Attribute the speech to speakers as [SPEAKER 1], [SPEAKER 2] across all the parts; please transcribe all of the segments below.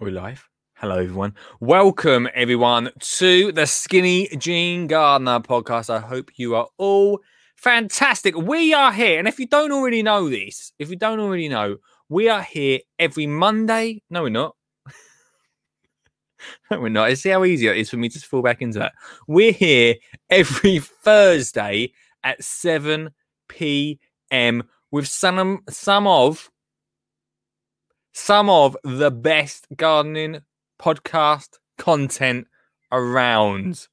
[SPEAKER 1] Are we live? Hello, everyone. Welcome, everyone, to the Skinny Jean Gardener podcast. I hope you are all fantastic. We are here. And if you don't already know this, if you don't already know, we are here every Monday. No, we're not. no, we're not. See how easy it is for me to fall back into that. We're here every Thursday at 7 p.m. with some, some of some of the best gardening podcast content around.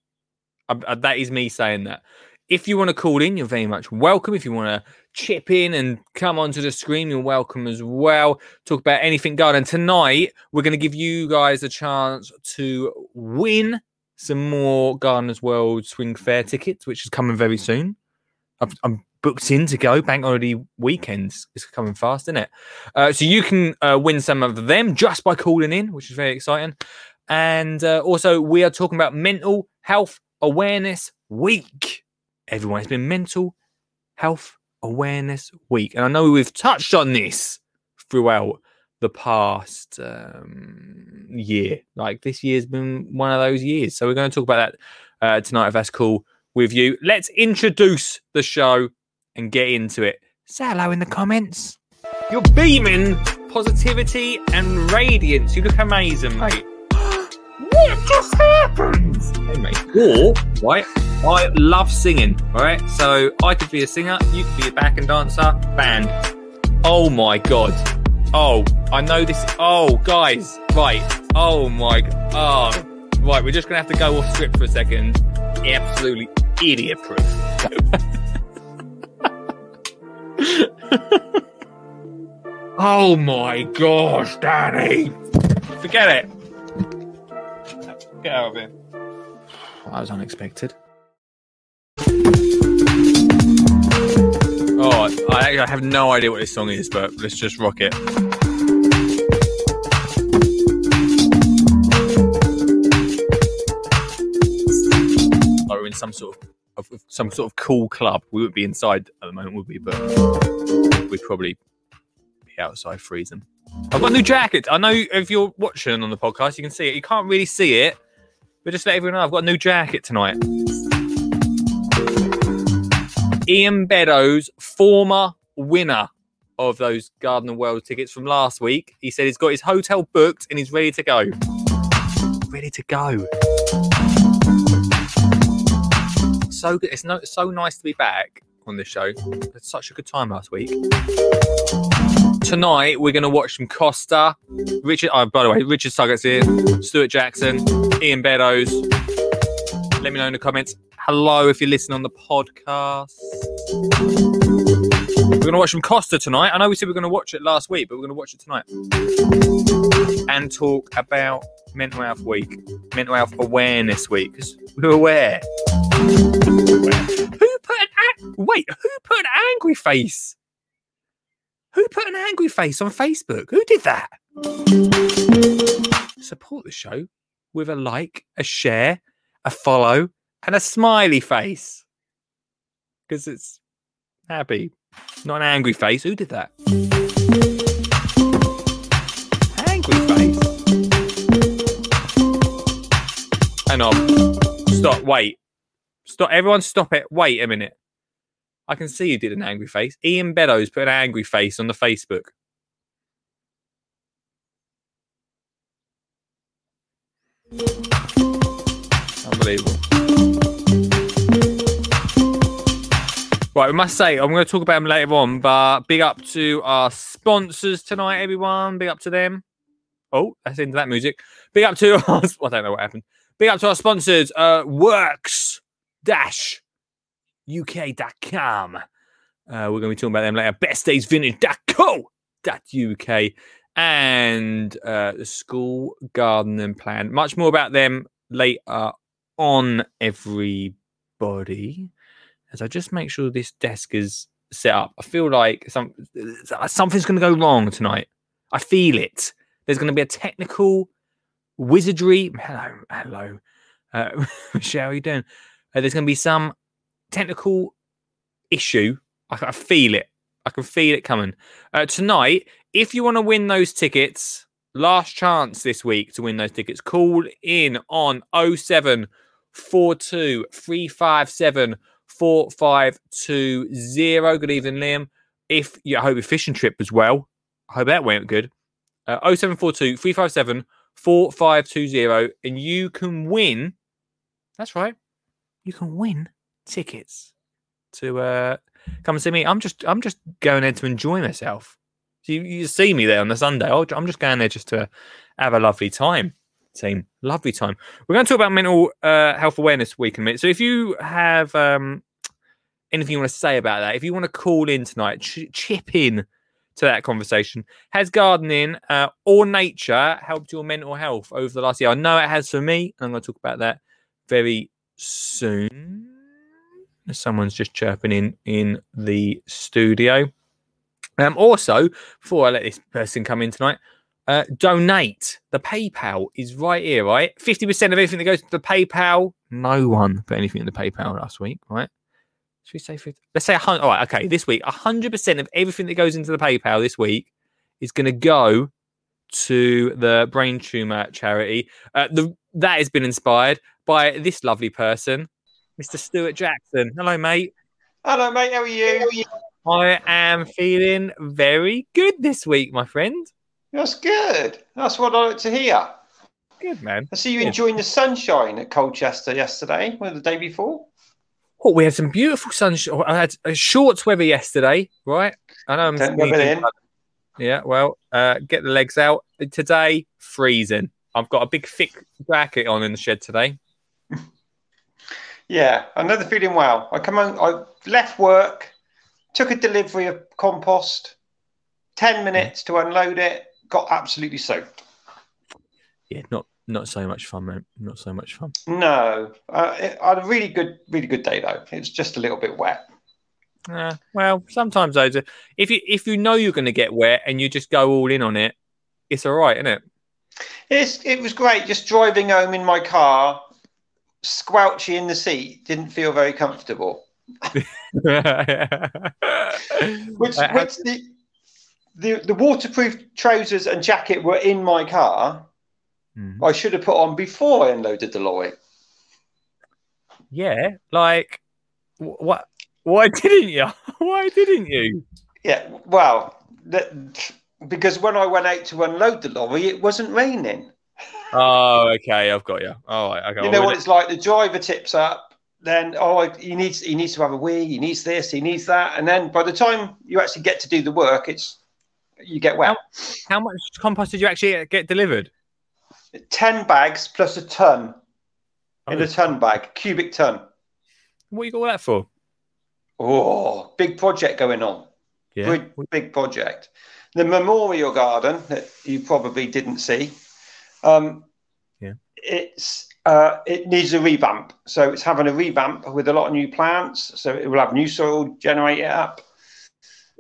[SPEAKER 1] Uh, uh, that is me saying that. If you want to call in, you're very much welcome. If you want to chip in and come onto the screen, you're welcome as well. Talk about anything garden. Tonight, we're going to give you guys a chance to win some more Gardeners World Spring Fair tickets, which is coming very soon. i am booked in to go. Bank holiday weekends is coming fast, isn't it? Uh, so you can uh, win some of them just by calling in, which is very exciting. And uh, also, we are talking about Mental Health Awareness Week. Everyone it's been Mental Health Awareness Week, and I know we've touched on this throughout the past um, year. Like this year's been one of those years, so we're going to talk about that uh, tonight, if that's cool with you. Let's introduce the show and get into it. Say hello in the comments. You're beaming positivity and radiance. You look amazing, mate. what just happened? Hey, mate. Or, right, I love singing, right? So I could be a singer, you could be a back and dancer, band. Oh my god. Oh, I know this. Oh, guys, right. Oh my. Oh, right. We're just gonna have to go off script for a second. Absolutely idiot proof. oh my gosh, Danny! Forget it. Get out of here. That was unexpected. Oh, I, I have no idea what this song is, but let's just rock it. Or in some sort of of some sort of cool club. We wouldn't be inside at the moment, would we? But we'd probably be outside freezing. I've got a new jacket. I know if you're watching on the podcast, you can see it. You can't really see it, but just let everyone know I've got a new jacket tonight. Ian Beddoes, former winner of those Gardener World tickets from last week. He said he's got his hotel booked and he's ready to go. Ready to go so good. It's no, so nice to be back on this show. Had such a good time last week. Tonight we're going to watch some Costa, Richard. Oh, by the way, Richard Suggett's here, Stuart Jackson, Ian Beddoes. Let me know in the comments. Hello if you're listening on the podcast. We're going to watch some Costa tonight. I know we said we are going to watch it last week, but we're going to watch it tonight and talk about Mental Health Week, Mental Health Awareness Week, because we're aware. Who put an wait? Who put an angry face? Who put an angry face on Facebook? Who did that? Support the show with a like, a share, a follow, and a smiley face because it's happy, not an angry face. Who did that? Angry face. Hang on. Stop. Wait. Stop. Everyone stop it. Wait a minute. I can see you did an angry face. Ian Beddoes put an angry face on the Facebook. Unbelievable. Right, we must say, I'm going to talk about them later on, but big up to our sponsors tonight, everyone. Big up to them. Oh, that's into that music. Big up to us. Well, I don't know what happened. Big up to our sponsors, uh, Works Dash UK.com. Uh, we're going to be talking about them later. BestDaysVintage.co.uk and uh, the school garden and plan. Much more about them later on, everybody. As I just make sure this desk is set up. I feel like some something's going to go wrong tonight. I feel it. There's going to be a technical wizardry. Hello, hello, uh, Michelle. How are you doing? Uh, there's going to be some technical issue. I, I, feel it. I can feel it coming uh, tonight. If you want to win those tickets, last chance this week to win those tickets. Call in on 0742 357 4520. Good evening, Liam. If you I hope your fishing trip as well. I hope that went good. Uh, 0742 357 4520. And you can win. That's right. You can win tickets to uh come and see me. I'm just I'm just going there to enjoy myself. So you, you see me there on the Sunday. I'll, I'm just going there just to have a lovely time. Team, lovely time. We're going to talk about mental uh, health awareness week in a minute. So if you have um, anything you want to say about that, if you want to call in tonight, ch- chip in to that conversation. Has gardening uh, or nature helped your mental health over the last year? I know it has for me. I'm going to talk about that very soon. Someone's just chirping in in the studio. Um, also, before I let this person come in tonight, uh, donate. The PayPal is right here, right? 50% of everything that goes to the PayPal. No one put anything in the PayPal last week, right? Should we say 50? Let's say 100. All right, okay. This week, 100% of everything that goes into the PayPal this week is going to go to the brain tumor charity. Uh, the, that has been inspired by this lovely person, Mr. Stuart Jackson. Hello, mate.
[SPEAKER 2] Hello, mate. How are you?
[SPEAKER 1] I am feeling very good this week, my friend.
[SPEAKER 2] That's good. That's what I like to hear.
[SPEAKER 1] Good, man.
[SPEAKER 2] I see you
[SPEAKER 1] Good.
[SPEAKER 2] enjoying the sunshine at Colchester yesterday, or the day before.
[SPEAKER 1] Oh, we had some beautiful sunshine. I had a short weather yesterday, right? I know I'm
[SPEAKER 2] Don't rub it in.
[SPEAKER 1] Yeah, well, uh, get the legs out. Today, freezing. I've got a big thick jacket on in the shed today.
[SPEAKER 2] Yeah, another feeling well. I come on, I left work, took a delivery of compost, 10 minutes to unload it, got absolutely soaked.
[SPEAKER 1] Yeah, not not so much fun, man. Not so much fun.
[SPEAKER 2] No, uh, it, I had a really good, really good day though. It's just a little bit wet.
[SPEAKER 1] Uh, well, sometimes those. Are, if you if you know you're going to get wet and you just go all in on it, it's all right, isn't it?
[SPEAKER 2] It's, it was great just driving home in my car, squelchy in the seat, didn't feel very comfortable. Which, which the, the the waterproof trousers and jacket were in my car.
[SPEAKER 1] Mhm.
[SPEAKER 2] I should have put on before I unloaded the lorry.
[SPEAKER 1] yeah, like wh- what? Why didn't you? Why didn't you?
[SPEAKER 2] Yeah, well, that, because when I went out to unload the lorry, it wasn't raining.
[SPEAKER 1] Oh, okay, I've got you. All right, okay.
[SPEAKER 2] You know what it's like. The driver tips up, then oh, he needs he needs to have a wee, he needs this, he needs that, and then by the time you actually get to do the work, it's you get wet.
[SPEAKER 1] How much compost did you actually get delivered?
[SPEAKER 2] Ten bags plus a ton oh, in
[SPEAKER 1] Oh.
[SPEAKER 2] a ton bag, cubic ton.
[SPEAKER 1] What you got all that for?
[SPEAKER 2] Oh, big project going on.
[SPEAKER 1] Yeah.
[SPEAKER 2] Big, big project. The memorial garden that you probably didn't see. Um,
[SPEAKER 1] Yeah.
[SPEAKER 2] It's uh, it needs a revamp. So it's having a revamp with a lot of new plants. So it will have new soil, generate it up,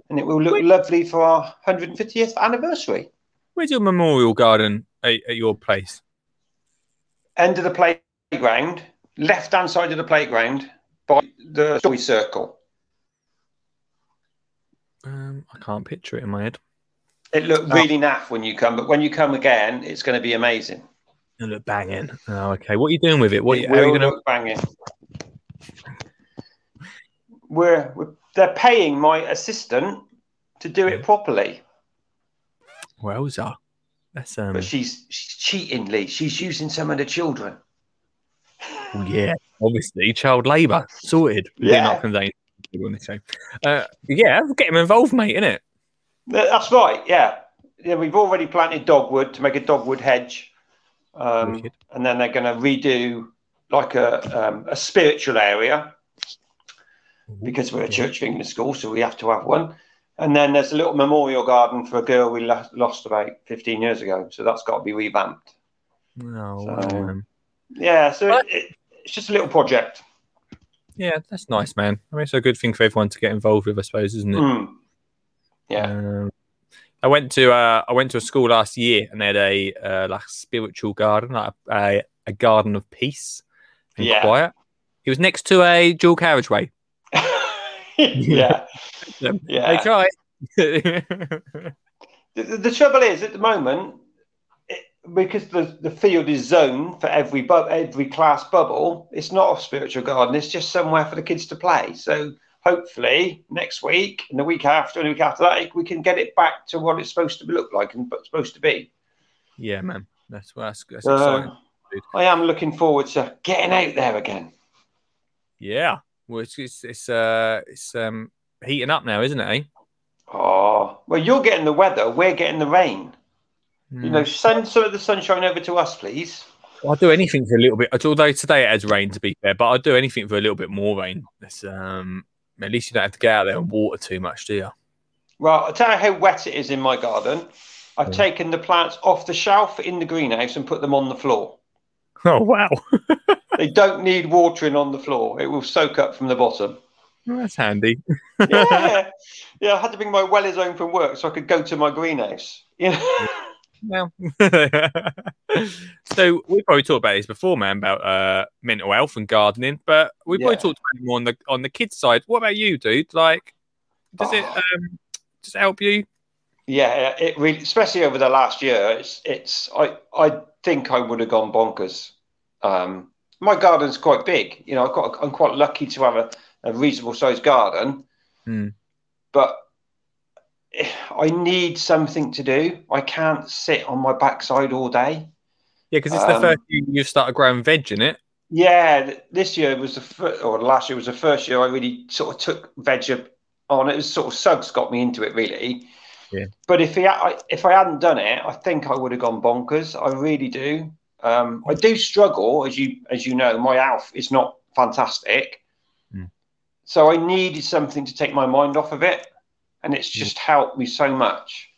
[SPEAKER 2] and it will look lovely for our 150th anniversary.
[SPEAKER 1] Where's your memorial garden at, at your place?
[SPEAKER 2] End of the playground, left hand side of the playground by the story circle.
[SPEAKER 1] Um, I can't picture it in my head.
[SPEAKER 2] It looked
[SPEAKER 1] Oh.
[SPEAKER 2] really naff when you come, but when you come again, it's going to be amazing.
[SPEAKER 1] It'll look banging. Oh, okay. What are you doing with it? What
[SPEAKER 2] It
[SPEAKER 1] how are you going to?
[SPEAKER 2] look banging. We're, we're they're paying my assistant to do it properly,
[SPEAKER 1] Wowza. That's um.
[SPEAKER 2] but she's she's cheating, Lee. She's using some of the children.
[SPEAKER 1] well, yeah, obviously child labour sorted.
[SPEAKER 2] Yeah.
[SPEAKER 1] not contained on this show. Uh, yeah, get them involved, mate. In
[SPEAKER 2] That- That's right. Yeah, yeah. We've already planted dogwood to make a dogwood hedge, um, and then they're going to redo like a um, a spiritual area because we're a Church of England school, so we have to have one. And then there's a little memorial garden for a girl we lo- lost about 15 years ago, so that's got to be revamped.
[SPEAKER 1] Oh,
[SPEAKER 2] So-
[SPEAKER 1] wow, man.
[SPEAKER 2] Yeah, so it, it, it's just a little project.
[SPEAKER 1] Yeah, that's nice, man. I mean, it's a good thing for everyone to get involved with, I suppose, isn't it?
[SPEAKER 2] Mm. Yeah,
[SPEAKER 1] Um, I went to uh, I went to a school last year, and they had a uh, like spiritual garden, like a, a, garden of peace and
[SPEAKER 2] Yeah.
[SPEAKER 1] quiet. It was next to a dual carriageway.
[SPEAKER 2] yeah,
[SPEAKER 1] They
[SPEAKER 2] yeah.
[SPEAKER 1] tried.
[SPEAKER 2] The, the- the trouble is, at the moment, because the, the field is zoned for every bu- every class bubble, it's not a spiritual garden. It's just somewhere for the kids to play. So hopefully next week and the week after and the week after that, we can get it back to what it's supposed to look like and supposed to be.
[SPEAKER 1] Yeah, man. That's what that's, that's
[SPEAKER 2] Uh,
[SPEAKER 1] exciting. dude.
[SPEAKER 2] I am looking forward to getting out there again.
[SPEAKER 1] Yeah. Well, it's it's, it's uh it's um heating up now, isn't it? Eh?
[SPEAKER 2] Oh, well, you're getting the weather. We're getting the rain. You know, send some of the sunshine over to us, please.
[SPEAKER 1] I'll do anything for a little bit. Although today it has rained, to be fair, but I'll do anything for a little bit more rain. It's, um, at least you don't have to get out there and water too much, do you?
[SPEAKER 2] Well, I'll tell you how wet it is in my garden. I've
[SPEAKER 1] Yeah.
[SPEAKER 2] taken the plants off the shelf in the greenhouse and put them on the floor.
[SPEAKER 1] Oh wow,
[SPEAKER 2] They don't need watering on the floor. It will soak up from the bottom.
[SPEAKER 1] that's handy.
[SPEAKER 2] Yeah, yeah. I had to bring my wellies home from work so I could go to my greenhouse. Yeah.
[SPEAKER 1] Well, so we probably talked about this before, man, about uh, mental health and gardening. But we probably
[SPEAKER 2] Yeah.
[SPEAKER 1] talked about it more on the on the kids' side. What about you, dude? Like, does it
[SPEAKER 2] Oh.
[SPEAKER 1] um, does it help you?
[SPEAKER 2] Yeah, it really, especially over the last year, it's it's. I I think I would have gone bonkers. Um, my garden's quite big. You know, I've got. I'm quite lucky to have a, a reasonable sized garden,
[SPEAKER 1] Hmm.
[SPEAKER 2] but I need something to do. I can't sit on my backside all day.
[SPEAKER 1] Yeah, because it's the
[SPEAKER 2] Um,
[SPEAKER 1] first year you've started growing veg in it.
[SPEAKER 2] Yeah, this year was the first, or last year was the first year I really sort of took veg up on. It was sort of Suggs got me into it really.
[SPEAKER 1] Yeah.
[SPEAKER 2] But if he, I, if I hadn't done it, I think I would have gone bonkers. I really do. Um, I do struggle, as you as you know. My health is not fantastic,
[SPEAKER 1] Mm.
[SPEAKER 2] so I needed something to take my mind off of it, and it's just helped me so much.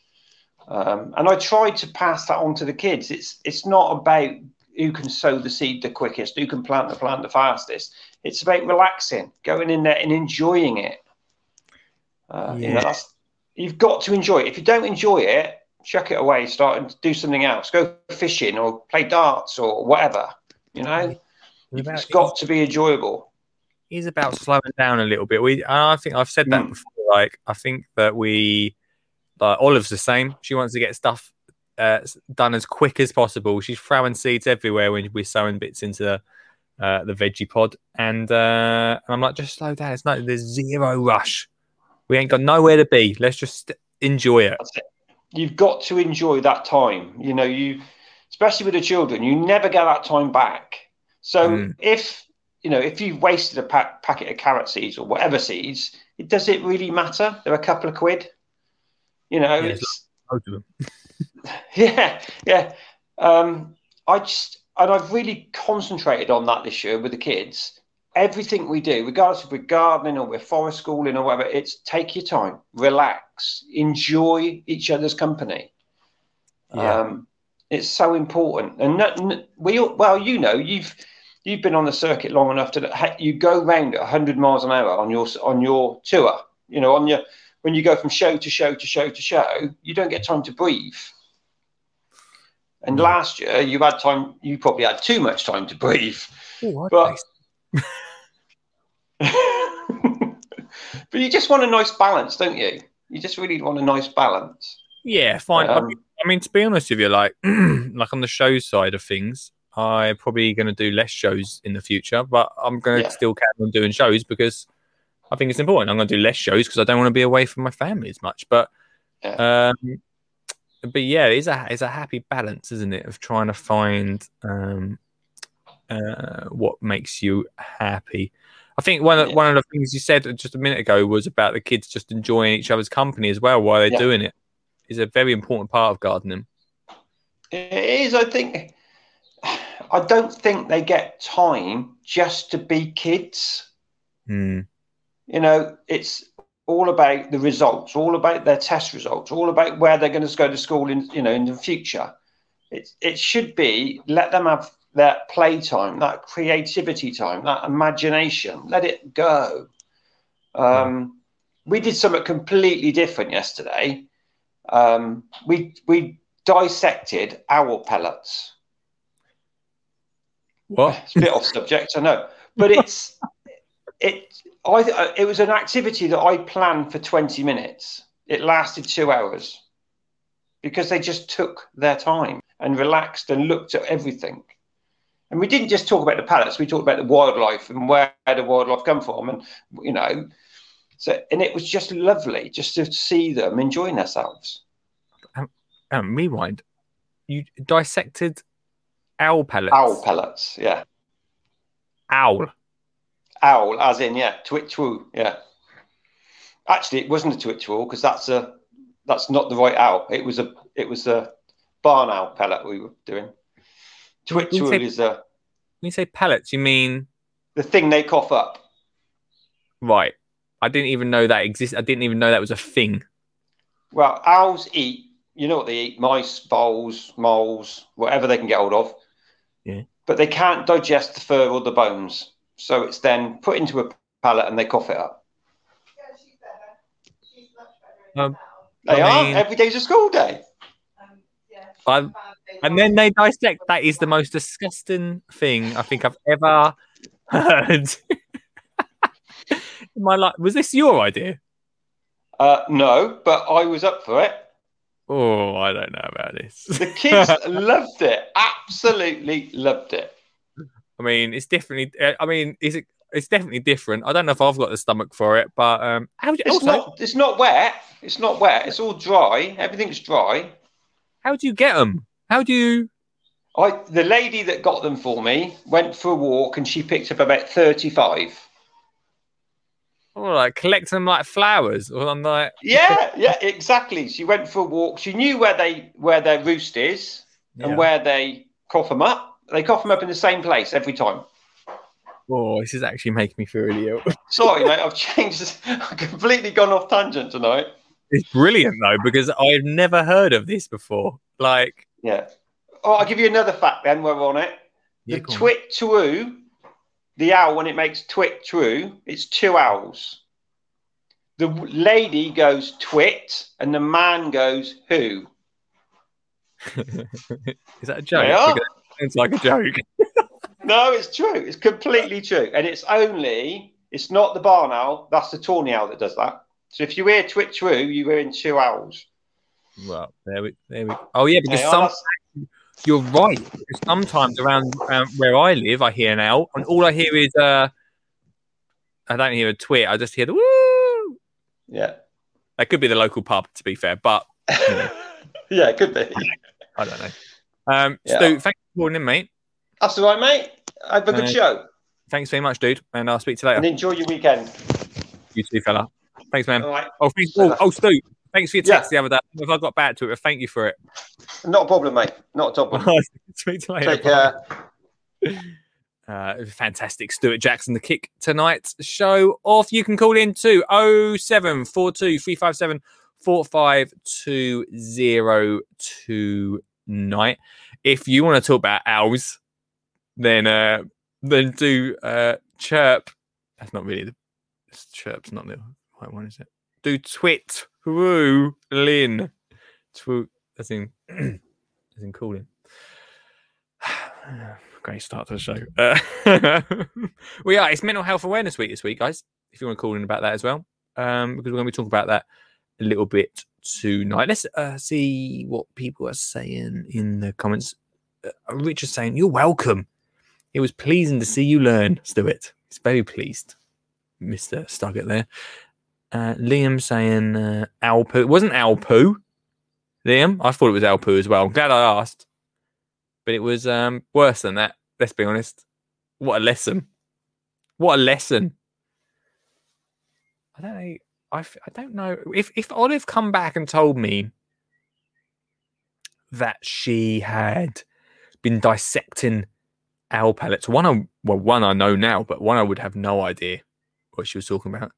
[SPEAKER 2] Um, and I tried to pass that on to the kids. It's it's not about who can sow the seed the quickest, who can plant the plant the fastest. It's about relaxing, going in there and enjoying it. Uh, you know, you've got to enjoy it. If you don't enjoy it, chuck it away, start and do something else. Go fishing or play darts or whatever. You know,
[SPEAKER 1] It's
[SPEAKER 2] it's got to be enjoyable.
[SPEAKER 1] is about slowing down a little bit. We, I think I've said that
[SPEAKER 2] Mm.
[SPEAKER 1] before. Like, I think that we, like, Olive's the same. She wants to get stuff uh, done as quick as possible. She's throwing seeds everywhere when we're sowing bits into the, uh, the veggie pod, and, uh, and I'm like, just slow down. It's not there's zero rush. We ain't got nowhere to be. Let's just enjoy it.
[SPEAKER 2] It. You've got to enjoy that time. You know, you especially with the children, you never get that time back. So
[SPEAKER 1] Mm.
[SPEAKER 2] if you know if you've wasted a pack, packet of carrot seeds or whatever seeds, it does it really matter? They're a couple of quid. You know,
[SPEAKER 1] Yeah,
[SPEAKER 2] it's yeah, yeah. Um, I just and I've really concentrated on that this year with the kids. Everything we do, regardless if we're gardening or we're forest schooling or whatever, it's take your time, relax, enjoy each other's company.
[SPEAKER 1] Yeah.
[SPEAKER 2] Um, it's so important, and not, we all- well, you know, you've you've been on the circuit long enough to ha- you go round at 100 miles an hour on your on your tour. You know, on your when you go from show to show to show to show, you don't get time to breathe. And last year, you had time. You probably had too much time to breathe.
[SPEAKER 1] Ooh,
[SPEAKER 2] But-
[SPEAKER 1] taste-
[SPEAKER 2] but you just want a nice balance, don't you? You just really want a nice balance.
[SPEAKER 1] Yeah, fine. I
[SPEAKER 2] Um,
[SPEAKER 1] mean- I mean, to be honest with you, like like on the show side of things, I'm probably going to do less shows in the future, but I'm going to
[SPEAKER 2] Yeah.
[SPEAKER 1] still carry on doing shows because I think it's important. I'm going to do less shows because I don't want to be away from my family as much. But, um, but yeah, it's a it's a happy balance, isn't it, of trying to find um, uh, what makes you happy. I think one of
[SPEAKER 2] Yeah.
[SPEAKER 1] one of the things you said just a minute ago was about the kids just enjoying each other's company as well while they're
[SPEAKER 2] Yeah.
[SPEAKER 1] doing it. Is a very important part of gardening.
[SPEAKER 2] It is. I think. I don't think they get time just to be kids.
[SPEAKER 1] Hmm.
[SPEAKER 2] You know, it's all about the results, all about their test results, all about where they're going to go to school in you know in the future. It it should be let them have that playtime, that creativity time, that imagination. Let it go. Um, we did something completely different yesterday. Um, we we dissected owl pellets.
[SPEAKER 1] What?
[SPEAKER 2] It's a bit off subject, I know, but it's it. I it was an activity that I planned for twenty minutes. It lasted two hours because they just took their time. and relaxed and looked at everything. And we didn't just talk about the pallets; we talked about the wildlife and where the wildlife come from, and you know, so and it was just lovely just to see them enjoying themselves.
[SPEAKER 1] Um, rewind. You dissected owl pellets.
[SPEAKER 2] Owl pellets, yeah.
[SPEAKER 1] Owl.
[SPEAKER 2] Owl, as in yeah, twitch woo, yeah. Actually, it wasn't a twitch woo because that's a that's not the right owl. It was a it was a barn owl pellet we were doing. Twitch woo is a.
[SPEAKER 1] When you say pellets, you mean
[SPEAKER 2] the thing they cough up.
[SPEAKER 1] Right. I didn't even know that exists. I didn't even know that was a thing.
[SPEAKER 2] Well, owls eat. You know what they eat: mice, voles, moles, whatever they can get hold of.
[SPEAKER 1] Yeah.
[SPEAKER 2] But they can't digest the fur or the bones, so it's then put into a pellet and they cough it up.
[SPEAKER 3] Yeah, she's better. She's much better.
[SPEAKER 1] Um,
[SPEAKER 2] They
[SPEAKER 1] I
[SPEAKER 2] are.
[SPEAKER 1] mean-
[SPEAKER 2] Every day's a school day.
[SPEAKER 3] Um, yeah,
[SPEAKER 1] I-
[SPEAKER 3] bad day
[SPEAKER 1] And then they dissect. That is the most disgusting thing I think I've ever heard. In my life, was this your idea?
[SPEAKER 2] Uh, no, but I was up for it.
[SPEAKER 1] Oh, I don't know about this.
[SPEAKER 2] The kids loved it. Absolutely loved it.
[SPEAKER 1] I mean, it's definitely. I mean, is it? It's definitely different. I don't know if I've got the stomach for it, but um, how do you,
[SPEAKER 2] It's
[SPEAKER 1] also,
[SPEAKER 2] not. It's not wet. It's not wet. It's all dry. Everything's dry.
[SPEAKER 1] how do you get them? How do you?
[SPEAKER 2] I the lady that got them for me went for a walk and she picked up about thirty-five.
[SPEAKER 1] Oh, like collect them like flowers, or I'm like,
[SPEAKER 2] Yeah, yeah, exactly. She went for a walk. She knew where they where their roost is
[SPEAKER 1] Yeah.
[SPEAKER 2] and where they cough them up. They cough them up in the same place every time.
[SPEAKER 1] oh, this is actually making me feel really ill.
[SPEAKER 2] Sorry, mate. I've changed. I've completely gone off tangent tonight.
[SPEAKER 1] It's brilliant though because I've never heard of this before. Like,
[SPEAKER 2] Yeah. Oh, I'll give you another fact then. We're on it.
[SPEAKER 1] yeah,
[SPEAKER 2] The twit true, the owl when it makes twit true, it's two owls. The lady goes twit, and the man goes who.
[SPEAKER 1] is that a joke?
[SPEAKER 2] Yeah.
[SPEAKER 1] Because it sounds like a joke.
[SPEAKER 2] No, it's true. It's completely true, and it's only it's not the barn owl. That's the tawny owl that does that. So if you hear twit true, you hear in two owls.
[SPEAKER 1] Well, there we, there we. Oh yeah, because some you're right. Sometimes around, around where I live, I hear an owl, and all I hear is uh, I don't hear a tweet. I just hear the woo.
[SPEAKER 2] yeah,
[SPEAKER 1] That could be the local pub, to be fair, but
[SPEAKER 2] yeah, it could be.
[SPEAKER 1] I don't know. Um,
[SPEAKER 2] Yeah.
[SPEAKER 1] Stu, thanks for calling in, mate.
[SPEAKER 2] That's all right, mate. Have a good
[SPEAKER 1] Uh,
[SPEAKER 2] show
[SPEAKER 1] Thanks very much, dude, and I'll speak to you
[SPEAKER 2] and enjoy your weekend.
[SPEAKER 1] You too, fella. Thanks, man.
[SPEAKER 2] All right,
[SPEAKER 1] Oh, thanks. Oh, oh, Stu, thanks for your text the other day. If I got back to it, but thank you for it.
[SPEAKER 2] not a problem, mate. Not a problem.
[SPEAKER 1] speak to you later.
[SPEAKER 2] Take care.
[SPEAKER 1] Uh, fantastic. Stuart Jackson, the kick tonight's show off. You can call in to 0742 357 45202 tonight. If you want to talk about owls, then uh, then do uh, chirp. That's not really the chirp's not the right one, is it? Do twit woo lin. Twu as in as in calling. Great start to the show. Uh, we are. It's Mental Health Awareness Week this week, guys. If you want to call in about that as well, um, because we're going to be talking about that a little bit tonight. Let's uh, see what people are saying in the comments. Uh, saying, "You're welcome. It was pleasing to see you learn, Stuart. He's very pleased, Mister Suggett there." Uh, Liam saying, uh. It wasn't owl poo. Liam, I thought it was owl poo as well. I'm glad I asked but it was um, worse than that. Let's be honest. What a lesson! What a lesson! I don't know. I, I don't know if if Olive come back and told me that she had been dissecting owl pellets. One, I well, one I know now, but one I would have no idea what she was talking about.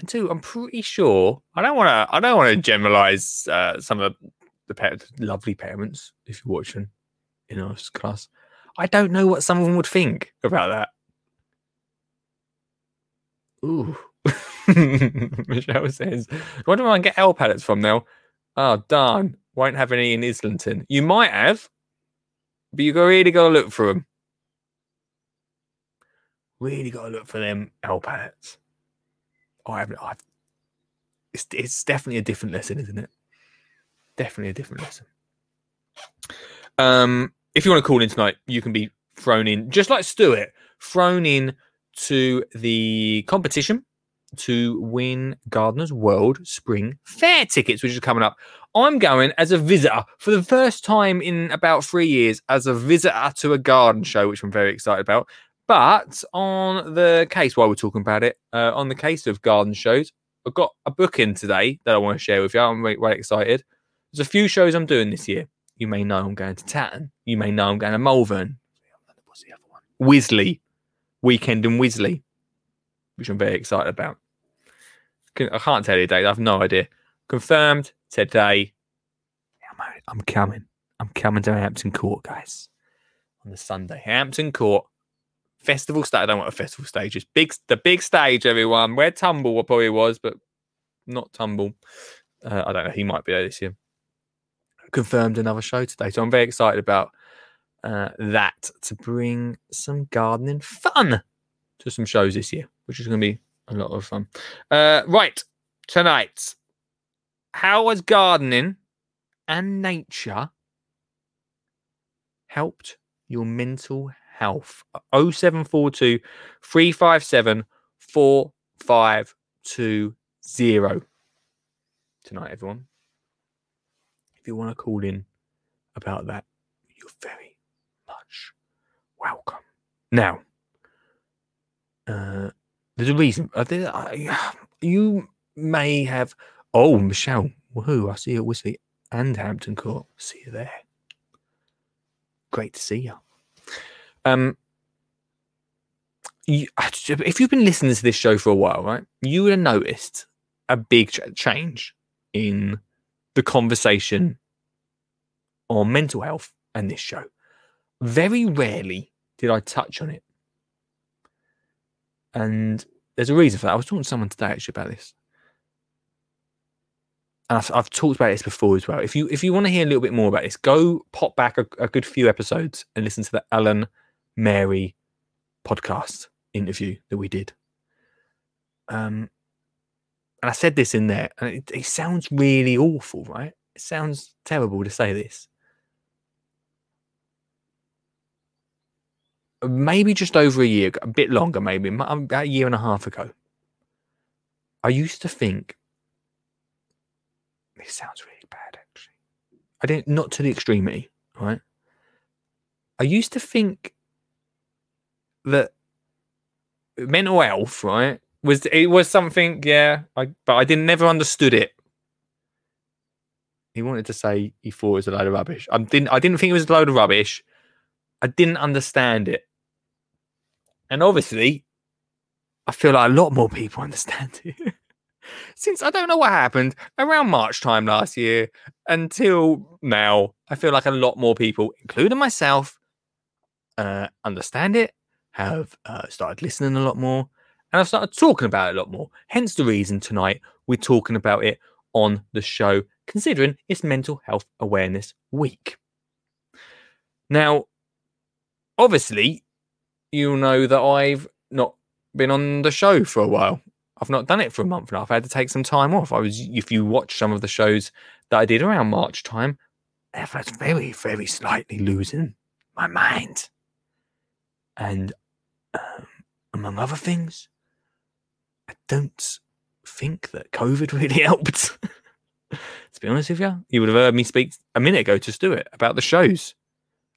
[SPEAKER 1] And two, I'm pretty sure I don't want to. I don't want to generalize uh, some of the parents, lovely parents if you're watching in our class. I don't know what some of them would think about that. Ooh. Michelle says, Where do I get L pallets from now? Oh, darn. Won't have any in Islington. You might have, but you really got to look for them. Really got to look for them L pallets. I haven't. I've, it's, it's definitely a different lesson, isn't it? Definitely a different lesson. Um, if you want to call in tonight, you can be thrown in, just like Stuart, thrown in to the competition to win Gardener's World Spring Fair tickets, which is coming up. I'm going as a visitor for the first time in about three years as a visitor to a garden show, which I'm very excited about. But on the case, while we're talking about it, uh, on the case of garden shows, I've got a booking today that I want to share with you. I'm really, very excited. There's a few shows I'm doing this year. You may know I'm going to Tatton. You may know I'm going to Malvern. What's the other one? Wisley. Weekend in Wisley, which I'm very excited about. I can't tell you the date. I have no idea. Confirmed today. I'm coming. I'm coming to Hampton Court, guys, on the Sunday. Hampton Court festival stage. I don't what a festival stage is. Big, the big stage, everyone. Where Tumble probably was, but not Tumble. Uh, I don't know. He might be there this year. Confirmed another show today, so I'm very excited about uh, that to bring some gardening fun to some shows this year, which is going to be a lot of fun. Uh, right, tonight, how has gardening and nature helped your mental health? 0742 357 4520 tonight, everyone. If you want to call in about that, you're very much welcome. Now, uh, there's a reason. Uh, there, I, you may have. Oh, Michelle, woohoo! I see you at Wisley and Hampton Court. See you there. Great to see you. Um, you, if you've been listening to this show for a while, right, you would have noticed a big change in the conversation on mental health and this show. Very rarely did I touch on it. And there's a reason for that. I was talking to someone today actually about this. And I've, I've talked about this before as well. If you if you want to hear a little bit more about this, go pop back a, a good few episodes and listen to the Alan Mary podcast interview that we did. Um, and I said this in there, and it, it sounds really awful, right? It sounds terrible to say this. maybe just over a year, a bit longer, maybe about a year and a half ago, I used to think this sounds really bad. Actually, I didn't not to the extremity, right? I used to think that mental health, right, was it was something, yeah, I, but I didn't never understood it. He wanted to say he thought it was a load of rubbish. I didn't. I didn't think it was a load of rubbish. I didn't understand it. And obviously, I feel like a lot more people understand it. Since I don't know what happened around March time last year until now, I feel like a lot more people, including myself, uh, understand it, have uh, started listening a lot more, and I've started talking about it a lot more. Hence the reason tonight we're talking about it on the show, considering it's Mental Health Awareness Week. Now, obviously, you'll know that I've not been on the show for a while. I've not done it for a month and a half. I've had to take some time off. I was, if you watch some of the shows that I did around March time, I was very, very slightly losing my mind. And um, among other things, I don't think that COVID really helped. to be honest with you, you would have heard me speak a minute ago to Stuart about the shows.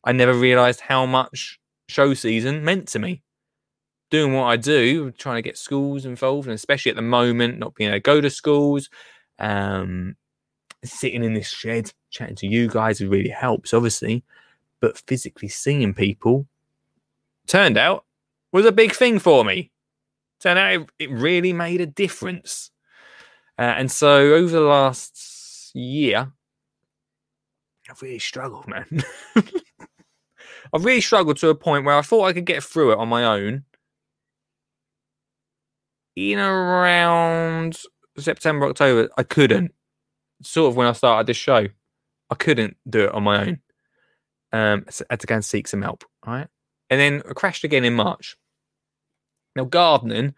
[SPEAKER 1] I never realized how much show season meant to me. Doing what I do, trying to get schools involved, and especially at the moment, not being able to go to schools, um, sitting in this shed, chatting to you guys, really helps, obviously. But physically seeing people turned out was a big thing for me. Turned out it, it really made a difference. Uh, and so over the last year, I've really struggled, man. I've really struggled to a point where I thought I could get through it on my own. In around September, October, I couldn't. Sort of when I started this show, I couldn't do it on my own. Um, so I had to go and seek some help, right? And then I crashed again in March. Now, gardening,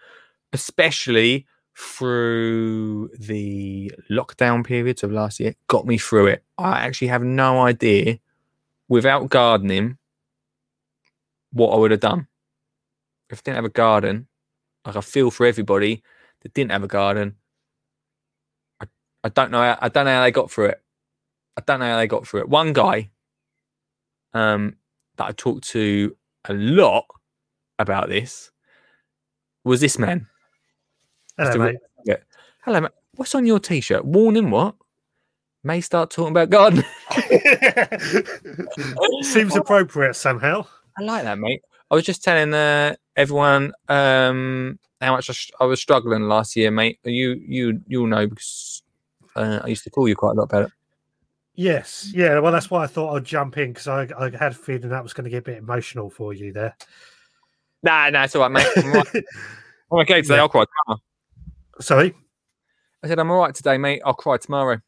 [SPEAKER 1] especially through the lockdown periods of last year, got me through it. I actually have no idea without gardening, what I would have done. If I didn't have a garden, like I feel for everybody that didn't have a garden. I, I don't know. How, I don't know how they got through it. I don't know how they got through it. One guy, um, that I talked to a lot about this was this man.
[SPEAKER 4] Hello, mate.
[SPEAKER 1] Hello, mate. What's on your t-shirt? Warning, what? May start talking about gardening.
[SPEAKER 4] Seems appropriate somehow.
[SPEAKER 1] I like that, mate. I was just telling uh, everyone um, how much I, sh- I was struggling last year, mate. You, you, you'll know because uh, I used to call you quite a lot about it.
[SPEAKER 4] Yes, yeah. Well, that's why I thought I'd jump in because I, I had a feeling that was going to get a bit emotional for you there.
[SPEAKER 1] Nah, nah, it's all right, mate. I'm, all right. I'm okay today.
[SPEAKER 4] Yeah.
[SPEAKER 1] I'll cry tomorrow.
[SPEAKER 4] Sorry.
[SPEAKER 1] I said I'm all right today, mate. I'll cry tomorrow.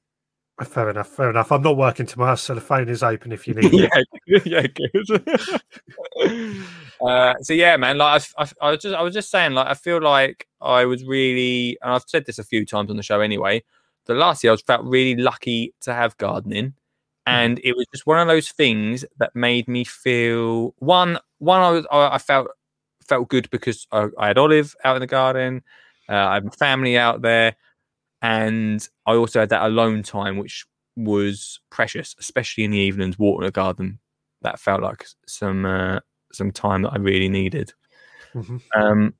[SPEAKER 4] Fair enough. Fair enough. I'm not working tomorrow, so the phone is open if you need it.
[SPEAKER 1] yeah, good, yeah, good. uh, so yeah, man. Like I, I, I was just, I was just saying, like I feel like I was really, and I've said this a few times on the show anyway. The last year, I was felt really lucky to have gardening, and it was just one of those things that made me feel one, one. I was, I, I felt felt good because I, I had Olive out in the garden. Uh, I had family out there, and I also had that alone time, which was precious, especially in the evenings, watering the garden. That felt like some uh, some time that I really needed.
[SPEAKER 4] Mhm.
[SPEAKER 1] Um,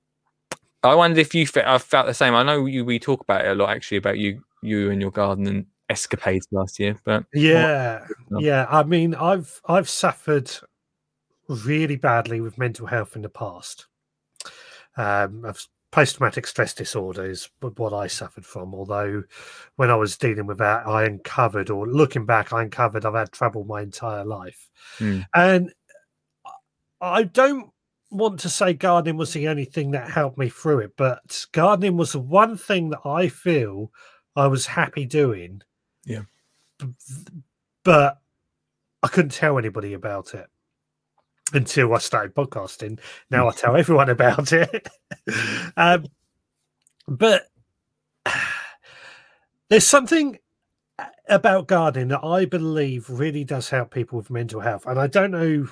[SPEAKER 1] I wondered if you fe- I felt the same. I know you we talk about it a lot actually about you you and your gardening escapades last year, but
[SPEAKER 4] Yeah, yeah. I mean, I've I've suffered really badly with mental health in the past. Um, post traumatic stress disorder is what I suffered from. Although, when I was dealing with that, I uncovered, or looking back, I uncovered I've had trouble my entire life,
[SPEAKER 1] Hmm.
[SPEAKER 4] and I don't want to say gardening was the only thing that helped me through it, but gardening was the one thing that I feel I was happy doing.
[SPEAKER 1] Yeah.
[SPEAKER 4] But I couldn't tell anybody about it until I started podcasting. Now I tell everyone about it. um, but there's something about gardening that I believe really does help people with mental health. And I don't know,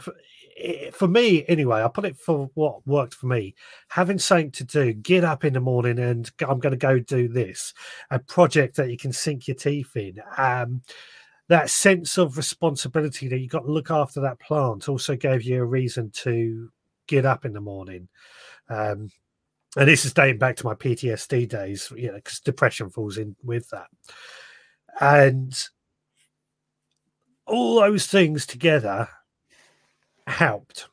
[SPEAKER 4] for, eh, for me anyway, I put it for what worked for me. Having something to do, get up in the morning and I'm going to go do this, a project that you can sink your teeth in. Um, that sense of responsibility that you got to look after that plant also gave you a reason to get up in the morning. Um, and this is dating back to my PTSD days, you know, because depression falls in with that. And all those things together helped.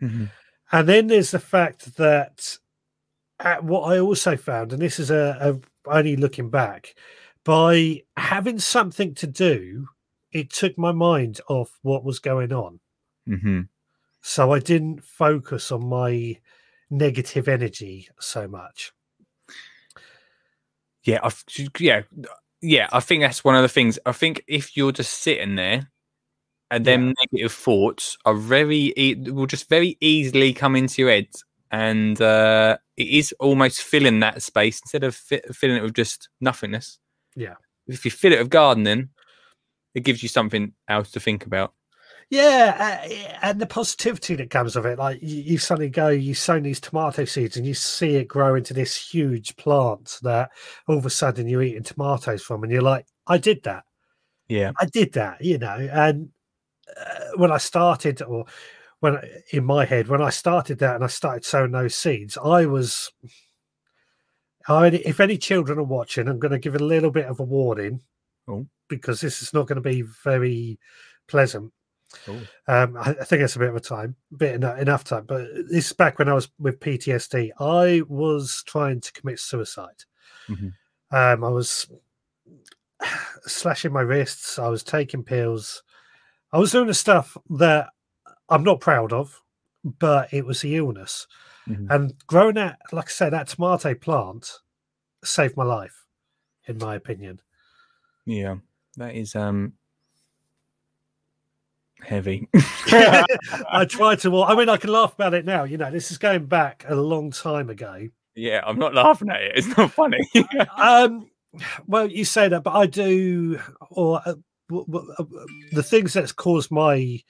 [SPEAKER 1] Mhm.
[SPEAKER 4] And then there's the fact that uh, what I also found, and this is a, a only looking back, by having something to do, it took my mind off what was going on.
[SPEAKER 1] Mhm.
[SPEAKER 4] So I didn't focus on my negative energy so much.
[SPEAKER 1] yeah, I, yeah, yeah. I think that's one of the things. I think if you're just sitting there, and then negative thoughts are very e- will just very easily come into your head, and uh, it is almost filling that space instead of fi- filling it with just nothingness.
[SPEAKER 4] Yeah.
[SPEAKER 1] If you fill it with gardening, it gives you something else to think about.
[SPEAKER 4] Yeah, uh, and the positivity that comes of it, like you, you suddenly go, you sow these tomato seeds, and you see it grow into this huge plant that all of a sudden you're eating tomatoes from, and you're like, I did that.
[SPEAKER 1] Yeah.
[SPEAKER 4] I did that, you know. And uh, when I started, or when in my head, when I started that and I started sowing those seeds, I was. I, if any children are watching, I'm going to give a little bit of a warning
[SPEAKER 1] Oh.
[SPEAKER 4] because this is not going to be very pleasant.
[SPEAKER 1] Oh.
[SPEAKER 4] Um, I, I think it's a bit of a time, bit enough, enough time. But this is back when I was with PTSD. I was trying to commit suicide.
[SPEAKER 1] Mhm.
[SPEAKER 4] Um, I was slashing my wrists. I was taking pills. I was doing the stuff that I'm not proud of, but it was the illness.
[SPEAKER 1] Mhm.
[SPEAKER 4] And growing that, like I said, that tomato plant saved my life, in my opinion.
[SPEAKER 1] Yeah, that is um heavy.
[SPEAKER 4] I tried to. I mean, I can laugh about it now. You know, this is going back a long time ago.
[SPEAKER 1] yeah, I'm not laughing at it. It's not funny.
[SPEAKER 4] Um, well, you say that, but I do, or uh, w- w- uh, the things that's caused my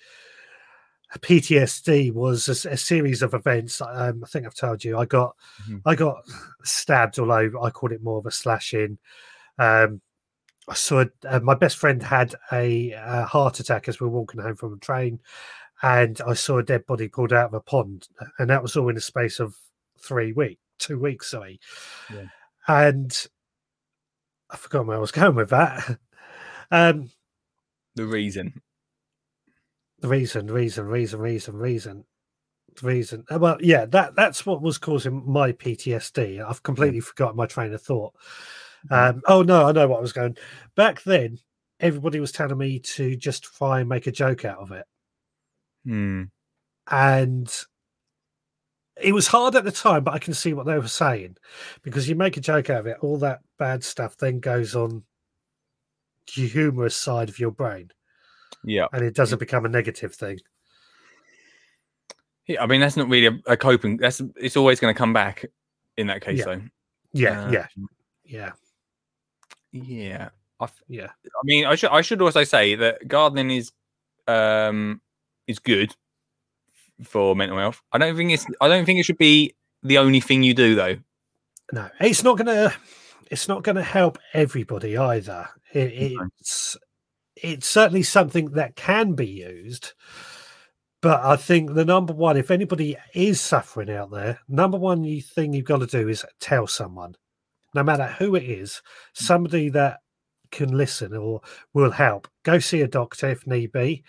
[SPEAKER 4] PTSD was a series of events. Um, I think I've told you. I got
[SPEAKER 1] Mhm.
[SPEAKER 4] I got stabbed although. I called it more of a slashing. Um, I saw uh, my best friend had a, uh heart attack as we were walking home from a train, and I saw a dead body pulled out of a pond, and that was all in the space of three weeks, two weeks, sorry.
[SPEAKER 1] Yeah.
[SPEAKER 4] And I forgot where I was going with that. Um,
[SPEAKER 1] The reason.
[SPEAKER 4] Reason, reason, reason, reason, reason, reason. uh, Well, yeah, that that's what was causing my PTSD. I've completely forgotten my train of thought.
[SPEAKER 1] Mhm.
[SPEAKER 4] Um, oh no, I know what I was going. Back then, everybody was telling me to just try and make a joke out of it,
[SPEAKER 1] Hmm.
[SPEAKER 4] and it was hard at the time, but I can see what they were saying because you make a joke out of it, all that bad stuff then goes on the humorous side of your brain,
[SPEAKER 1] Yeah.
[SPEAKER 4] and it doesn't become a negative thing.
[SPEAKER 1] Yeah. I mean, that's not really a, a coping. That's it's always going to come back in that case,
[SPEAKER 4] Yeah.
[SPEAKER 1] though.
[SPEAKER 4] Yeah, yeah,
[SPEAKER 1] Um,
[SPEAKER 4] yeah,
[SPEAKER 1] Yeah. I,
[SPEAKER 4] yeah.
[SPEAKER 1] I mean, I should I should also say that gardening is um is good for mental health. I don't think it's I don't think it should be the only thing you do though.
[SPEAKER 4] No, it's not gonna. It's not gonna help everybody either. It, it's it's certainly something that can be used, but I think the number one, if anybody is suffering out there, number one you thing you've got to do is tell someone, no matter who it is, somebody that can listen or will help. Go see a doctor if need be.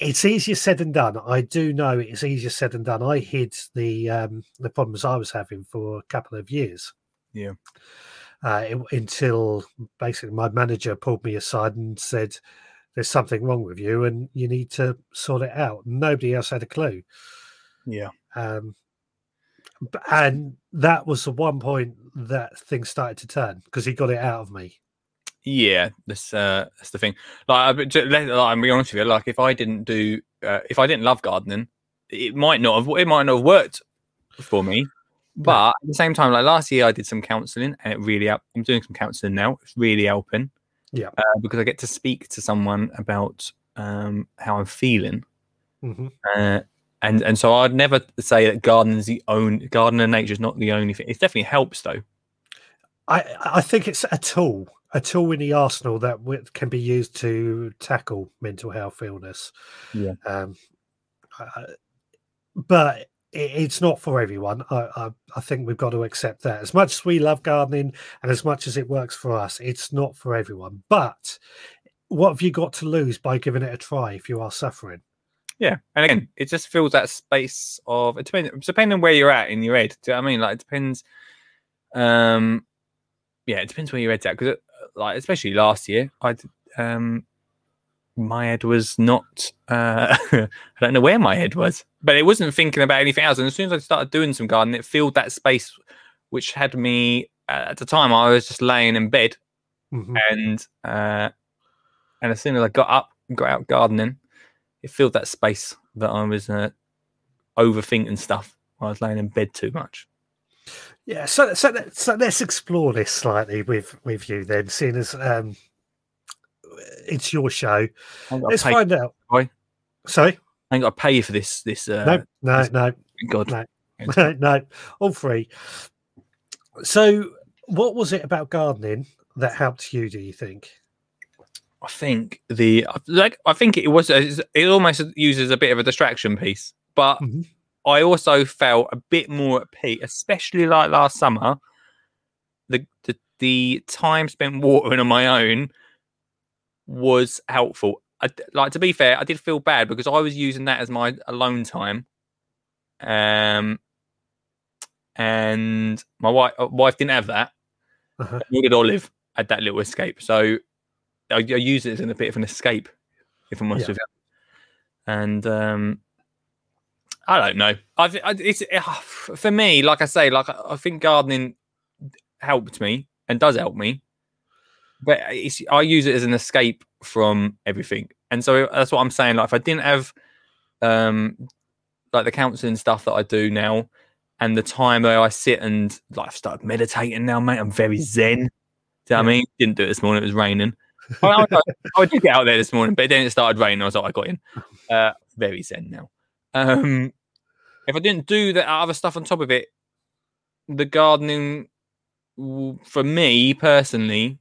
[SPEAKER 4] It's easier said than done. I do know it's easier said than done. I hid the um, the problems I was having for a couple of years.
[SPEAKER 1] Yeah.
[SPEAKER 4] Uh, it- until basically my manager pulled me aside and said, "There's something wrong with you, and you need to sort it out." Nobody else had a clue.
[SPEAKER 1] Yeah.
[SPEAKER 4] Um, and that was the one point that things started to turn because he got it out of me.
[SPEAKER 1] Yeah, that's uh, that's the thing. Like, I- but to- let- like, I'm be honest with you. Like, if I didn't do, uh, if I didn't love gardening, it might not have. It might not have worked for me. But at the same time, like last year, I did some counselling, and it really. helped. I'm doing some counselling now. It's really helping.
[SPEAKER 4] Yeah.
[SPEAKER 1] uh, because I get to speak to someone about um, how I'm feeling,
[SPEAKER 4] hmm
[SPEAKER 1] uh, and and so I'd never say that gardening's the only garden and nature is not the only thing. It definitely helps though.
[SPEAKER 4] I I think it's a tool, a tool in the arsenal that can be used to tackle mental health illness.
[SPEAKER 1] Yeah.
[SPEAKER 4] Um, uh, but it's not for everyone. I, I I think we've got to accept that. As much as we love gardening and as much as it works for us, it's not for everyone. But what have you got to lose by giving it a try if you are suffering?
[SPEAKER 1] Yeah, and again, it just fills that space of it depends depending on where you're at in your head. Do you know what I mean? Like it depends. Um, yeah, it depends where your head's at because, like, especially last year, I um, my head was not. Uh, I don't know where my head was, but it wasn't thinking about anything else. And as soon as I started doing some gardening, it filled that space, which had me at the time. I was just laying in bed,
[SPEAKER 4] Mhm.
[SPEAKER 1] and uh, and as soon as I got up, and got out gardening, it filled that space that I was uh, overthinking stuff. I was laying in bed too much.
[SPEAKER 4] Yeah, so so so let's explore this slightly with with you then, seeing as um, it's your show. Let's
[SPEAKER 1] pay,
[SPEAKER 4] find out.
[SPEAKER 1] Roy.
[SPEAKER 4] Sorry,
[SPEAKER 1] I ain't got to pay you for this. This uh,
[SPEAKER 4] no, no,
[SPEAKER 1] this-
[SPEAKER 4] no,
[SPEAKER 1] God,
[SPEAKER 4] no. no, all free. So, what was it about gardening that helped you? Do you think?
[SPEAKER 1] I think the like I think it was it almost uses a bit of a distraction piece, but
[SPEAKER 4] Mhm.
[SPEAKER 1] I also felt a bit more at peace, especially like last summer. The the the time spent watering on my own was helpful. I, like to be fair, I did feel bad because I was using that as my alone time, um, and my wife wife didn't have that.
[SPEAKER 4] Uh-huh.
[SPEAKER 1] Nor did Olive had that little escape. So I, I use it as a bit of an escape, if I'm honest
[SPEAKER 4] Yeah.
[SPEAKER 1] with you. And um, I don't know. I, thi- I it's for me, like I say, like I think gardening helped me and does help me, but I use it as an escape from everything. And so that's what I'm saying. Like if I didn't have um like the counselling stuff that I do now, and the time where I sit and like I've started meditating now, mate. I'm very zen. Do you know what I mean? Didn't do it this morning. It was raining. I, I, I did get out there this morning, but then it started raining. I was like, I got in. Uh, very zen now. Um, if I didn't do that other stuff on top of it, the gardening for me personally,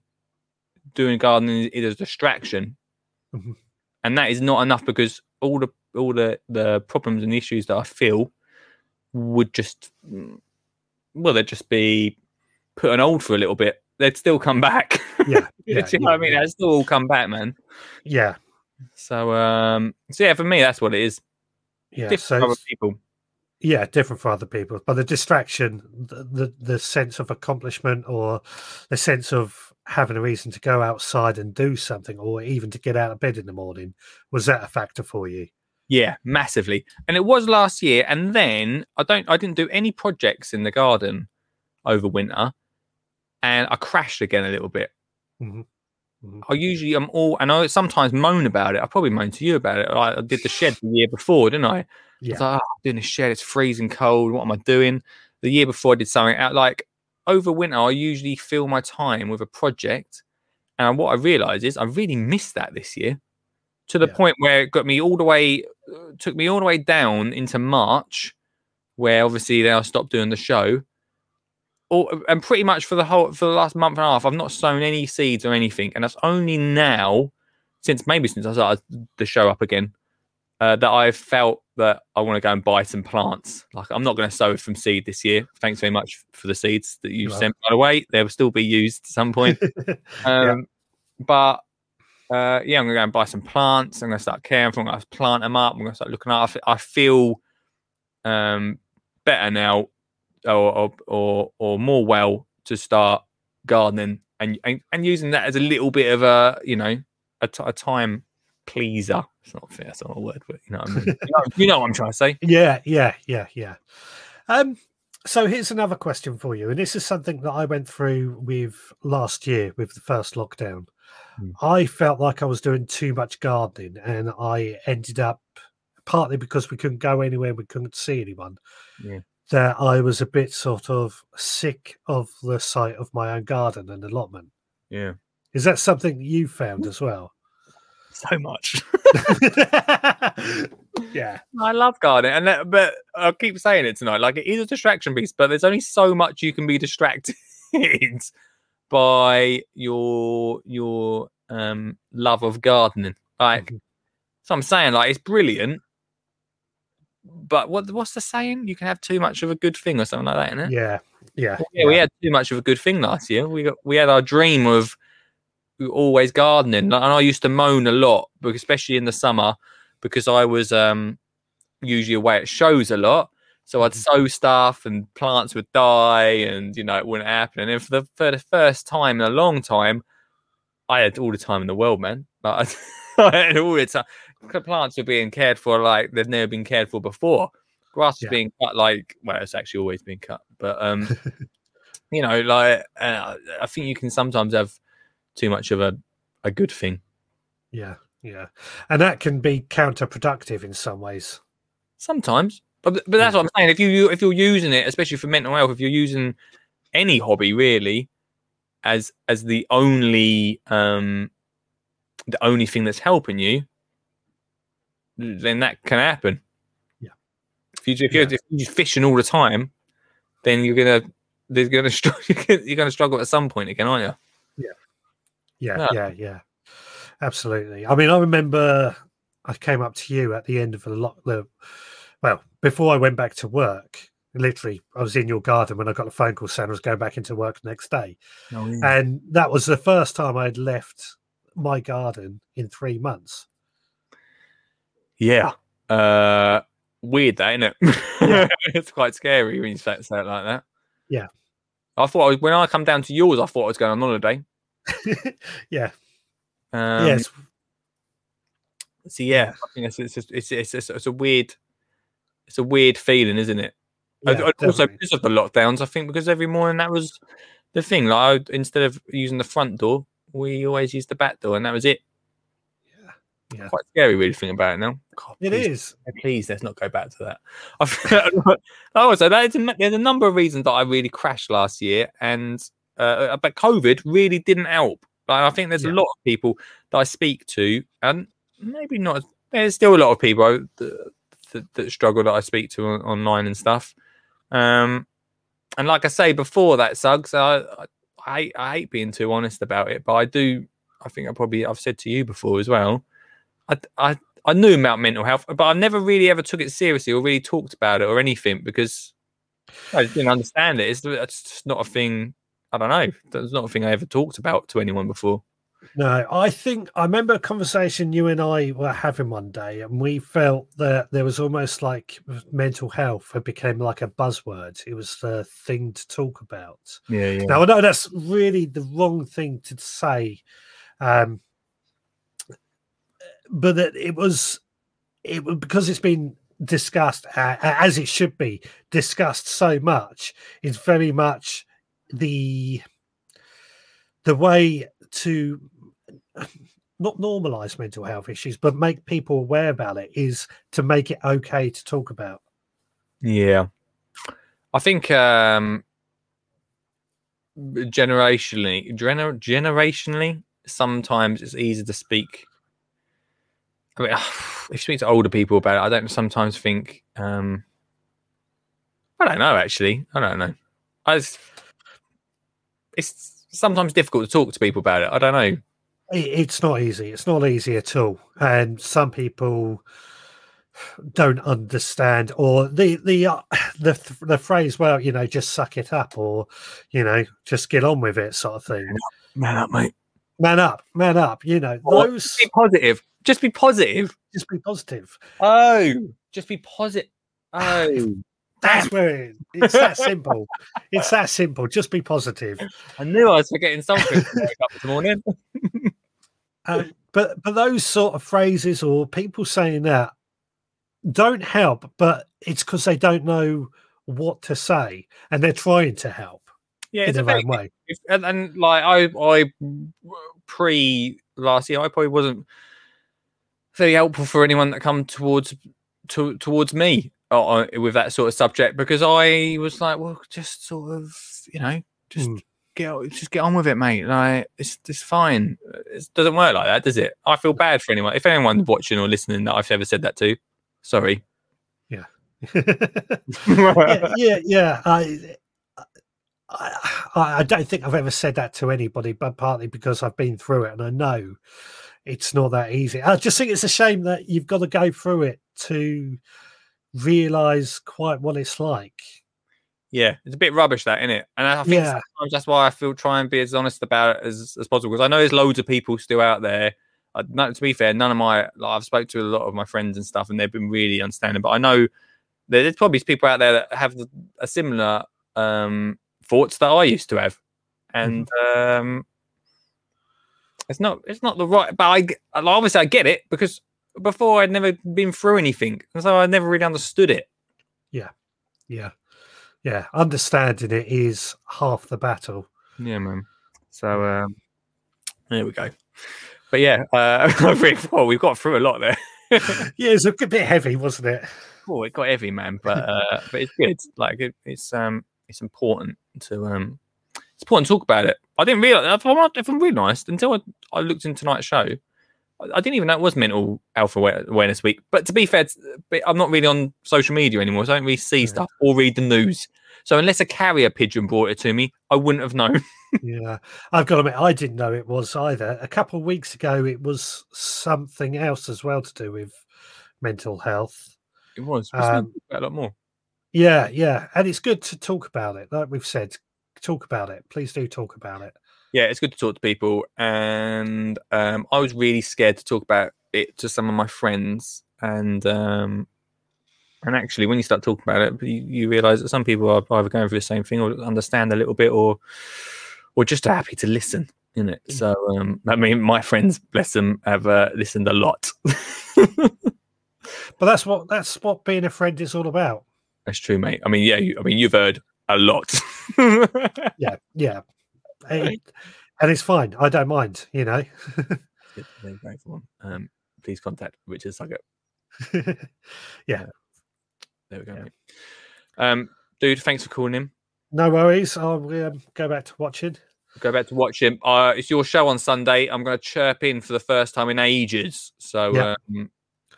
[SPEAKER 1] doing gardening is a distraction,
[SPEAKER 4] Mhm.
[SPEAKER 1] and that is not enough because all the all the the problems and issues that I feel would just mm, well, they'd just be put on hold for a little bit. They'd still come back.
[SPEAKER 4] Yeah, yeah,
[SPEAKER 1] you know what I mean?
[SPEAKER 4] yeah,
[SPEAKER 1] They'd still all come back, man.
[SPEAKER 4] yeah,
[SPEAKER 1] So um, so yeah, for me, that's what it is.
[SPEAKER 4] yeah.
[SPEAKER 1] Different
[SPEAKER 4] So
[SPEAKER 1] for other people.
[SPEAKER 4] yeah, different for other people, but the distraction, the, the the sense of accomplishment, or the sense of having a reason to go outside and do something, or even to get out of bed in the morning, was that a factor for you?
[SPEAKER 1] Yeah, massively. And it was last year. And then I don't I didn't do any projects in the garden over winter. And I crashed again a little bit.
[SPEAKER 4] Mhm. Mhm.
[SPEAKER 1] I usually I'm all and I sometimes moan about it. I probably moaned to you about it. I, I did the shed the year before, didn't I? I
[SPEAKER 4] Yeah,
[SPEAKER 1] was like, oh, I'm doing the shed, it's freezing cold. What am I doing? The year before I did something out like over winter, I usually fill my time with a project. And what I realized is I really missed that this year to the
[SPEAKER 4] Yeah.
[SPEAKER 1] point where it got me all the way, uh, took me all the way down into March, where obviously then I stopped doing the show. Or, and pretty much for the whole for the last month and a half, I've not sown any seeds or anything, and that's only now, since maybe since I started the show up again, uh, that I've felt that I want to go and buy some plants. Like I'm not going to sow from seed this year. Thanks very much for the seeds that you
[SPEAKER 4] You're
[SPEAKER 1] sent. By the way, they will still be used at some point. Um, But uh, yeah, I'm gonna go and buy some plants. I'm gonna start caring for them. I'm gonna plant them up. I'm gonna start looking after. I feel um, better now, or, or or or more well to start gardening and, and and using that as a little bit of a you know a, t- a time pleaser. It's not fair. It's not a word, but you know what I mean. you, know, you know what I'm trying to say.
[SPEAKER 4] yeah, yeah, yeah, yeah. Um, so here's another question for you, and this is something that I went through with last year with the first lockdown.
[SPEAKER 1] Hmm.
[SPEAKER 4] I felt like I was doing too much gardening, and I ended up partly because we couldn't go anywhere, we couldn't see anyone.
[SPEAKER 1] Yeah.
[SPEAKER 4] That I was a bit sort of sick of the sight of my own garden and allotment.
[SPEAKER 1] Yeah,
[SPEAKER 4] Is that something you found as well?
[SPEAKER 1] So much.
[SPEAKER 4] yeah,
[SPEAKER 1] I love gardening, and that, but I keep saying it tonight. Like it is a distraction piece, but there's only so much you can be distracted by your your um love of gardening. Like,
[SPEAKER 4] Mhm.
[SPEAKER 1] so I'm saying, like it's brilliant, but what what's the saying? You can have too much of a good thing, or something like that, isn't it?
[SPEAKER 4] yeah, yeah.
[SPEAKER 1] Well, yeah, we had too much of a good thing last year. We got we had our dream of always gardening, and I used to moan a lot, especially in the summer, because I was um usually away at shows a lot. So I'd
[SPEAKER 4] Mhm.
[SPEAKER 1] sow stuff, and plants would die, and you know it wouldn't happen. And then for the for the first time in a long time, I had all the time in the world, man. Like, I had all the time. Plants were being cared for like they've never been cared for before. Grass was
[SPEAKER 4] Yeah.
[SPEAKER 1] being cut like well, it's actually always been cut, but um you know, like uh, I think you can sometimes have too much of a a good thing.
[SPEAKER 4] Yeah, yeah, and that can be counterproductive in some ways.
[SPEAKER 1] Sometimes, but but that's what I'm saying. If you if you're using it, especially for mental health, if you're using any hobby really as as the only um the only thing that's helping you, then that can happen.
[SPEAKER 4] Yeah.
[SPEAKER 1] If you if you're,
[SPEAKER 4] Yeah.
[SPEAKER 1] if you're fishing all the time, then you're gonna there's gonna struggle. You're gonna struggle at some point again, aren't you?
[SPEAKER 4] Yeah,
[SPEAKER 1] Yeah.
[SPEAKER 4] yeah, yeah, absolutely. I mean, I remember I came up to you at the end of the lock. The well, before I went back to work, literally, I was in your garden when I got a phone call saying I was going back into work the next day,
[SPEAKER 1] Oh,
[SPEAKER 4] and that was the first time I'd left my garden in three months.
[SPEAKER 1] Yeah. Uh, weird, that isn't it?
[SPEAKER 4] Yeah.
[SPEAKER 1] it's quite scary when you say, say it like that.
[SPEAKER 4] Yeah.
[SPEAKER 1] I thought I was, when I come down to yours, I thought I was going on holiday.
[SPEAKER 4] yeah,
[SPEAKER 1] Um,
[SPEAKER 4] yes,
[SPEAKER 1] So yeah, I think it's it's, it's it's it's it's a weird, it's a weird feeling, isn't it?
[SPEAKER 4] Yeah,
[SPEAKER 1] also because of the lockdowns, I think because every morning that was the thing. Like I, instead of using the front door, we always used the back door, and that was it.
[SPEAKER 4] Yeah.
[SPEAKER 1] Quite scary, really, think about it now. God,
[SPEAKER 4] it
[SPEAKER 1] please
[SPEAKER 4] is.
[SPEAKER 1] please let's not go back to that. Also, there's a, there's a number of reasons that I really crashed last year, and uh, but COVID really didn't help. Like, I think there's
[SPEAKER 4] Yeah.
[SPEAKER 1] a lot of people that I speak to, and maybe not. There's still a lot of people that, that, that struggle that I speak to on, online and stuff. Um, and like I say before, that sucks. I, I I hate, I hate being too honest about it, but I do. I think I probably I've said to you before as well. I I I knew about mental health, but I never really ever took it seriously or really talked about it or anything because I just didn't understand it. It's, it's just not a thing. I don't know. That's not a thing I ever talked about to anyone before.
[SPEAKER 4] No, I think I remember a conversation you and I were having one day, and we felt that there was almost like mental health had became like a buzzword. It was the thing to talk about.
[SPEAKER 1] Yeah, yeah.
[SPEAKER 4] Now I know that's really the wrong thing to say, um, but that it was it because it's been discussed uh, as it should be discussed so much. It's very much the the way to not normalize mental health issues, but make people aware about it is to make it okay to talk about.
[SPEAKER 1] Yeah. I think um generationally gener- generationally sometimes it's easy to speak I mean if you speak to older people about it I don't sometimes think um I don't know actually I don't know I just, it's sometimes difficult to talk to people about it I don't know
[SPEAKER 4] It's not easy. It's not easy at all. And some people don't understand, or the the uh, the the phrase, "Well, you know, just suck it up," or you know, just get on with it, sort of thing.
[SPEAKER 1] man up mate
[SPEAKER 4] Man up, man up. You know,
[SPEAKER 1] Or
[SPEAKER 4] those
[SPEAKER 1] just be positive just be positive
[SPEAKER 4] just be positive.
[SPEAKER 1] oh just be positive oh
[SPEAKER 4] That's where it, it's that simple. It's that simple. Just be positive.
[SPEAKER 1] I knew I was forgetting something when I woke up this morning.
[SPEAKER 4] Um, but but those sort of phrases or people saying that don't help. But it's because they don't know what to say, and they're trying to help
[SPEAKER 1] Yeah,
[SPEAKER 4] in
[SPEAKER 1] it's a
[SPEAKER 4] their own way.
[SPEAKER 1] if, and, and like I, I pre last year, I probably wasn't very helpful for anyone that come towards to, towards me uh, with that sort of subject because I was like, well, just sort of, you know, just
[SPEAKER 4] Mm.
[SPEAKER 1] get on- just get on with it, mate. Like it's it's fine. It doesn't work like that, does it? I feel bad for anyone. If anyone's watching or listening that I've ever said that to, sorry.
[SPEAKER 4] yeah, yeah, yeah. I, I, I don't think I've ever said that to anybody, but partly because I've been through it and I know it's not that easy. I just think it's a shame that you've got to go through it to realize quite what it's like.
[SPEAKER 1] Yeah, it's a bit rubbish that, isn't it? And I think
[SPEAKER 4] Yeah.
[SPEAKER 1] sometimes that's why I feel try and be as honest about it as, as possible because I know there's loads of people still out there. I, no, to be fair, none of my like, I've spoke to a lot of my friends and stuff, and they've been really understanding. But I know there's probably people out there that have a similar um, thoughts that I used to have, and um, it's not it's not the right. But I obviously I get it because before I'd never been through anything, and so I never really understood it.
[SPEAKER 4] Yeah, yeah. Yeah. Understanding it is half the battle.
[SPEAKER 1] Yeah, man. So um, there we go. But yeah, uh, well, we've got through a lot there.
[SPEAKER 4] Yeah, it's a bit heavy, wasn't it?
[SPEAKER 1] oh, it got heavy, man. But uh, but it's good. Like it, it's um it's important to um it's important to talk about it. I didn't realize if I'm, if I'm really honest until I, I looked in tonight's show. I, didn't even know it was Mental Health Awareness Week. But to be fair, I'm not really on social media anymore, so I don't really see
[SPEAKER 4] Yeah.
[SPEAKER 1] stuff or read the news. So unless a carrier pigeon brought it to me, I wouldn't have known.
[SPEAKER 4] Yeah, I've got to admit, I didn't know it was either. A couple of weeks ago, it was something else as well to do with mental health.
[SPEAKER 1] It was
[SPEAKER 4] Um,
[SPEAKER 1] a lot more.
[SPEAKER 4] Yeah, yeah, and it's good to talk about it. Like we've said, talk about it. Please do talk about it.
[SPEAKER 1] Yeah, it's good to talk to people. And um, I was really scared to talk about it to some of my friends. And um, and actually, when you start talking about it, you, you realize that some people are either going through the same thing or understand a little bit, or or just happy to listen. In it, so um, I mean, my friends, bless them, have uh, listened a lot.
[SPEAKER 4] But that's what that's what being a friend is all about.
[SPEAKER 1] That's true, mate. I mean, yeah, you, I mean, you've heard a lot.
[SPEAKER 4] Yeah, yeah, It- and it's fine. I don't mind. You know.
[SPEAKER 1] Grateful. Um, please contact Richard Suggett.
[SPEAKER 4] yeah,
[SPEAKER 1] There we go.
[SPEAKER 4] Yeah.
[SPEAKER 1] Um, dude, thanks for calling in.
[SPEAKER 4] no worries. I'll um, go back to watching.
[SPEAKER 1] Go back to watch him. Uh, it's your show on Sunday. I'm going to chirp in for the first time in ages. So,
[SPEAKER 4] Yeah.
[SPEAKER 1] um,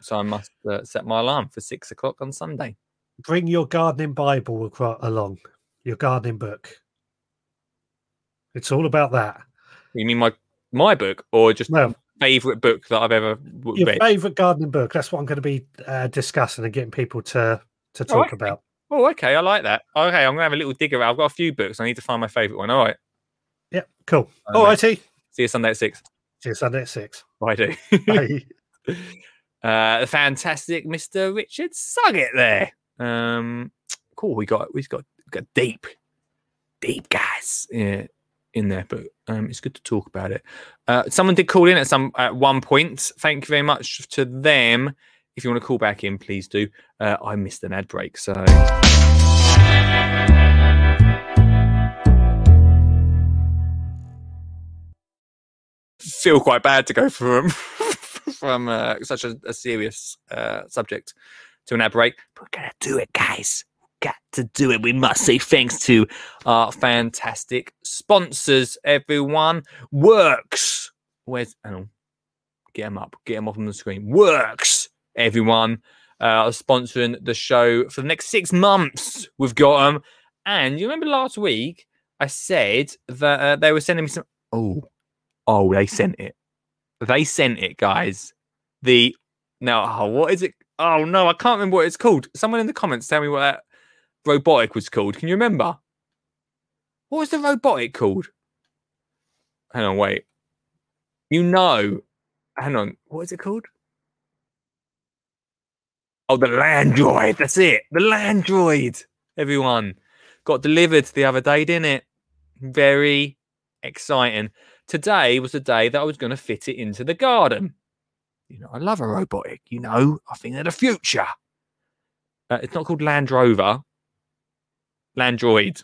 [SPEAKER 1] so I must uh, set my alarm for six o'clock on Sunday.
[SPEAKER 4] Bring your gardening Bible along, your gardening book. It's all about that.
[SPEAKER 1] You mean my my book or just
[SPEAKER 4] No,
[SPEAKER 1] favorite book that I've ever
[SPEAKER 4] your
[SPEAKER 1] read?
[SPEAKER 4] favourite gardening book. That's what I'm going to be uh, discussing and getting people to to talk
[SPEAKER 1] okay.
[SPEAKER 4] about.
[SPEAKER 1] Oh, okay. I like that. Okay, I'm gonna have a little dig around. I've got a few books. I need to find my favorite one. All right.
[SPEAKER 4] Yep, cool. All righty.
[SPEAKER 1] See you Sunday at six.
[SPEAKER 4] See you Sunday at six.
[SPEAKER 1] I do.
[SPEAKER 4] Bye.
[SPEAKER 1] uh, the fantastic Mr. Richard Suggett there. Um, cool. We got we've got we got deep, deep guys yeah, in there, but um, it's good to talk about it. Uh, someone did call in at some at one point. Thank you very much to them. If you want to call back in, please do. Uh, I missed an ad break, so. Feel quite bad to go from from uh, such a, a serious uh, subject to an ad break. But we're gonna do it, guys. Got to do it. We must say thanks to our fantastic sponsors. Everyone Worx. Where's? Hang. Get them up. Get them up on the screen. Worx. Everyone uh, sponsoring the show for the next six months. We've got them. And you remember last week I said that uh, they were sending me some. Oh, oh, they sent it. They sent it, guys. The now, oh, what is it? Oh no, I can't remember what it's called. Someone in the comments tell me what that robotic was called. Can you remember? What was the robotic called? Hang on, wait. You know. Hang on. What is it called? Oh, the Landroid. That's it. The Landroid. Everyone got delivered the other day, didn't it? Very exciting. Today was the day that I was going to fit it into the garden. You know, I love a robotic. You know, I think they're the future. Uh, it's not called Land Rover. Landroid.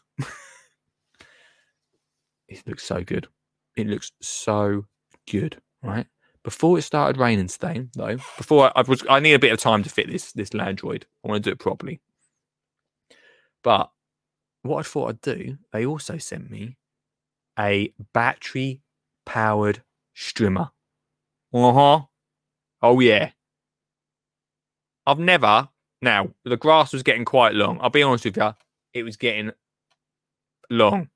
[SPEAKER 1] it looks so good. It looks so good, right? Before it started raining today, though, before I, I was, I need a bit of time to fit this this Landroid. I want to do it properly. But what I thought I'd do, they also sent me a battery powered strimmer. Uh huh. Oh yeah. I've never. Now the grass was getting quite long. I'll be honest with you, it was getting long.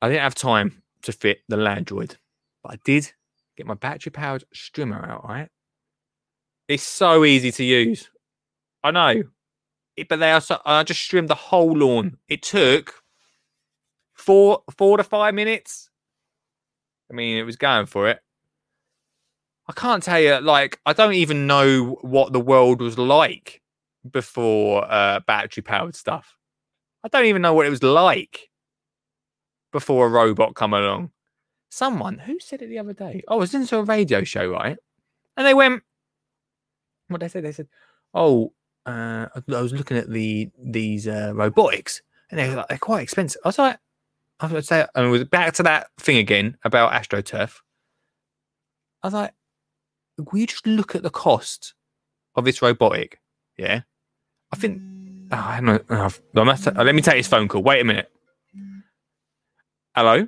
[SPEAKER 1] I didn't have time to fit the Landroid, but I did get my battery powered strimmer out. Right, it's so easy to use. I know, it, but they are. So, I just trimmed the whole lawn. It took four four to five minutes. I mean, it was going for it. I can't tell you, like, I don't even know what the world was like before uh, battery powered stuff. I don't even know what it was like before a robot come along. Someone who said it the other day. Oh, I was into a radio show, right? And they went, what they said? They said, "Oh, uh, I was looking at the these uh, robotics, and they're like, they're quite expensive." I was like, I was say, and was back to that thing again about AstroTurf. I was like, will you just look at the cost of this robotic? Yeah, I think. Oh, I don't know. Oh, I must, uh, let me take this phone call. Wait a minute. Hello,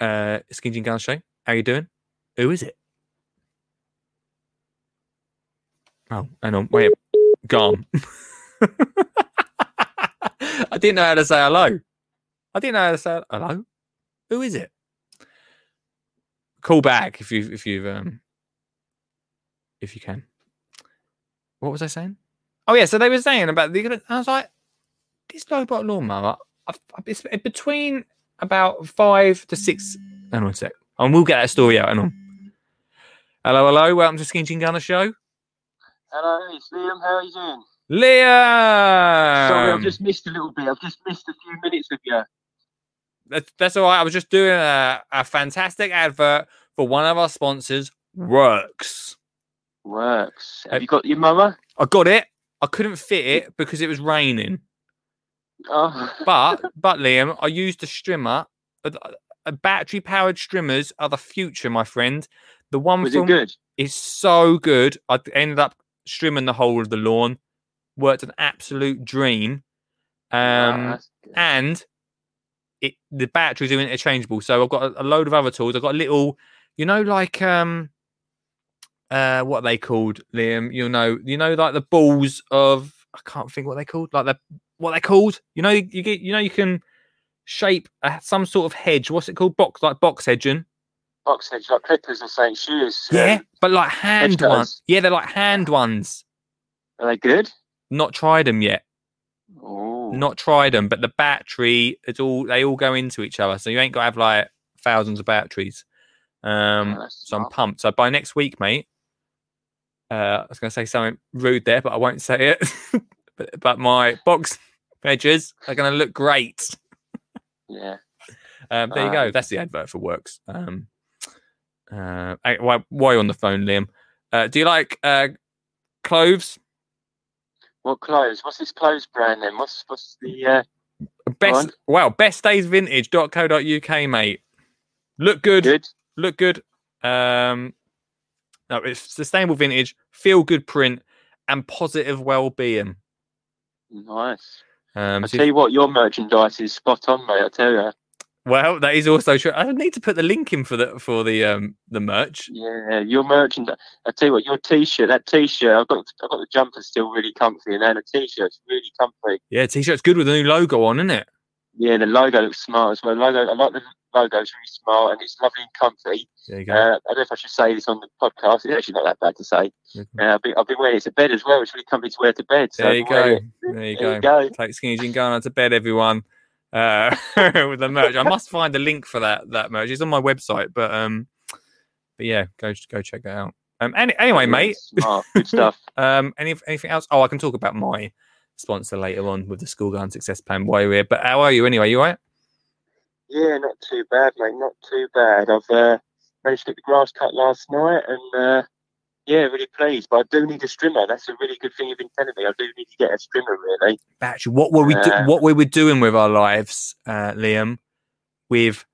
[SPEAKER 1] uh, Skinny Jean Gardener Show. How you doing? Who is it? Oh, hang on. Wait. Gone. I didn't know how to say hello. I didn't know how to say hello. Who is it? Call back if you if you've um if you can. What was I saying? Oh yeah, so they were saying about the. I was like, this robot lawnmower. I've, I've- it's between about five to six. Hang on a sec, and we'll get that story out. Hang on. Hello, hello. Welcome to Skin Gunner Show.
[SPEAKER 5] Hello, it's Liam. How are you doing?
[SPEAKER 1] Liam.
[SPEAKER 5] Sorry, I've just missed a little bit. I've just missed a few minutes of you.
[SPEAKER 1] That's, that's all right. I was just doing a, a fantastic advert for one of our sponsors, Worx.
[SPEAKER 5] Worx.
[SPEAKER 1] Uh,
[SPEAKER 5] Have you got your mother?
[SPEAKER 1] I got it. I couldn't fit it because it was raining.
[SPEAKER 5] Oh,
[SPEAKER 1] But but Liam, I used a strimmer. A, a battery powered strimmers are the future, my friend. The one
[SPEAKER 5] was
[SPEAKER 1] from
[SPEAKER 5] it good?
[SPEAKER 1] is so good. I ended up trimming the whole of the lawn. Worked an absolute dream. Um, and it the batteries are interchangeable. So I've got a, a load of other tools. I've got a little, you know, like um, uh, what are they called, Liam? You know, you know, like the balls of I can't think what they called, like the what they called. You know, you get, you know, you can shape a, some sort of hedge. What's it called? Box like box hedging.
[SPEAKER 5] Box hedge, like clippers or saying shoes.
[SPEAKER 1] Yeah,
[SPEAKER 5] um,
[SPEAKER 1] but like hand ones. Yeah, they're like hand ones.
[SPEAKER 5] Are they good?
[SPEAKER 1] Not tried them yet.
[SPEAKER 5] Oh,
[SPEAKER 1] Not tried them, but the battery, it's all they all go into each other. So you ain't got to have like thousands of batteries. Um,
[SPEAKER 5] that's
[SPEAKER 1] so I'm pumped. So by next week, mate, uh, I was going to say something rude there, but I won't say it. but, but my box edges are going to look great.
[SPEAKER 5] Yeah.
[SPEAKER 1] Um, there you go. That's the advert for Worx. Um, uh, why, why are you on the phone, Liam? Uh, do you like uh, cloves?
[SPEAKER 5] What clothes? What's this clothes brand then? What's what's the uh,
[SPEAKER 1] Best wow, bestdaysvintage.co.uk, mate. Look good,
[SPEAKER 5] good?
[SPEAKER 1] look good. Um, no, it's sustainable vintage, feel good print, and positive well-being.
[SPEAKER 5] Nice.
[SPEAKER 1] Um,
[SPEAKER 5] I tell you what, your merchandise is spot on, mate. I tell you.
[SPEAKER 1] well, that is also true. I need to put the link in for the for the um the merch.
[SPEAKER 5] Yeah, your merchandise. I tell you what, your t-shirt, that t-shirt, I've got, I've got the jumper still really comfy, and then the t-shirt's really comfy.
[SPEAKER 1] Yeah, t-shirt's good with the new logo on, isn't it?
[SPEAKER 5] Yeah, the logo looks smart as well. Logo, I like the logo. It's really smart and it's lovely and comfy.
[SPEAKER 1] There you go.
[SPEAKER 5] Uh, I don't know if I should say this on the podcast. It's actually not that bad to say.
[SPEAKER 1] Mhm.
[SPEAKER 5] Uh, I've, been, I've been wearing it to bed as well. It's really comfy to wear to bed. So
[SPEAKER 1] there you go. There you
[SPEAKER 5] There
[SPEAKER 1] go.
[SPEAKER 5] go.
[SPEAKER 1] Take skinny jean gardener to bed, everyone. Uh, with the merch. I must find the link for that that merch. It's on my website, but um, but yeah, go go check that out. Um, any, anyway, mate.
[SPEAKER 5] Smart, good stuff.
[SPEAKER 1] Um, any anything else? Oh, I can talk about my sponsor later on with the school garden success plan while you're here. But how are you anyway? You all right?
[SPEAKER 5] Yeah, not too bad, mate. Not too bad. I've uh, managed to get the grass cut last night, and uh, yeah, really pleased. But I do need a strimmer. That's a really good thing you've been telling me. I do need to get a strimmer, really.
[SPEAKER 1] Actually, what were we do-
[SPEAKER 5] Uh,
[SPEAKER 1] what we were doing with our lives, uh, Liam, with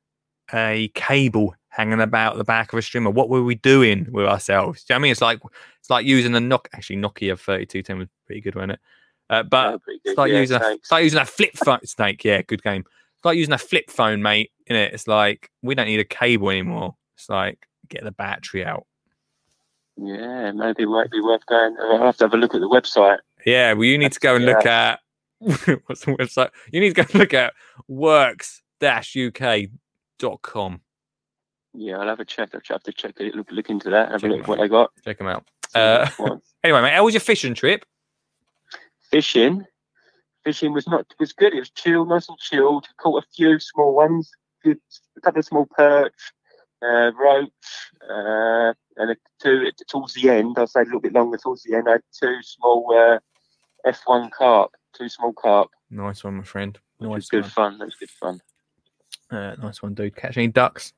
[SPEAKER 1] a cable hanging about the back of a strimmer? What were we doing with ourselves? Do you know what I mean? It's like it's like using a knock. Actually, Nokia thirty two ten was pretty good, wasn't it? Uh, but
[SPEAKER 5] Yeah, good.
[SPEAKER 1] like
[SPEAKER 5] Yeah,
[SPEAKER 1] using a,
[SPEAKER 5] thanks.
[SPEAKER 1] like using a flip phone. Snake, yeah, good game. Start using a flip phone, mate. In it, it's like we don't need a cable anymore. It's like get the battery out.
[SPEAKER 5] Yeah, maybe it might be worth going. I'll have to have a look at the website.
[SPEAKER 1] Yeah, well, you need to go and look at what's the website? You need to go and look at works-uk.com.
[SPEAKER 5] Yeah, I'll have a check. I'll have to check it. Look, look into that. Have
[SPEAKER 1] Check
[SPEAKER 5] a look at what they got.
[SPEAKER 1] Check them out. Uh. Anyway, mate, how was your fishing trip?
[SPEAKER 5] Fishing. Fishing was not was good. It was chill, nice and chilled. Caught a few small ones, a couple of small perch, uh, roach, uh, and a, two towards the end. I'll say a little bit longer towards the end. I had two small uh, F1 carp, two small carp.
[SPEAKER 1] Nice one, my friend.
[SPEAKER 5] Which was
[SPEAKER 1] Nice
[SPEAKER 5] good
[SPEAKER 1] one.
[SPEAKER 5] fun. That was good fun.
[SPEAKER 1] Uh, nice one, dude. Catch any ducks?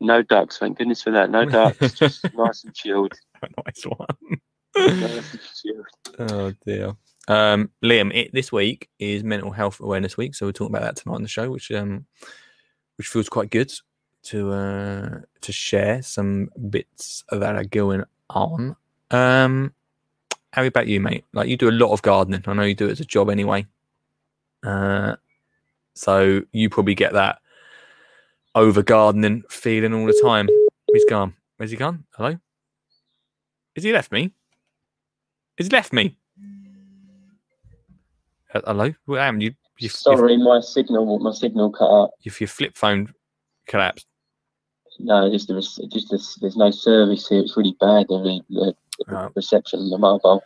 [SPEAKER 5] No ducks, thank goodness for that. No ducks, just nice and chilled.
[SPEAKER 1] nice one. Oh dear. Um, Liam, it, this week is Mental Health Awareness Week, so we're talking about that tonight on the show, which um, which feels quite good to uh to share some bits that are going on. Um, how about you, mate? Like you do a lot of gardening. I know you do it as a job anyway. Uh, so you probably get that over gardening feeling all the time. He's gone. Where's he gone? Hello? Has he left me? He left me? Uh, Hello? What happened? You, you, you,
[SPEAKER 5] Sorry, my signal, my signal cut out.
[SPEAKER 1] if your flip phone collapsed.
[SPEAKER 5] No, just there's just the, there's no service here. It's really bad. The, the, the
[SPEAKER 1] Oh.
[SPEAKER 5] reception on the mobile.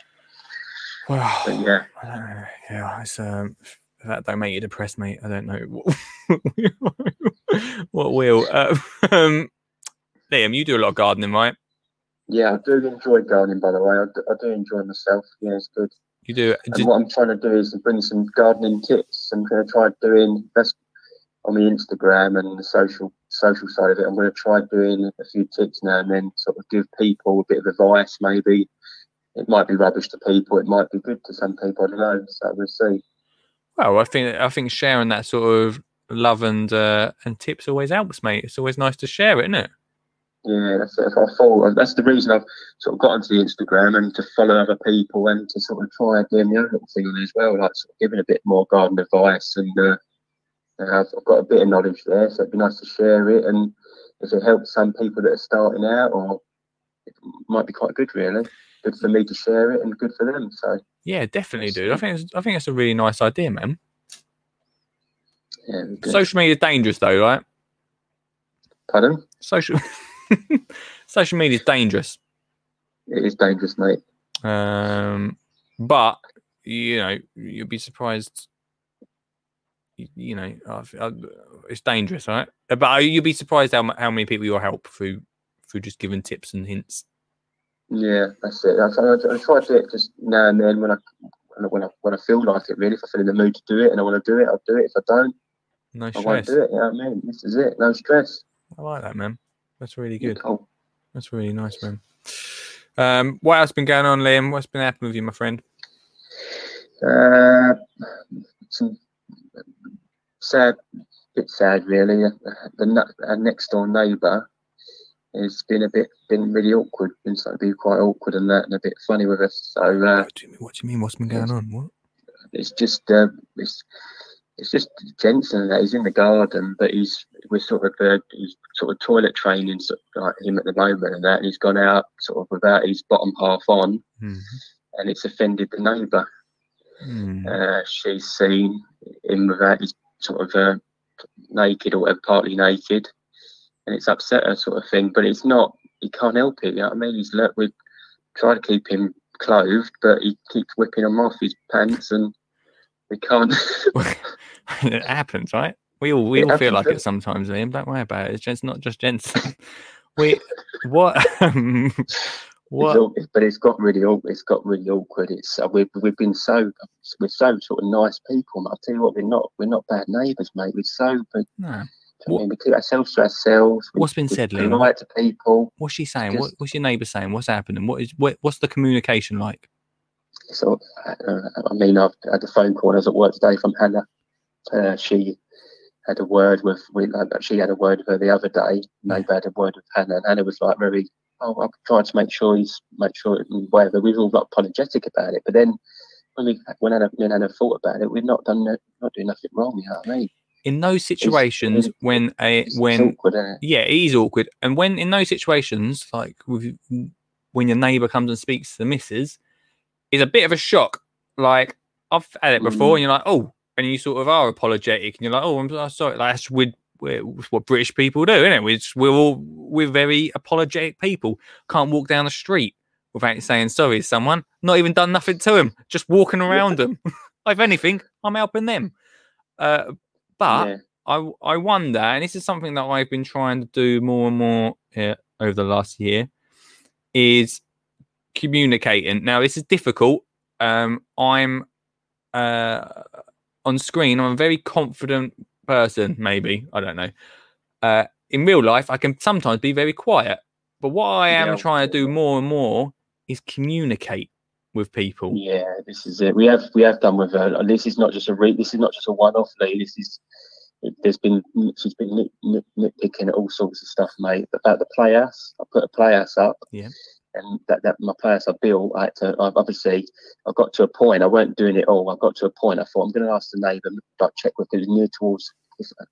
[SPEAKER 1] Well,
[SPEAKER 5] But yeah,
[SPEAKER 1] I don't know. Yeah, it's um, that don't make you depressed, mate. I don't know what, what will. Uh, um, Liam, you do a lot of gardening, right?
[SPEAKER 5] Yeah, I do enjoy gardening. By the way, I do, I do enjoy myself. Yeah, it's good.
[SPEAKER 1] You do.
[SPEAKER 5] And
[SPEAKER 1] Did,
[SPEAKER 5] what I'm trying to do is bring some gardening tips. I'm going to try doing that's on the Instagram and the social social side of it. I'm going to try doing a few tips now and then, sort of give people a bit of advice. Maybe it might be rubbish to people. It might be good to some people. I don't know. So we'll see.
[SPEAKER 1] well, I think I think sharing that sort of love and uh, and tips always helps, mate. It's always nice to share isn't it?
[SPEAKER 5] Yeah, that's it. I thought that's the reason I've sort of got onto the Instagram and to follow other people and to sort of try doing the other little thing on as well, like sort of giving a bit more garden advice and uh, Uh, I've got a bit of knowledge there, so it'd be nice to share it. And if it helps some people that are starting out, or it might be quite good, really. Good for me to share it, and good for them. So
[SPEAKER 1] Yeah, definitely, dude. I think it's, I think it's a really nice idea, man.
[SPEAKER 5] yeah.
[SPEAKER 1] Social media is dangerous, though, right?
[SPEAKER 5] pardon.
[SPEAKER 1] Social social media is dangerous.
[SPEAKER 5] It is dangerous, mate.
[SPEAKER 1] Um, but you know, you'll be surprised. You, you know, I've- I've- it's dangerous, right? But you'll be surprised how how many people you'll help through through just giving tips and hints.
[SPEAKER 5] Yeah, that's it. I, I, I try to do it just now and then when I when I, when I feel like it. Really, if I feel in the mood to do it and I want to do it, I'll do it. If I don't,
[SPEAKER 1] No
[SPEAKER 5] I won't
[SPEAKER 1] stress.
[SPEAKER 5] do it. You know what I mean? This is it. No stress.
[SPEAKER 1] I like that, man. That's really good.
[SPEAKER 5] Cool.
[SPEAKER 1] That's really nice, man. Um, what else has been going on, Liam? What's been happening with you, my friend?
[SPEAKER 5] Uh, some sad, bit sad really. Uh, The our next door neighbour has been a bit, been really awkward. Been to be quite awkward and that, and a bit funny with us. So uh,
[SPEAKER 1] What do you mean? What do you mean? What's been going on? What?
[SPEAKER 5] it's just, uh, it's, it's just Jensen that. He's in the garden, but he's we're sort of uh, he's sort of toilet training sort of like him at the moment and that. And he's gone out sort of without his bottom half on,
[SPEAKER 1] Hmm.
[SPEAKER 5] and it's offended the neighbour.
[SPEAKER 1] Hmm.
[SPEAKER 5] uh, she's seen him without his sort of uh, naked or partly naked, and it's upset her sort of thing. But it's not. He can't help it. You know what I mean? He's look. We try to keep him clothed, but he keeps whipping them off his pants, and we can't.
[SPEAKER 1] it happens, right? We all we
[SPEAKER 5] It
[SPEAKER 1] all feel like it sometimes, Liam. Don't worry about it. It's just not just Jensen. we what um,
[SPEAKER 5] It's
[SPEAKER 1] what
[SPEAKER 5] all- but it's got really aw- it's got really awkward. It's uh, we've we've been so we're so sort of nice people. I tell you what, we're not we're not bad neighbours, mate. We're so but,
[SPEAKER 1] no.
[SPEAKER 5] I mean, we keep ourselves to ourselves. We-
[SPEAKER 1] What's been said, Liam?
[SPEAKER 5] polite to people.
[SPEAKER 1] What's she saying? What, what's your neighbour saying? What's happening? What is what, what's the communication like?
[SPEAKER 5] So, uh, I mean, I've had a phone call I was at work today from Hannah. Uh, she had a word with, uh, she had a word with her the other day. Neighbour had a word with Hannah, and Hannah was like very, oh, I'm trying to make sure he's, make sure, whatever. We were all like apologetic about it, but then when we, when Hannah, and Hannah thought about it, we've not done, no- not doing nothing wrong. You know what I mean?
[SPEAKER 1] In those situations
[SPEAKER 5] it's-
[SPEAKER 1] when a
[SPEAKER 5] It's,
[SPEAKER 1] when
[SPEAKER 5] awkward, it?
[SPEAKER 1] yeah, it is awkward. And when in those situations, like with, when your neighbour comes and speaks to the missus, is a bit of a shock. Like I've had it before,
[SPEAKER 5] Mm.
[SPEAKER 1] and you're like, oh, and you sort of are apologetic, and you're like, oh, I'm sorry. Like, that's with what British people do, isn't it? We're, just- we're all we're very apologetic people. Can't walk down the street without saying sorry to someone. Not even done nothing to them, just walking around them. if anything, I'm helping them. Uh, but
[SPEAKER 5] yeah.
[SPEAKER 1] I I wonder, and this is something that I've been trying to do more and more uh, over the last year, is communicating. Now this is difficult. Um, I'm uh, on screen. I'm a very confident person. Maybe I don't know. Uh, in real life, I can sometimes be very quiet. But what I am
[SPEAKER 5] Yeah.
[SPEAKER 1] trying to do more and more is communicate with people.
[SPEAKER 5] Yeah, this is it. We have we have done with her. This is not just a re- this is not just a one off. Lee. This is there's been she's been nit, nit, nitpicking at all sorts of stuff, mate. About the playhouse, I put a playhouse up.
[SPEAKER 1] Yeah.
[SPEAKER 5] And that, that my playhouse I built, I had to I've obviously I got to a point. I weren't doing it all. I got to a point. I thought I'm going to ask the neighbour, like check with it was near towards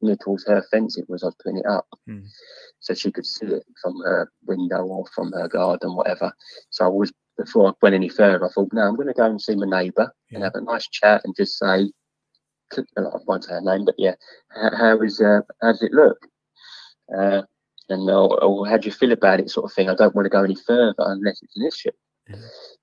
[SPEAKER 5] near towards her fence. It was I was putting it up,
[SPEAKER 1] Hmm.
[SPEAKER 5] so she could see it from her window or from her garden, whatever. So I was before I went any further, I thought, no, I'm going to go and see my neighbour and have a nice chat and just say, I won't say her name, but yeah, how, how is uh, how does it look? Uh, and or, or how do you feel about it, sort of thing. I don't want to go any further unless it's an issue.
[SPEAKER 1] Yeah.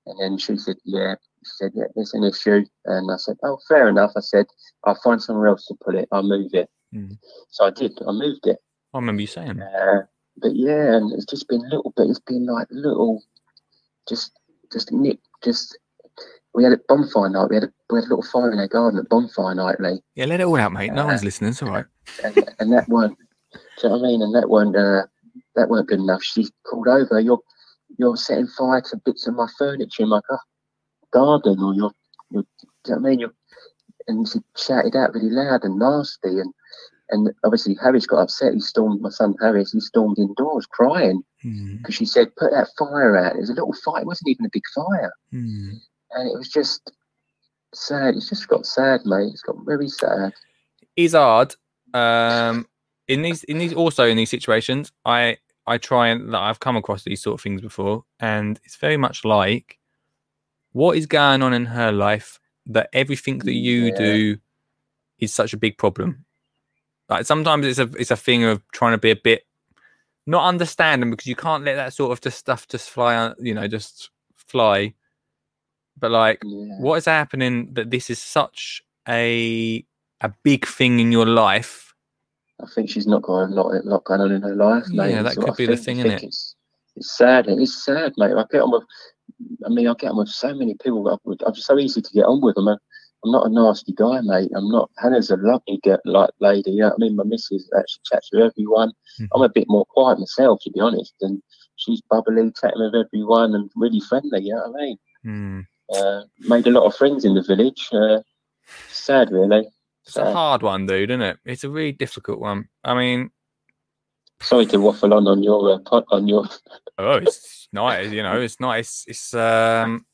[SPEAKER 5] And then she said, yeah. She said, yeah, it's an issue. And I said, oh, fair enough. I said, I'll find somewhere else to put it. I'll move it.
[SPEAKER 1] Mm.
[SPEAKER 5] So I did. I moved it.
[SPEAKER 1] I remember you saying.
[SPEAKER 5] Uh, but yeah, and it's just been little bit. It's been like little, just just nip. Just we had a bonfire night. We had a we had a little fire in our garden at bonfire night, Lee,
[SPEAKER 1] Yeah, let it all out, mate. No
[SPEAKER 5] Uh,
[SPEAKER 1] one's listening. It's all right.
[SPEAKER 5] and, and that weren't. Do you know what I mean? And that weren't uh, that weren't good enough. She called over. You're you're setting fire to bits of my furniture in my gar- garden, or you're, you're do you know what I mean? You're, and she shouted out really loud and nasty, and and obviously Harris got upset. He stormed my son Harris. He stormed indoors crying
[SPEAKER 1] Mm,
[SPEAKER 5] because she said, "Put that fire out." It was a little fire. It wasn't even a big fire,
[SPEAKER 1] mm.
[SPEAKER 5] and it was just sad. It's just got sad, mate. It's got very sad.
[SPEAKER 1] It's hard um, in these, in these, also in these situations, I, I try and like, I've come across these sort of things before, and it's very much like what is going on in her life that everything that you
[SPEAKER 5] Yeah.
[SPEAKER 1] do is such a big problem. Like sometimes it's a it's a thing of trying to be a bit not understanding because you can't let that sort of just stuff just fly, you know, just fly. But like,
[SPEAKER 5] Yeah.
[SPEAKER 1] what is happening that this is such a a big thing in your life?
[SPEAKER 5] I think she's not got a lot, a lot going on in her life, mate.
[SPEAKER 1] Yeah, that
[SPEAKER 5] what
[SPEAKER 1] could
[SPEAKER 5] I
[SPEAKER 1] be the thing,
[SPEAKER 5] I think
[SPEAKER 1] innit?
[SPEAKER 5] It's, it's sad. It's sad, mate. I get on with. I mean, I get on with so many people. I'm, I'm so easy to get on with. I'm, a, I'm not a nasty guy, mate. I'm not. Hannah's a lovely get like lady. You know I mean, my missus actually chats with everyone. I'm a bit more quiet myself, to be honest, and she's bubbly, chatting with everyone, and really friendly. You know what I mean?
[SPEAKER 1] Hmm.
[SPEAKER 5] Uh, made a lot of friends in the village. Uh, sad, really.
[SPEAKER 1] It's a hard one, dude, isn't it? It's a really difficult one. I mean,
[SPEAKER 5] Sorry to waffle on on your uh, pod, on your.
[SPEAKER 1] oh, it's nice, you know, it's nice. It's um,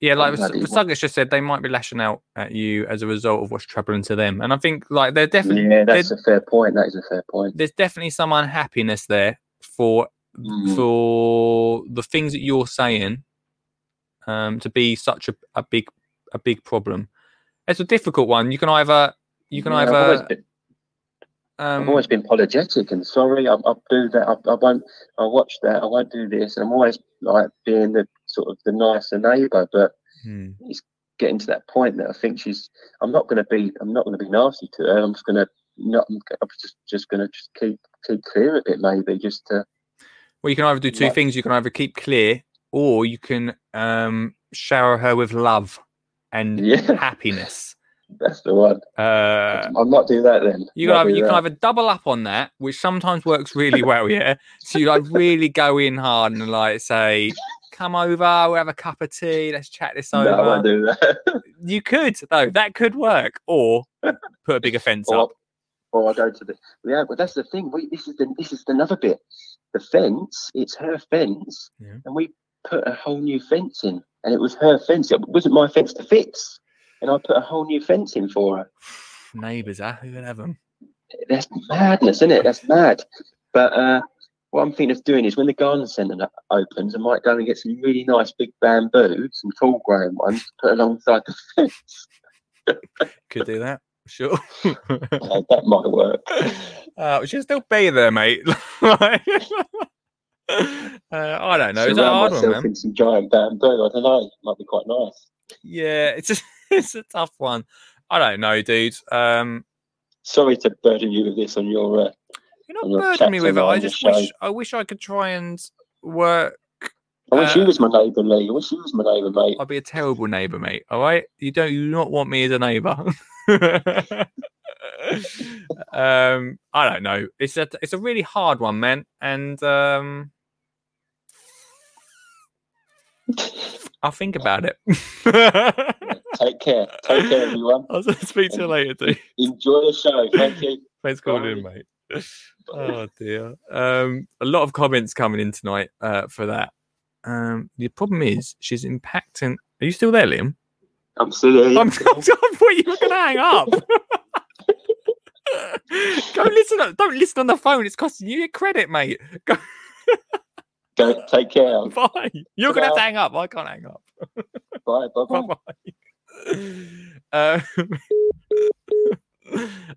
[SPEAKER 1] yeah, like
[SPEAKER 5] Bloody
[SPEAKER 1] just said, they might be lashing out at you as a result of what's troubling to them, and I think like they're definitely
[SPEAKER 5] Yeah, that's a fair point. That is a fair point.
[SPEAKER 1] there's definitely some unhappiness there for
[SPEAKER 5] Mm.
[SPEAKER 1] for the things that you're saying um to be such a, a big a big problem it's a difficult one you can either you can
[SPEAKER 5] Yeah, I've always
[SPEAKER 1] either
[SPEAKER 5] been,
[SPEAKER 1] um
[SPEAKER 5] I've always been apologetic and sorry. I, I'll do that. I, I won't. I'll watch that. I won't do this. And I'm always like being the sort of the nicer neighbour, but
[SPEAKER 1] hmm,
[SPEAKER 5] getting to that point that I think she's. I'm not going to be. I'm not going to be nasty to her. I'm just going to. Not. I'm g- I'm just just going to just keep keep clear a bit, maybe, just to.
[SPEAKER 1] well you can either do two
[SPEAKER 5] Like-
[SPEAKER 1] things you can either keep clear or you can um shower her with love and
[SPEAKER 5] Yeah,
[SPEAKER 1] happiness
[SPEAKER 5] that's the one.
[SPEAKER 1] uh
[SPEAKER 5] I might do that then.
[SPEAKER 1] You
[SPEAKER 5] Might
[SPEAKER 1] can, either,
[SPEAKER 5] do
[SPEAKER 1] you can
[SPEAKER 5] that.
[SPEAKER 1] either double up on that, which sometimes works really well, yeah. So you like really go in hard and like say, "Come over, we'll have a cup of tea, let's chat this
[SPEAKER 5] No, I won't do that.
[SPEAKER 1] You could though, that could work, or put a bigger fence up.
[SPEAKER 5] or I go to the yeah, but that's the thing. We this is the this is another bit. The fence, it's her fence,
[SPEAKER 1] Yeah.
[SPEAKER 5] and we put a whole new fence in, and it was her fence. It wasn't my fence to fix, and I put a whole new fence in for her.
[SPEAKER 1] Neighbours, huh? Who would have them?
[SPEAKER 5] That's madness, isn't it? That's mad. But uh, what I'm thinking of doing is when the garden centre opens, I might go and get some really nice big bamboo, some tall growing ones, to put alongside the fence.
[SPEAKER 1] Could do that, sure.
[SPEAKER 5] Uh, that might work.
[SPEAKER 1] uh, we should still be there, mate. Uh, I don't know. It's a
[SPEAKER 5] Surround
[SPEAKER 1] hard one,
[SPEAKER 5] myself
[SPEAKER 1] man.
[SPEAKER 5] in some giant bamboo. I don't know. Might be quite nice.
[SPEAKER 1] Yeah, it's a, it's a tough one. I don't know, dude. Um,
[SPEAKER 5] Sorry to burden you with this on your. Uh,
[SPEAKER 1] You're not burdening me with it. I just wish. I wish I could try and work.
[SPEAKER 5] I wish
[SPEAKER 1] Uh,
[SPEAKER 5] you was my neighbour, Lee. I wish you was my neighbour, mate.
[SPEAKER 1] I'd be a terrible neighbour, mate. All right, you don't you do not want me as a neighbour. um, I don't know. It's a it's a really hard one, man, and um, I'll think about it.
[SPEAKER 5] Take care. Take care, everyone.
[SPEAKER 1] I'll speak to you later, dude.
[SPEAKER 5] Enjoy the show. Thank you.
[SPEAKER 1] Thanks for calling in, mate. Oh dear. Um, a lot of comments coming in tonight uh, for that. Um, the problem is she's impacting. Are you still there, Liam?
[SPEAKER 5] I'm still here.
[SPEAKER 1] I'm, I thought you were going to hang up. Go listen. Don't listen on the phone. It's costing you your credit, mate. Go,
[SPEAKER 5] Take care.
[SPEAKER 1] bye. You're going to have to hang up. I can't hang up.
[SPEAKER 5] Bye. Bye. Bye.
[SPEAKER 1] Bye. Um,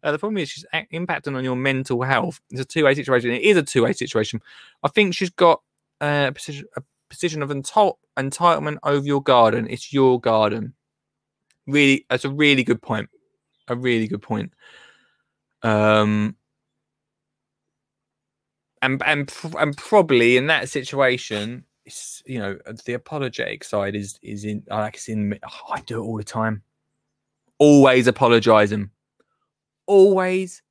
[SPEAKER 1] uh, the problem is she's ac- impacting on your mental health. It's a two-way situation. It is a two-way situation. I think she's got uh, a position, a position of entitle- entitlement over your garden. It's your garden. Really, that's a really good point. A really good point. Um, and and and probably in that situation, it's you know the apologetic side is is in I like it's in oh, I do it all the time. Always apologizing. Always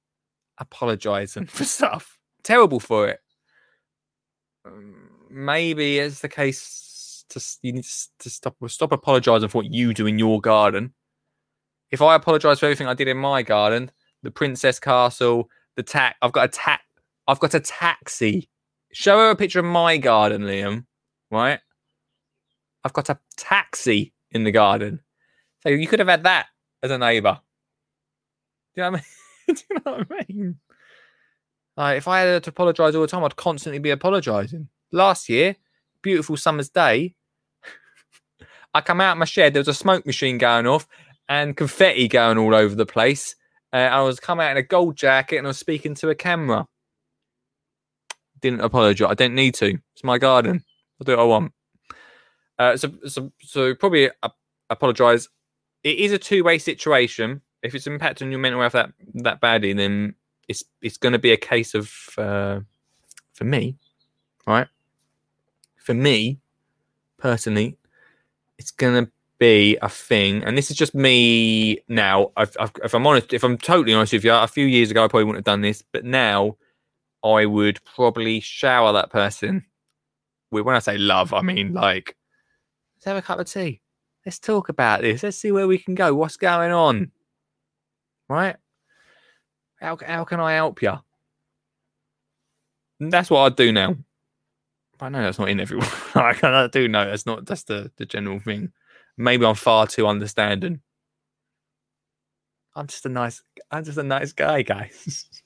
[SPEAKER 1] apologizing for stuff. Terrible for it. Um, maybe as the case to you need to, to stop stop apologizing for what you do in your garden. If I apologize for everything I did in my garden, the princess castle, the tax, I've got a tax, I've got a taxi. Show her a picture of my garden, Liam. Right? I've got a taxi in the garden. So you could have had that as a neighbour. Do you know what I mean? Do you know what I mean? Like, if I had to apologise all the time, I'd constantly be apologising. Last year, beautiful summer's day, I come out of my shed, there was a smoke machine going off and confetti going all over the place. Uh, I was coming out in a gold jacket and I was speaking to a camera. Didn't apologise. I didn't need to. It's my garden. I'll do what I want. Uh, so, so, so probably apologise. It is a two-way situation. If it's impacting your mental health that that badly, then it's it's going to be a case of uh, for me, right? For me, personally, it's going to be a thing, and this is just me now. I've, I've, if I'm honest, if I'm totally honest with you, a few years ago I probably wouldn't have done this, but now I would probably shower that person. With when I say love, I mean like, let's have a cup of tea. Let's talk about this. Let's see where we can go. What's going on? Right? How how can I help you? That's what I do now. I know that's not in everyone. I do know that's not that's the, the general thing. Maybe I'm far too understanding. I'm just a nice I'm just a nice guy, guys.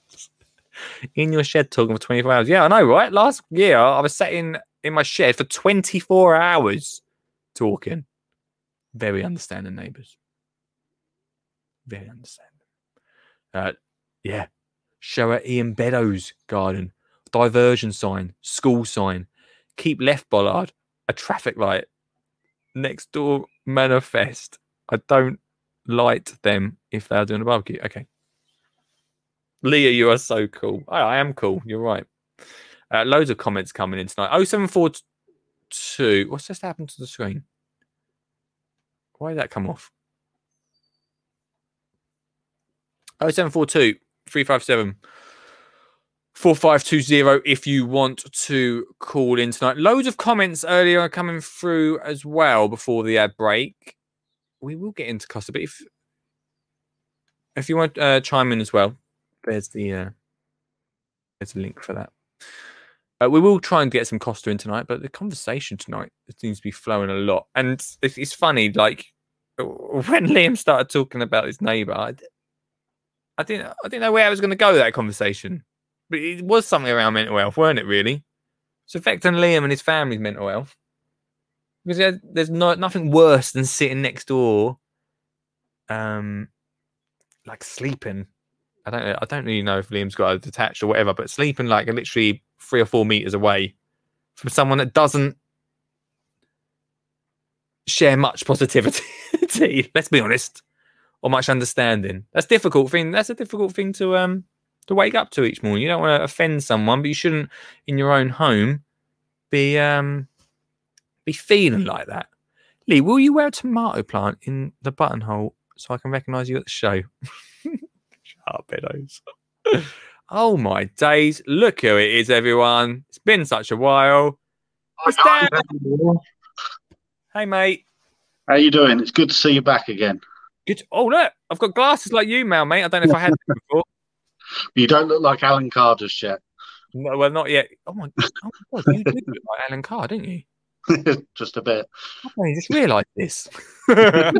[SPEAKER 1] in your shed talking for 24 hours. Yeah, I know, right? Last year I was sat in in my shed for 24 hours talking. Very understanding neighbours. Very understanding. Uh, yeah. Show at Ian Beddoes garden. Diversion sign. School sign. Keep left bollard. A traffic light. Next door manifest. I don't light them if they're doing a barbecue. Okay. Leah, you are so cool. I, I am cool. You're right. Uh, loads of comments coming in tonight. 0742. What's just happened to the screen? Why did that come off? 0742 357 4520 if you want to call in tonight. Loads of comments earlier are coming through as well before the ad break. We will get into Costa, but if if you want to uh, chime in as well, there's the uh, there's a link for that. Uh, we will try and get some Costa in tonight, but the conversation tonight seems to be flowing a lot, and it's, it's funny. Like when Liam started talking about his neighbour, I, I didn't I didn't know where I was going to go with that conversation, but it was something around mental health, weren't it? Really, it's affecting Liam and his family's mental health because there's no, nothing worse than sitting next door, um, like sleeping I don't I don't really know if Liam's got a detached or whatever, but sleeping like literally three or four meters away from someone that doesn't share much positivity. let's be honest, or much understanding. That's difficult thing. That's a difficult thing to um to wake up to each morning. You don't want to offend someone, but you shouldn't in your own home be um be feeling like that. Lee, will you wear a tomato plant in the buttonhole so I can recognise you at the show? up, Beddoes. oh my days. Look who it is, everyone. It's been such a while. It's Dan. Hey, mate.
[SPEAKER 6] How you doing? It's good to see you back again.
[SPEAKER 1] Good. Oh, look. I've got glasses like you, now, mate. I don't know if I had them before.
[SPEAKER 6] You don't look like Alan Carr just yet.
[SPEAKER 1] No, well, not yet. Oh, my, oh my God. You did look like Alan Carr, didn't you?
[SPEAKER 6] just a bit.
[SPEAKER 1] I just realised this. hey,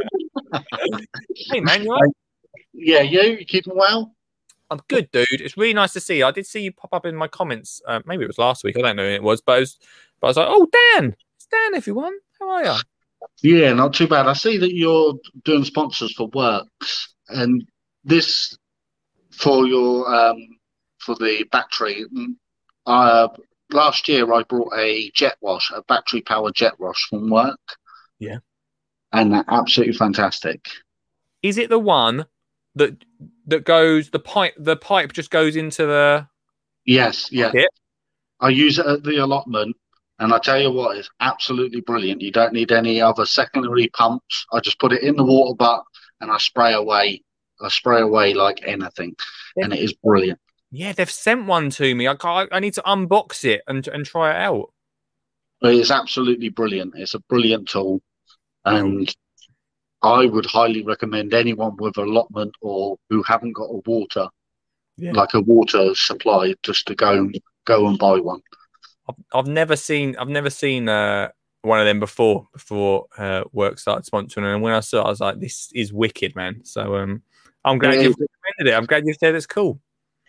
[SPEAKER 1] man, you right?
[SPEAKER 6] Yeah, you? You keeping well?
[SPEAKER 1] I'm good, dude. It's really nice to see you. I did see you pop up in my comments. Uh, maybe it was last week. I don't know when it was, but, was, but I was like, oh, Dan. It's Dan, everyone. How are you?
[SPEAKER 6] Yeah, not too bad. I see that you're doing sponsors for Worx, and this for your um, for the battery. Mm, uh, last year, I brought a jet wash, a battery powered jet wash from Worx.
[SPEAKER 1] Yeah,
[SPEAKER 6] and absolutely fantastic.
[SPEAKER 1] Is it the one that that goes the pipe? The pipe just goes into the.
[SPEAKER 6] Yes, yeah. I use it at the allotment, and I tell you what, it's absolutely brilliant. You don't need any other secondary pumps. I just put it in the water butt and I spray away. I spray away like anything, and it is brilliant.
[SPEAKER 1] Yeah, they've sent one to me. I can't, I need to unbox it and and try it out.
[SPEAKER 6] It's absolutely brilliant. It's a brilliant tool, and I would highly recommend anyone with allotment or who haven't got a water, yeah. like a water supply, just to go go and buy one.
[SPEAKER 1] I've, I've never seen I've never seen uh, one of them before before uh, Worx started sponsoring, and when I saw, it, I was like, "This is wicked, man!" So um, I'm glad
[SPEAKER 6] Yeah,
[SPEAKER 1] you've recommended it. I'm glad you said it's cool.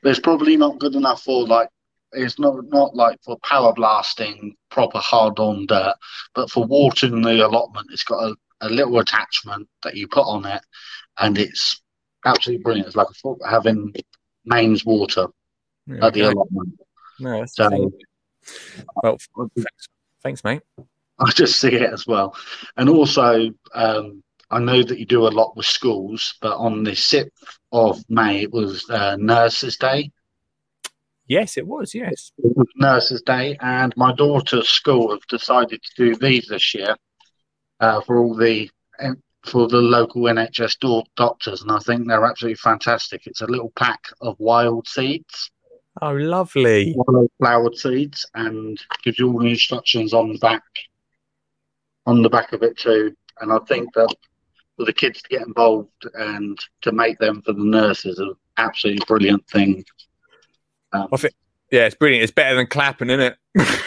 [SPEAKER 6] It's probably not good enough for like it's not not like for power blasting proper hard on dirt, but for watering the allotment, it's got a, a little attachment that you put on it, and it's absolutely brilliant. It's like a, having mains water
[SPEAKER 1] Yeah,
[SPEAKER 6] at the
[SPEAKER 1] okay.
[SPEAKER 6] allotment.
[SPEAKER 1] No,
[SPEAKER 6] So-
[SPEAKER 1] well, thanks, thanks, mate.
[SPEAKER 6] I just see it as well. And also, um, I know that you do a lot with schools, but on the 6th of May, it was uh, Nurses' Day.
[SPEAKER 1] Yes, it was. Yes.
[SPEAKER 6] It was Nurses' Day, and my daughter's school have decided to do these this year uh, for all the for the local NHS do- doctors, and I think they're absolutely fantastic. It's a little pack of wild seeds,
[SPEAKER 1] Oh, lovely.
[SPEAKER 6] wild flowered seeds, and gives you all the instructions on the back, on the back of it too. And I think that for the kids to get involved and to make them for the nurses is an absolutely brilliant thing. Um,
[SPEAKER 1] I think- Yeah, it's brilliant. It's better than clapping, isn't it?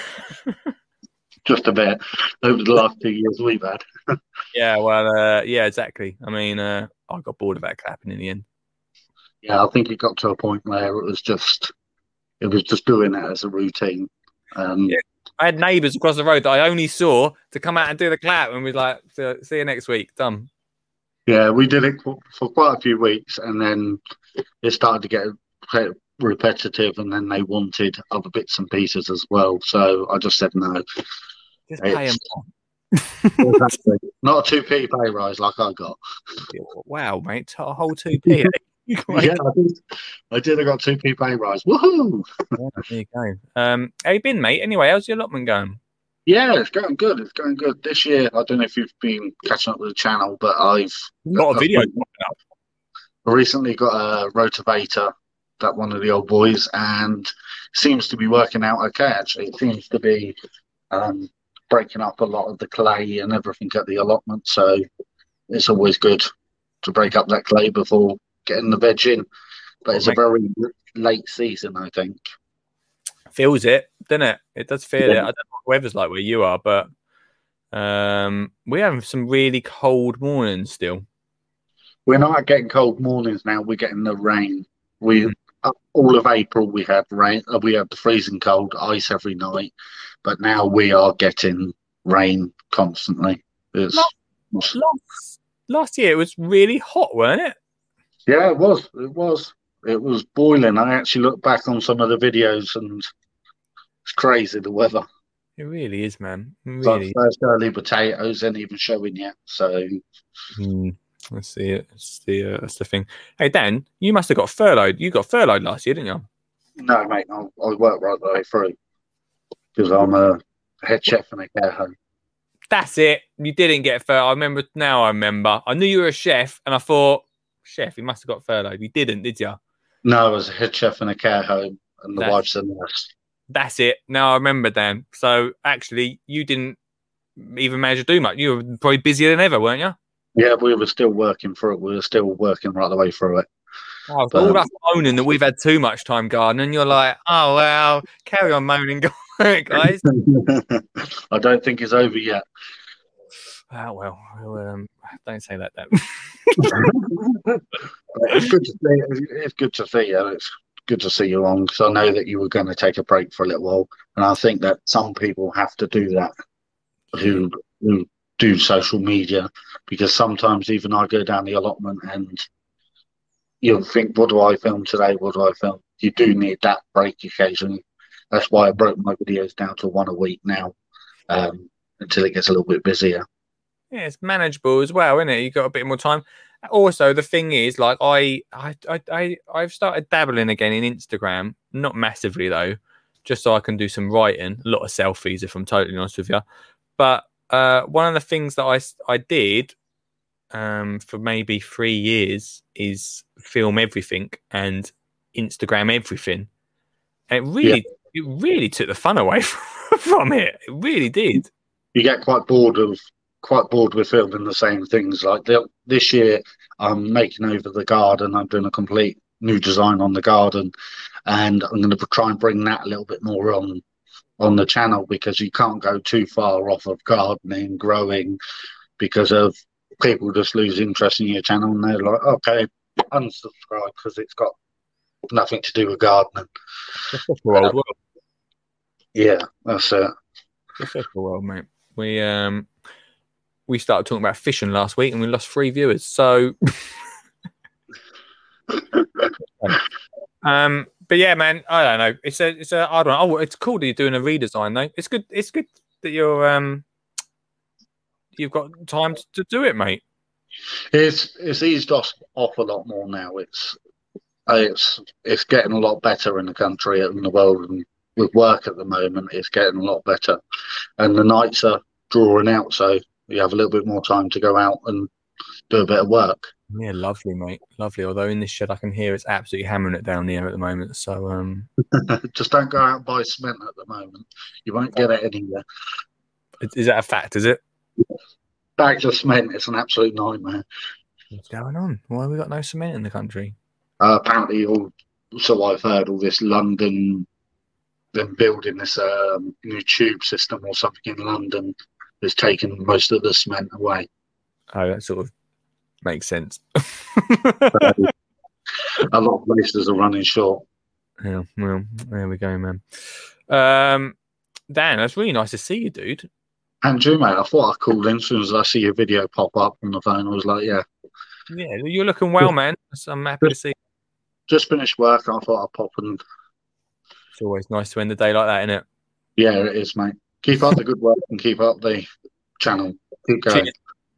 [SPEAKER 6] just a bit over the last two years we've had.
[SPEAKER 1] yeah. Well, uh, yeah, exactly. I mean, uh, I got bored of that clapping in the end.
[SPEAKER 6] Yeah, I think it got to a point where it was just it was just doing it as a routine. Um,
[SPEAKER 1] Yeah. I had neighbours across the road that I only saw to come out and do the clap, and we'd like, "See- "See you next week." Done.
[SPEAKER 6] yeah, we did it for, for quite a few weeks, and then it started to get repetitive, and then they wanted other bits and pieces as well. So I just said no.
[SPEAKER 1] Just pay more.
[SPEAKER 6] Not a two p pay rise like I got.
[SPEAKER 1] Wow, mate, a whole two p.
[SPEAKER 6] Yeah, I did. I did. I got two p pay rise. Woohoo!
[SPEAKER 1] there you go. Um, how you been, mate? Anyway, how's your allotment going?
[SPEAKER 6] Yeah, it's going good. It's going good this year. I don't know if you've been catching up with the channel, but I've
[SPEAKER 1] Not a video.
[SPEAKER 6] I recently got a rotavator, that one of the old boys, and seems to be working out okay. Actually, it seems to be um, breaking up a lot of the clay and everything at the allotment. So it's always good to break up that clay before getting the veg in. But it's a very late season, I think.
[SPEAKER 1] Feels it, doesn't it? It does feel it. I don't know what the weather's like where you are, but um, we're having some really cold mornings still.
[SPEAKER 6] We're not getting cold mornings now. We're getting the rain. We
[SPEAKER 1] Mm.
[SPEAKER 6] uh, all of April we had rain. Uh, we had the freezing cold, ice every night, but now we are getting rain constantly. It's,
[SPEAKER 1] Last last year it was really hot, weren't it?
[SPEAKER 6] yeah, it was. It was. It was boiling. I actually looked back on some of the videos, and it's crazy the weather.
[SPEAKER 1] It really is, man. It
[SPEAKER 6] It's Like
[SPEAKER 1] Really.
[SPEAKER 6] first early potatoes ain't even showing yet. So
[SPEAKER 1] Hmm. Let's see it. That's the uh, that's the thing. Hey Dan, you must have got furloughed. You got furloughed last year, didn't you?
[SPEAKER 6] no, mate, I, I work right the way through because I'm a head chef in a care home.
[SPEAKER 1] That's it. You didn't get furloughed. I remember now. I remember. I knew you were a chef, and I thought, chef, you must have got furloughed. You didn't, did you?
[SPEAKER 6] No, I was a head chef in a care home, and the
[SPEAKER 1] That's-
[SPEAKER 6] wife's a nurse.
[SPEAKER 1] That's it. Now I remember, Dan. So actually, you didn't even manage to do much. You were probably busier than ever, weren't you?
[SPEAKER 6] Yeah, we were still working through it. We were still working right the way through it.
[SPEAKER 1] Oh, all
[SPEAKER 6] Um,
[SPEAKER 1] us moaning that we've had too much time gardening, and you're like, oh well, carry on moaning, guys.
[SPEAKER 6] I don't think it's over yet.
[SPEAKER 1] oh well, um, don't say that.
[SPEAKER 6] But it's good to see. It's good to see you. It's good to see you on because I know that you were going to take a break for a little while, and I think that some people have to do that who who do social media because sometimes even I go down the allotment and you'll think, "What do I film today? What do I film?" You do need that break occasionally. That's why I broke my videos down to one a week now, um, until it gets a little bit busier.
[SPEAKER 1] Yeah, it's manageable as well, isn't it? You've got a bit more time. Also, the thing is, like, I, I, I, I, I've started dabbling again in Instagram, not massively though, just so I can do some writing. A lot of selfies, if I'm totally honest with you. But uh, one of the things that I, I did um, for maybe three years is film everything and Instagram everything. And it really, it really took the fun away from it. It really did.
[SPEAKER 6] you get quite bored of quite bored with filming the same things. Like the, this year, I'm making over the garden. I'm doing a complete new design on the garden, and I'm going to try and bring that a little bit more on on the channel because you can't go too far off of gardening, growing, because of people just lose interest in your channel and they're like, okay, unsubscribe because it's got nothing to do with gardening.
[SPEAKER 1] World, world.
[SPEAKER 6] Yeah, that's it.
[SPEAKER 1] Successful world, mate. We um we started talking about fishing last week and we lost three viewers. So um but yeah, man, I don't know. It's a it's a hard one. Oh, it's cool that you're doing a redesign though. It's good it's good that you're um you've got time to, to do it, mate.
[SPEAKER 6] It's it's eased off, off a lot more now. It's it's it's getting a lot better in the country and the world, and with work at the moment, it's getting a lot better. And the nights are drawing out, so you have a little bit more time to go out and do a bit of work.
[SPEAKER 1] Yeah, lovely, mate. Lovely. Although in this shed I can hear it's absolutely hammering it down here at the moment. So um
[SPEAKER 6] Just don't go out and buy cement at the moment. You won't get it anywhere.
[SPEAKER 1] is- that a fact, is it?
[SPEAKER 6] Bags of cement, it's an absolute nightmare.
[SPEAKER 1] What's going on? Why have we got no cement in the country?
[SPEAKER 6] Uh, apparently, all so I've heard all this London, them building this um, new tube system or something in London has taken most of the cement away.
[SPEAKER 1] Oh, that sort of makes sense.
[SPEAKER 6] A lot of places are running short.
[SPEAKER 1] Yeah, well, there we go, man. Um, Dan, that's really nice to see you, dude.
[SPEAKER 6] And you, mate, I thought I'd call in as soon as I see your video pop up on the phone. I was like, yeah,
[SPEAKER 1] Yeah, you're looking well, man. I'm happy to see.
[SPEAKER 6] Just finished work. And I thought I'd pop and
[SPEAKER 1] It's always nice to end the day like that, isn't it?
[SPEAKER 6] yeah, it is, mate. Keep up the good work and keep up the channel. Keep going.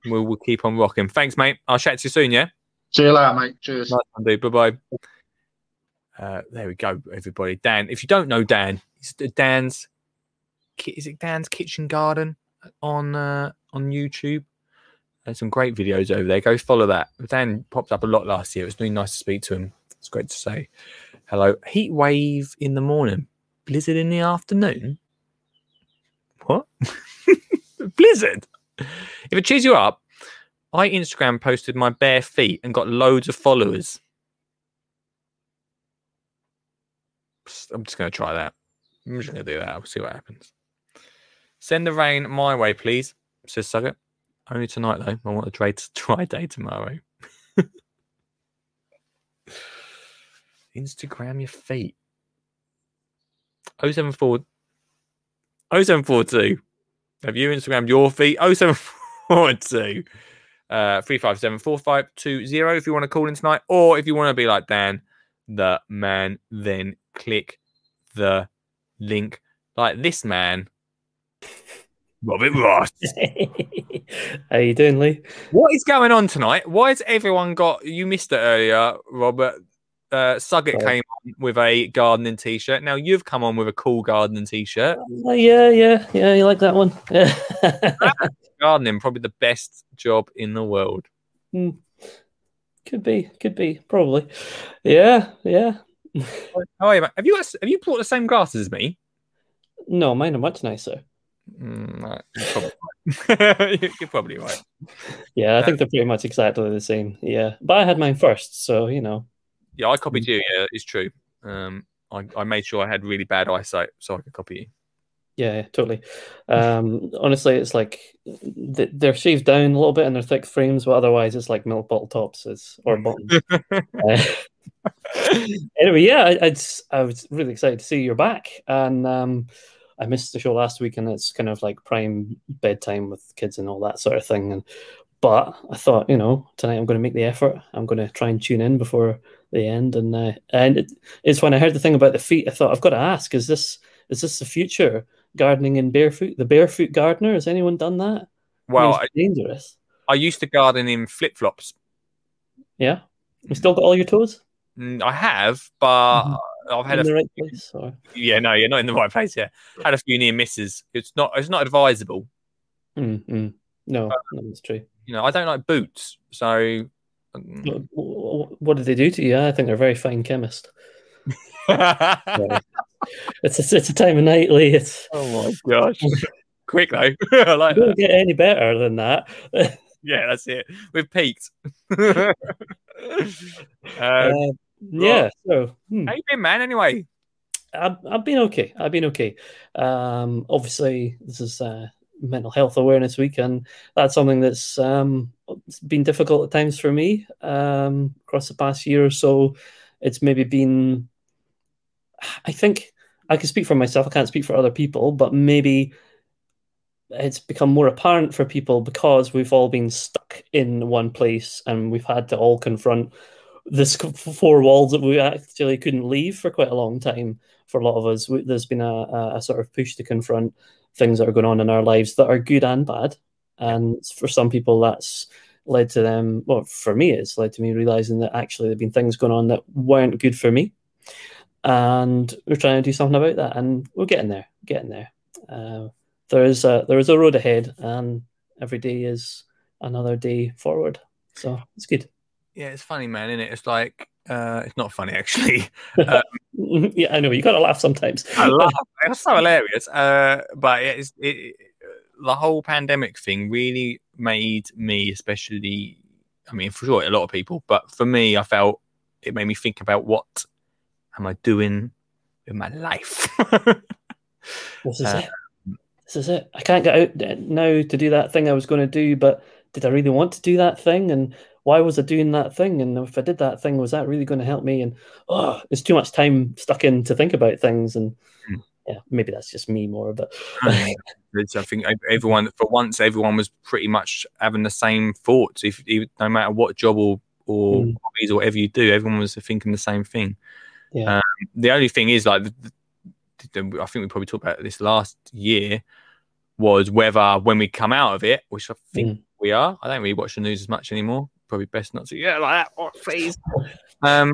[SPEAKER 1] We'll, we'll keep on rocking. Thanks, mate. I'll chat to you soon, yeah?
[SPEAKER 6] See you later, mate. Cheers.
[SPEAKER 1] Nice one, dude. Bye bye. Uh, there we go, everybody. Dan, if you don't know Dan, Dan's. Is it Dan's Kitchen Garden on uh, on YouTube? There's some great videos over there. Go follow that. Dan popped up a lot last year. It was really nice to speak to him. It's great to say hello. Heat wave in the morning, blizzard in the afternoon. What? blizzard? If it cheers you up, I Instagram posted my bare feet and got loads of followers. I'm just going to try that. I'm just going to do that. We'll see what happens. Send the rain my way, please, says Suggett. Only tonight, though. I want a dry, dry day tomorrow. Instagram your feet. 074 0742. Have you Instagrammed your feet? 0742 uh 357 4520 if you want to call in tonight, or if you want to be like Dan, the man, then click the link like this man, Robert Ross.
[SPEAKER 7] How you doing, Lee?
[SPEAKER 1] What is going on tonight? Why has everyone got you missed it earlier, Robert? Uh, Suggett
[SPEAKER 7] Oh.
[SPEAKER 1] came on with a gardening t-shirt. Now you've come on with a cool gardening t-shirt.
[SPEAKER 7] Oh, yeah, yeah, yeah. You like that one? Yeah.
[SPEAKER 1] Gardening, probably the best job in the world.
[SPEAKER 7] could be, could be, probably. Yeah, yeah.
[SPEAKER 1] How are you? Have you have you bought the same glasses as me?
[SPEAKER 7] No, mine are much nicer.
[SPEAKER 1] Mm, right, you're, probably, you're probably right.
[SPEAKER 7] Yeah, I think they're pretty much exactly the same. Yeah, but I had mine first, so you know.
[SPEAKER 1] Yeah, I copied you. Yeah, it's true. Um, I, I made sure I had really bad eyesight so I could copy you.
[SPEAKER 7] Yeah, totally. Um, honestly, it's like th- they're shaved down a little bit and they're thick frames, but otherwise it's like milk bottle tops it's, or bottoms. Uh, anyway, yeah, I, I'd, I was really excited to see you're back, and um, I missed the show last week, and it's kind of like prime bedtime with kids and all that sort of thing. And but I thought, you know, tonight I'm going to make the effort. I'm going to try and tune in before the end, and uh, and it, it's when I heard the thing about the feet, I thought I've got to ask: is this is this the future gardening in barefoot? The barefoot gardener? Has anyone done that?
[SPEAKER 1] Well,
[SPEAKER 7] I mean, dangerous.
[SPEAKER 1] I, used to garden in flip flops.
[SPEAKER 7] Yeah, you still got all your toes
[SPEAKER 1] I have, but
[SPEAKER 7] Mhm.
[SPEAKER 1] I've had
[SPEAKER 7] in
[SPEAKER 1] a
[SPEAKER 7] the right place, or
[SPEAKER 1] yeah, no, you're not in the right place. Yeah, had a few near misses. It's not, it's not advisable.
[SPEAKER 7] Mm, mm. no, no, that's true.
[SPEAKER 1] You know, I don't like boots, so. Mm.
[SPEAKER 7] What, did they do to you? I think they're a very fine chemist. It's a, it's a time of night, Lee. It's
[SPEAKER 1] oh my gosh! Quick though, I like
[SPEAKER 7] don't get any better than that.
[SPEAKER 1] Yeah, that's it. We've peaked. uh,
[SPEAKER 7] Uh, yeah. So hmm.
[SPEAKER 1] how you been, man? Anyway,
[SPEAKER 7] I've, I've been okay. I've been okay. Um, obviously, this is uh, Mental Health Awareness Week, and that's something that's um, it's been difficult at times for me um, across the past year or so. It's maybe been, I think I can speak for myself. I can't speak for other people, but maybe it's become more apparent for people because we've all been stuck in one place and we've had to all confront this four walls that we actually couldn't leave for quite a long time. For a lot of us, there's been a, a sort of push to confront things that are going on in our lives that are good and bad. And for some people, that's led to them. Well, for me, it's led to me realizing that actually there've been things going on that weren't good for me, and we're trying to do something about that. And we're getting there, getting there. Uh, there is a there is a road ahead, and every day is another day forward. So it's good.
[SPEAKER 1] Yeah, it's funny, man, isn't it? It's like uh, it's not funny actually. Um,
[SPEAKER 7] yeah, I know you got to laugh sometimes.
[SPEAKER 1] I laugh. It's so hilarious. Uh, but it's it, the whole pandemic thing really made me, especially, I mean, for sure, a lot of people, but for me, I felt it made me think about what am I doing in my life.
[SPEAKER 7] this is uh, it. This is it. I can't get out now to do that thing I was going to do, but did I really want to do that thing? And why was I doing that thing? And if I did that thing, was that really going to help me? And oh, there's too much time stuck in to think about things. And mm. Yeah, maybe that's just me more, but
[SPEAKER 1] I think everyone, for once, everyone was pretty much having the same thoughts. If, if no matter what job or or mm. hobbies or whatever you do, everyone was thinking the same thing. Yeah. Um, the only thing is, like, the, the, I think we probably talked about this last year, was whether when we come out of it, which I think mm. we are, I don't really watch the news as much anymore. Probably best not to. Yeah, like that, oh, please. um,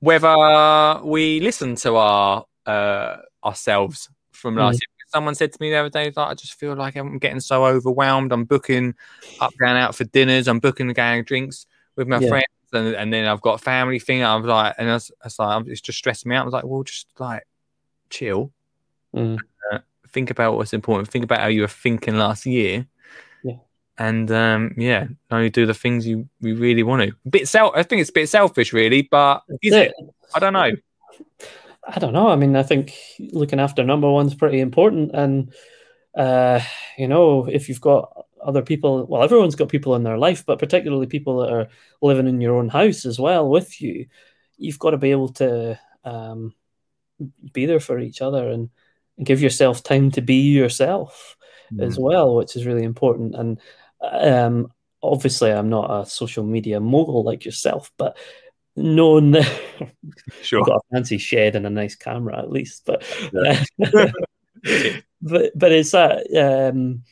[SPEAKER 1] whether we listen to our uh, ourselves from last mm. year. Someone said to me the other day, like, I just feel like I'm getting so overwhelmed. I'm booking up, going out for dinners. I'm booking going drinks with my yeah. friends and, and then I've got a family thing. I'm like, and it's, it's like, it's just stressing me out. I was like, well, just like chill.
[SPEAKER 7] Mm.
[SPEAKER 1] Uh, think about what's important. Think about how you were thinking last year.
[SPEAKER 7] Yeah.
[SPEAKER 1] And um, yeah, only do the things you, you really want to. A bit self. I think it's a bit selfish, really, but is it? I don't know.
[SPEAKER 7] I don't know. I mean, I think looking after number one's pretty important, and uh, you know, if you've got other people well everyone's got people in their life but particularly people that are living in your own house as well with you you've got to be able to um, be there for each other and, and, give yourself time to be yourself mm. as well which is really important and um, obviously i'm not a social media mogul like yourself but knowing
[SPEAKER 1] sure.
[SPEAKER 7] Got a fancy shed and a nice camera at least but yeah. but but it's that um,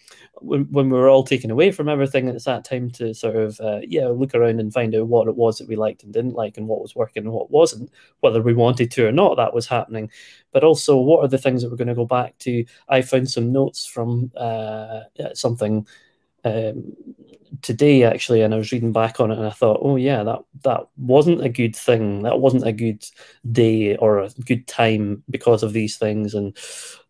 [SPEAKER 7] when, when we were all taken away from everything, it's that time to sort of uh, yeah look around and find out what it was that we liked and didn't like, and what was working and what wasn't, whether we wanted to or not. That was happening, but also what are the things that we're going to go back to? I found some notes from uh, something um, today actually, and I was reading back on it, and I thought, oh yeah, that that wasn't a good thing. That wasn't a good day or a good time because of these things, and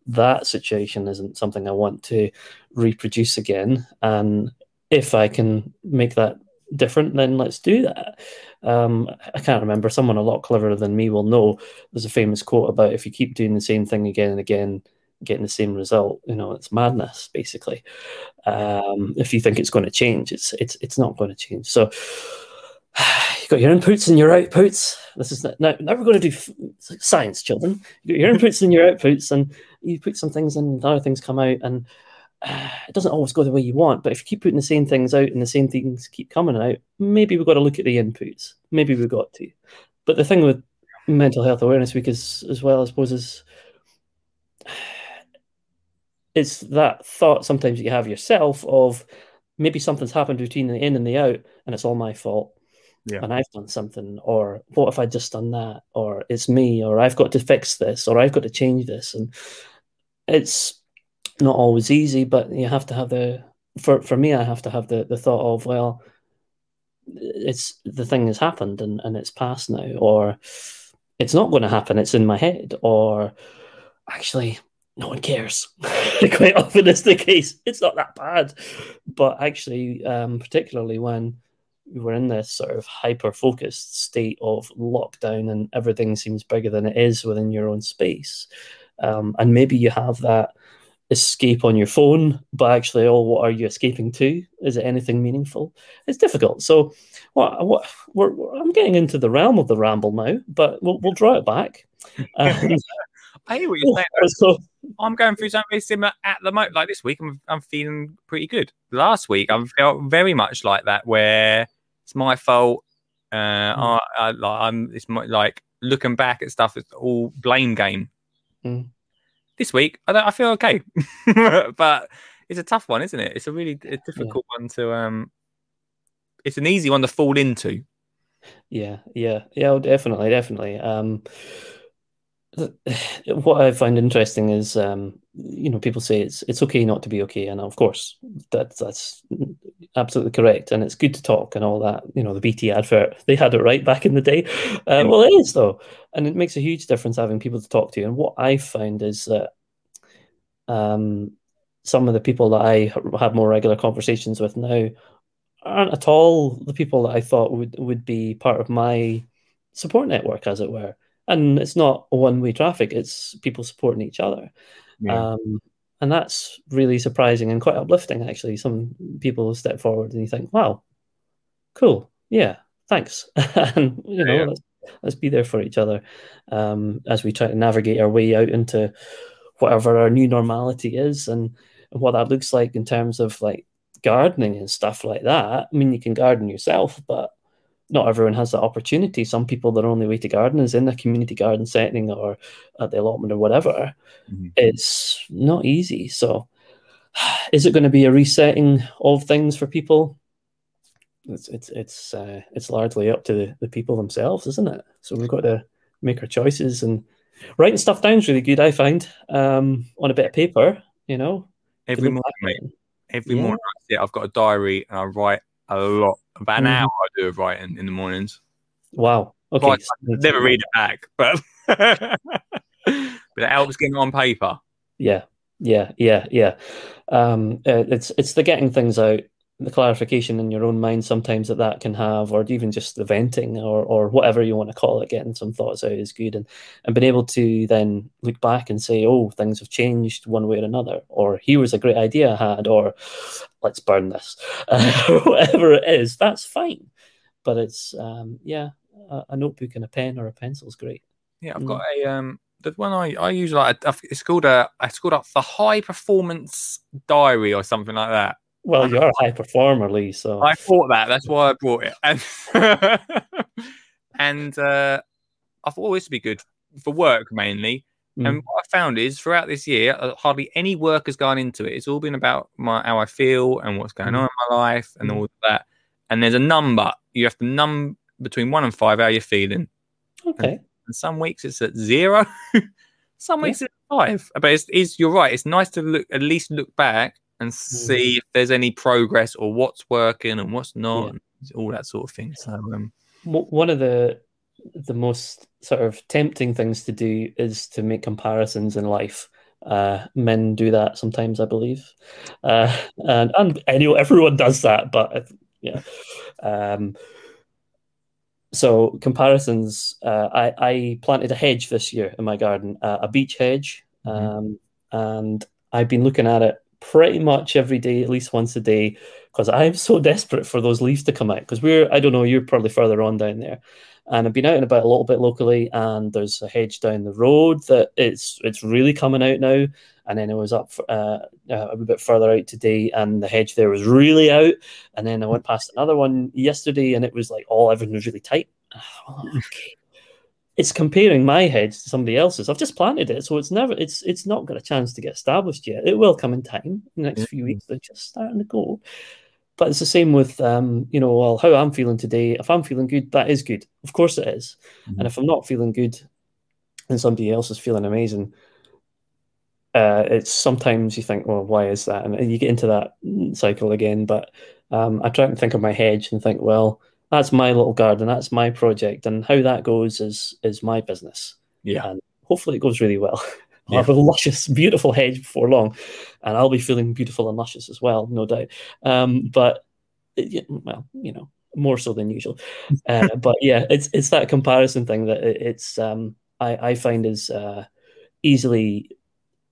[SPEAKER 7] that situation isn't something I want to reproduce again. And if I can make that different, then let's do that. Um, I can't remember. Someone a lot cleverer than me will know. There's a famous quote about if you keep doing the same thing again and again, getting the same result, you know, it's madness basically. Um, if you think it's going to change, it's it's it's not going to change. So you've got your inputs and your outputs. This is now, now we're going to do science, children. You got your inputs and your outputs, and you put some things in, and other things come out, and uh, it doesn't always go the way you want. But if you keep putting the same things out and the same things keep coming out, maybe we've got to look at the inputs. Maybe we've got to. But the thing with Mental Health Awareness Week is, as well, I suppose, is it's that thought sometimes you have yourself of maybe something's happened between the in and the out, and it's all my fault.
[SPEAKER 1] Yeah.
[SPEAKER 7] and I've done something, or what if I just done that, or it's me, or I've got to fix this, or I've got to change this, and it's not always easy, but you have to have the for for me, I have to have the the thought of well, it's the thing has happened and and it's past now, or it's not going to happen, it's in my head, or actually no one cares. Quite often is the case. It's not that bad, but actually, um, particularly when we're in this sort of hyper focused state of lockdown and everything seems bigger than it is within your own space. Um, and maybe you have that escape on your phone, but actually, oh, what are you escaping to? Is it anything meaningful? It's difficult. So, what, what we're, I'm getting into the realm of the ramble now, but we'll, we'll draw it back. Um,
[SPEAKER 1] I hear what you're saying.
[SPEAKER 7] so,
[SPEAKER 1] I'm going through something very similar at the moment. Like this week, I'm I'm feeling pretty good. Last week, I felt very much like that, where it's my fault. Uh, I, I, like, I'm it's my, like looking back at stuff. It's all blame game.
[SPEAKER 7] Mm.
[SPEAKER 1] This week, I don't, I feel okay, but it's a tough one, isn't it? It's a really a difficult one to um. It's an easy one to fall into.
[SPEAKER 7] Yeah, yeah, yeah, oh, definitely, definitely. Um, what I find interesting is, um, you know, people say it's it's okay not to be okay, and of course, that that's absolutely correct, and it's good to talk and all that. You know, the BT advert they had it right back in the day. Uh, well, it is though, and it makes a huge difference having people to talk to. And what I find is that, um, some of the people that I have more regular conversations with now aren't at all the people that I thought would would be part of my support network, as it were. And it's not a one way traffic; it's people supporting each other,
[SPEAKER 1] Yeah.
[SPEAKER 7] um, and that's really surprising and quite uplifting. Actually, some people step forward and you think, "Wow, cool, yeah, thanks," and you know,
[SPEAKER 1] Yeah.
[SPEAKER 7] let's, let's be there for each other um, as we try to navigate our way out into whatever our new normality is and what that looks like in terms of like gardening and stuff like that. I mean, you can garden yourself, but not everyone has that opportunity. Some people, their only way to garden is in a community garden setting or at the allotment or whatever.
[SPEAKER 1] Mhm.
[SPEAKER 7] It's not easy. So, is it going to be a resetting of things for people? It's it's it's uh, it's largely up to the, the people themselves, isn't it? So we've got to make our choices and writing stuff down is really good. I find um, on a bit of paper, you know,
[SPEAKER 1] Every morning, mate. Every
[SPEAKER 7] Yeah.
[SPEAKER 1] morning, I sit, I've got a diary and I write a lot. About an
[SPEAKER 7] Mhm.
[SPEAKER 1] hour I do of writing in the mornings.
[SPEAKER 7] Wow. Okay. So
[SPEAKER 1] I never read it back, but but it helps getting on paper.
[SPEAKER 7] Yeah, yeah, yeah, yeah. Um, uh, it's it's the getting things out, the clarification in your own mind sometimes that that can have, or even just the venting or or whatever you want to call it, getting some thoughts out is good, and and being able to then look back and say, oh, things have changed one way or another, or here was a great idea I had, or let's burn this, uh, whatever it is, that's fine. But it's um, yeah, a, a notebook and a pen or a pencil is great.
[SPEAKER 1] Yeah, I've
[SPEAKER 7] Mm.
[SPEAKER 1] got a um the one I I use like it's called a it's called up the high performance diary or something like that.
[SPEAKER 7] Well, you're a high performer, Lee, so
[SPEAKER 1] I thought that. That's why I brought it. And and uh, I thought oh, this would be good for work mainly.
[SPEAKER 7] Mm.
[SPEAKER 1] And what I found is throughout this year, uh, hardly any work has gone into it. It's all been about my how I feel and what's going
[SPEAKER 7] Mm.
[SPEAKER 1] on in my life and
[SPEAKER 7] Mm.
[SPEAKER 1] all of that. And there's a number you have to num between one and five how you're feeling.
[SPEAKER 7] okay.
[SPEAKER 1] And some weeks it's at zero, some weeks it's five. But it's, it's you're right. It's nice to look at least look back and see if there's any progress or what's working and what's not,
[SPEAKER 7] Yeah.
[SPEAKER 1] and all that sort of thing. So um,
[SPEAKER 7] one of the the most sort of tempting things to do is to make comparisons in life. Uh, men do that sometimes, I believe, uh, and and I know everyone does that, but yeah. Um, so comparisons. Uh, I I planted a hedge this year in my garden, uh, a beech hedge, um, and I've been looking at it pretty much every day, at least once a day, because I'm so desperate for those leaves to come out. Because we're, I don't know, you're probably further on down there, and I've been out and about a little bit locally, and there's a hedge down the road that it's it's really coming out now. And then I was up uh, uh, a bit further out today, and the hedge there was really out. And then I went past another one yesterday, and it was like all everything was really tight. Oh, okay. It's comparing my hedge to somebody else's. I've just planted it, so it's never it's it's not got a chance to get established yet. It will come in time. In the next few weeks, they're just starting to go. But it's the same with um, you know, well, how I'm feeling today. If I'm feeling good, that is good. Of course it is. And if I'm not feeling good and somebody else is feeling amazing, uh, it's sometimes you think, well, why is that? And, and you get into that cycle again. But um, I try and think of my hedge and think, well, that's my little garden, that's my project, and how that goes is is my business.
[SPEAKER 1] yeah,
[SPEAKER 7] And hopefully it goes really well. I'll
[SPEAKER 1] Yeah.
[SPEAKER 7] have a luscious, beautiful hedge before long, and I'll be feeling beautiful and luscious as well, no doubt. Um, but it- well, you know, more so than usual. Uh, but yeah, it's it's that comparison thing that it, it's um, I I find is uh, easily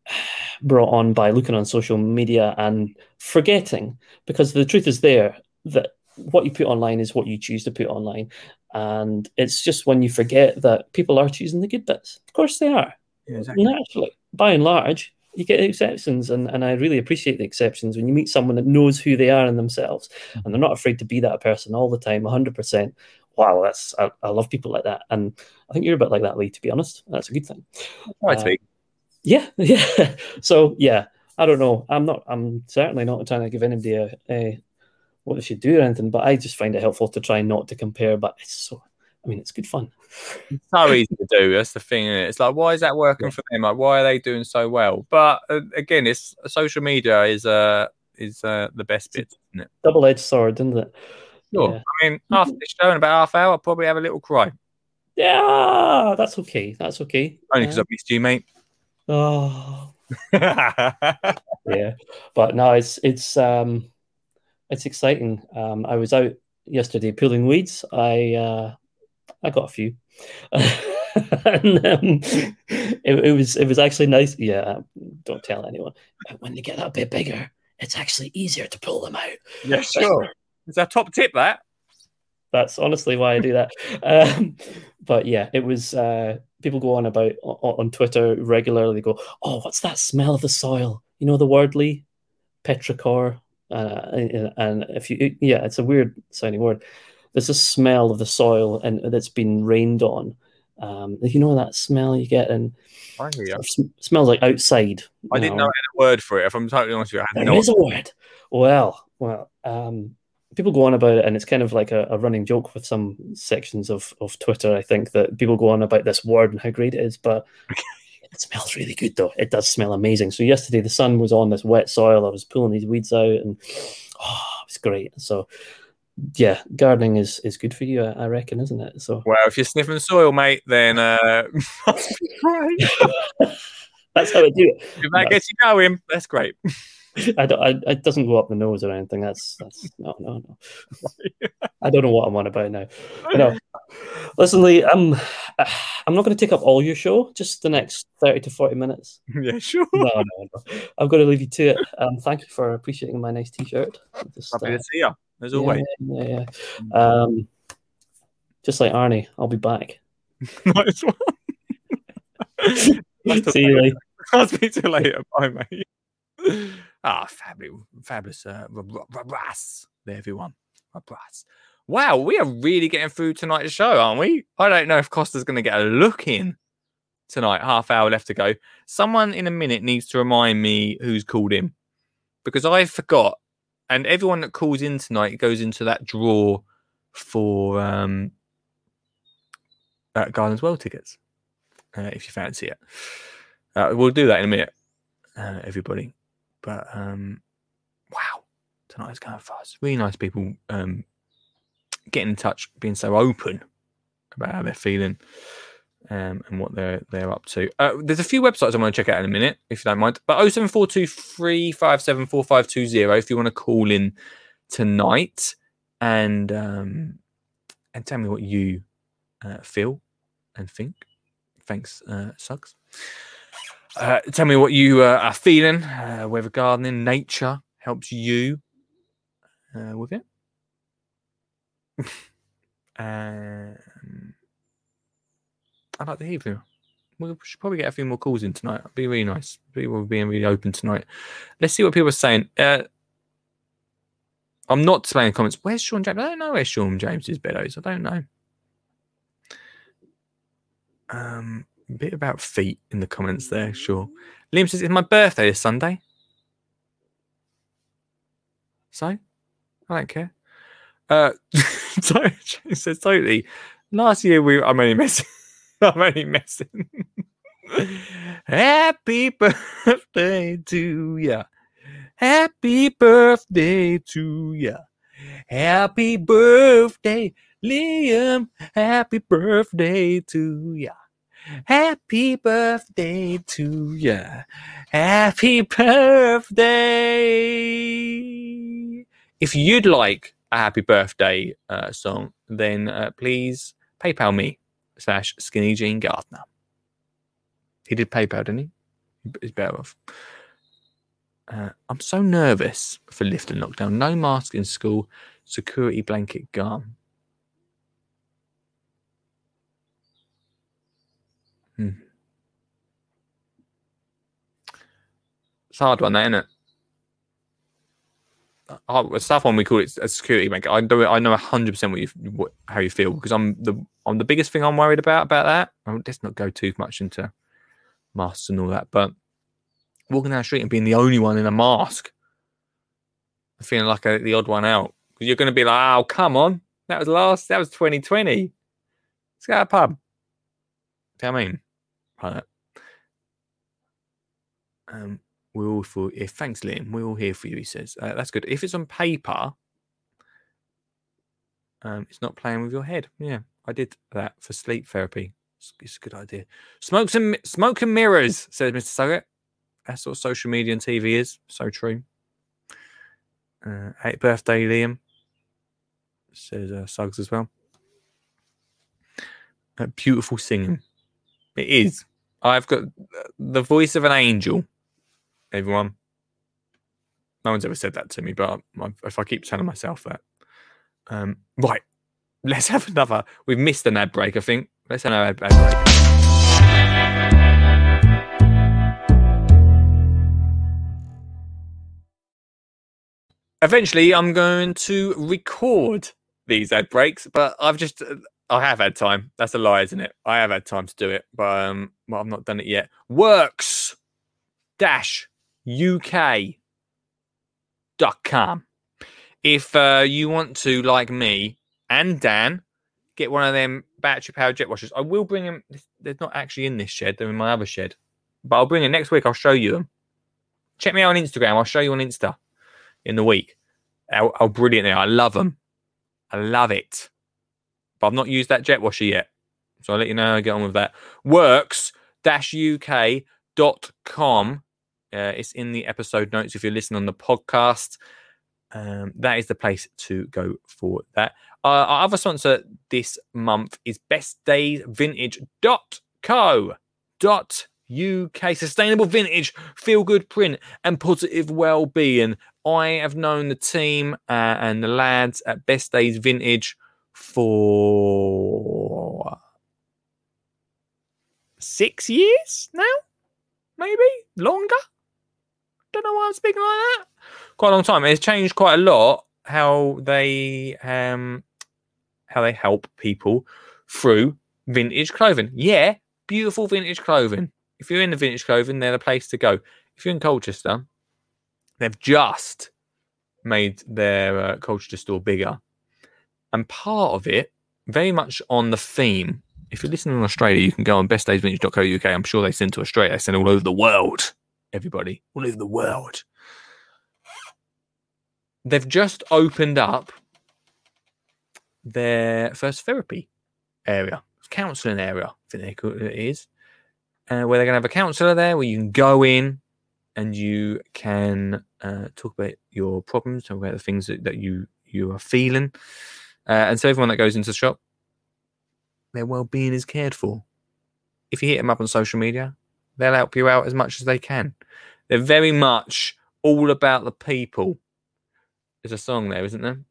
[SPEAKER 7] brought on by looking on social media and forgetting, because the truth is there that what you put online is what you choose to put online. And it's just when you forget that people are choosing the good bits. Of course they are.
[SPEAKER 1] Yeah, exactly.
[SPEAKER 7] Naturally. By and large, you get exceptions. And, and I really appreciate the exceptions when you meet someone that knows who they are in themselves and they're not afraid to be that person all the time, 100%. Wow, that's I, I love people like that. And I think you're a bit like that, Lee, to be honest. That's a good thing.
[SPEAKER 1] Right,
[SPEAKER 7] Uh,
[SPEAKER 1] Lee.
[SPEAKER 7] Yeah, yeah. So yeah, I don't know. I'm not. I'm certainly not trying to give anybody a, a what they should do or anything. But I just find it helpful to try not to compare. But it's so. I mean, it's good fun.
[SPEAKER 1] It's so easy to do. That's the thing. Isn't it? It's like, why is that working for them? Like, why are they doing so well? But uh, again, it's social media is uh is uh the best bit, isn't it?
[SPEAKER 7] Double-edged sword, isn't it?
[SPEAKER 1] Sure.
[SPEAKER 7] Yeah.
[SPEAKER 1] I mean, after this show in about half hour, I'll probably have a little cry.
[SPEAKER 7] Yeah, that's okay. That's okay.
[SPEAKER 1] Only because
[SPEAKER 7] Uh,
[SPEAKER 1] I missed you, mate.
[SPEAKER 7] oh, yeah. But no, it's it's um, it's exciting. Um, I was out yesterday pulling weeds. I uh, I got a few. and um, it, it was it was actually nice. Yeah, don't tell anyone. But when they get a bit bigger, it's actually easier to pull them out.
[SPEAKER 1] yeah, sure. It's our top tip, that.
[SPEAKER 7] That's honestly why I do that. Um, but yeah, it was. Uh, people go on about on, on Twitter regularly. They go, "Oh, what's that smell of the soil?" You know the word, Lee, petrichor. Uh, and if you, yeah, it's a weird sounding word. There's a smell of the soil and that's been rained on. Um, you know that smell you get, and
[SPEAKER 1] I hear you.
[SPEAKER 7] sm- smells like outside.
[SPEAKER 1] I didn't know I had a word for it. If I'm totally honest with you, I had
[SPEAKER 7] There
[SPEAKER 1] no
[SPEAKER 7] is a word. Well, well, um, people go on about it, and it's kind of like a, a running joke with some sections of, of Twitter. I think that people go on about this word and how great it is, but it smells really good though. It does smell amazing. So yesterday the sun was on this wet soil. I was pulling these weeds out, and oh, it was great. So yeah, gardening is is good for you, I, I reckon, isn't it? So
[SPEAKER 1] Well, if you're sniffing soil, mate, then uh,
[SPEAKER 7] that's how I do it.
[SPEAKER 1] if that gets you going, that's great.
[SPEAKER 7] I don't, I, it doesn't go up the nose or anything. That's that's no, no, no. I don't know what I'm on about now. But no, listen, Lee. I'm I'm not going to take up all your show. Just the next thirty to forty minutes.
[SPEAKER 1] yeah, sure.
[SPEAKER 7] No, no, no. I'm going to leave you to it. Um, thank you for appreciating my nice T-shirt. Just,
[SPEAKER 1] Happy
[SPEAKER 7] uh,
[SPEAKER 1] to see you, as always.
[SPEAKER 7] yeah, yeah, yeah. Um, just like Arnie, I'll be back.
[SPEAKER 1] nice one.
[SPEAKER 7] See you, Lee.
[SPEAKER 1] I'll speak to you later. Bye, mate. Ah, fabulous, fabulous. Uh, ras there, everyone. Wow, we are really getting through tonight's show, aren't we? I don't know if Costa's going to get a look in tonight. Half hour left to go. Someone in a minute needs to remind me who's called in because I forgot. And everyone that calls in tonight goes into that draw for um, uh, Gardens World tickets uh, if you fancy it. Uh, we'll do that in a minute, uh, everybody. But um, wow, tonight's going fast. Really nice people um, getting in touch, being so open about how they're feeling um, and what they're they're up to. Uh, there's a few websites I want to check out in a minute, if you don't mind. But 07423574520 if you want to call in tonight and um, and tell me what you uh, feel and think. Thanks, uh, Suggs. Uh, tell me what you uh, are feeling, uh, whether gardening, nature helps you uh, with it. um, I'd like to hear from you. We should probably get a few more calls in tonight. It'd be really nice. People being really open tonight. Let's see what people are saying. Uh, I'm not displaying comments. Where's Sean James? I don't know where Sean James is, is. I don't know. Um, a bit about feet in the comments there, sure. Liam says it's my birthday this Sunday. So, I don't care. Uh, says totally. Last year we, I'm only messing. I'm only messing. Happy birthday to ya. Happy birthday to ya. Happy birthday, Liam. Happy birthday to ya. Happy birthday to ya. Happy birthday. If you'd like a happy birthday uh, song, then uh, please PayPal me slash Skinny Jean Gardener. He did PayPal, didn't he? He's better off. Uh, I'm so nervous for lift and lockdown. No mask in school. Security blanket gone. Hmm. It's a hard one, that, isn't it? Oh, a tough one. We call it a security blanket. I do. I know hundred percent what you what, how you feel because I'm the I'm the biggest thing I'm worried about about that. I let's not go too much into masks and all that, but walking down the street and being the only one in a mask, feeling like a, the odd one out. Because you're going to be like, oh, come on, that was last, that was 2020. Let's go to a pub. Do you know I mean? Right. Um, we're all for. Yeah, thanks, Liam. We're all here for you. He says uh, that's good. If it's on paper, um, it's not playing with your head. Yeah, I did that for sleep therapy. It's, it's a good idea. Smoke some smoke and mirrors, says Mr. Suggett. That's what social media and TV is. So true. Uh, birthday, Liam. Says uh, Suggs as well. Uh, beautiful singing. It is. I've got the voice of an angel. Everyone. No one's ever said that to me, but if I keep telling myself that. Um, right. Let's have another. We've missed an ad break, I think. Let's have an ad, ad break. eventually I'm going to record these ad breaks, but I've just I have had time. That's a lie, isn't it? I have had time to do it, but um, well, I've not done it yet. Worx dash UK dot com. If uh, you want to, like me and Dan, get one of them battery powered jet washers, I will bring them. They're not actually in this shed; they're in my other shed. But I'll bring them next week. I'll show you them. Check me out on Instagram. I'll show you on Insta in the week. How, how brilliant they are. I love them. I love it. But I've not used that jet washer yet. So I'll let you know how I get on with that. Worx uk.com. Uh, it's in the episode notes if you're listening on the podcast. Um, that is the place to go for that. Uh, our other sponsor this month is bestdaysvintage.co.uk. UK sustainable vintage, feel good print, and positive well being. I have known the team uh, and the lads at Best Days Vintage for six years now, maybe longer. Don't know why I'm speaking like that. Quite a long time. It's changed quite a lot how they um how they help people through vintage clothing. Yeah, beautiful vintage clothing if you're in the vintage clothing, they're the place to go. If you're in Colchester, they've just made their uh, Colchester store bigger. And part of it, very much on the theme, if you're listening in Australia, you can go on bestdaysvintage.co.uk. I'm sure they send to Australia. They send all over the world. Everybody, all over the world. They've just opened up their first therapy area, counselling area, I think it is uh, where they're going to have a counselor there where you can go in and you can uh, talk about your problems, talk about the things that, that you you are feeling. Uh, and so everyone that goes into the shop, their well-being is cared for. If you hit them up on social media, they'll help you out as much as they can. They're very much all about the people. There's a song there, isn't there?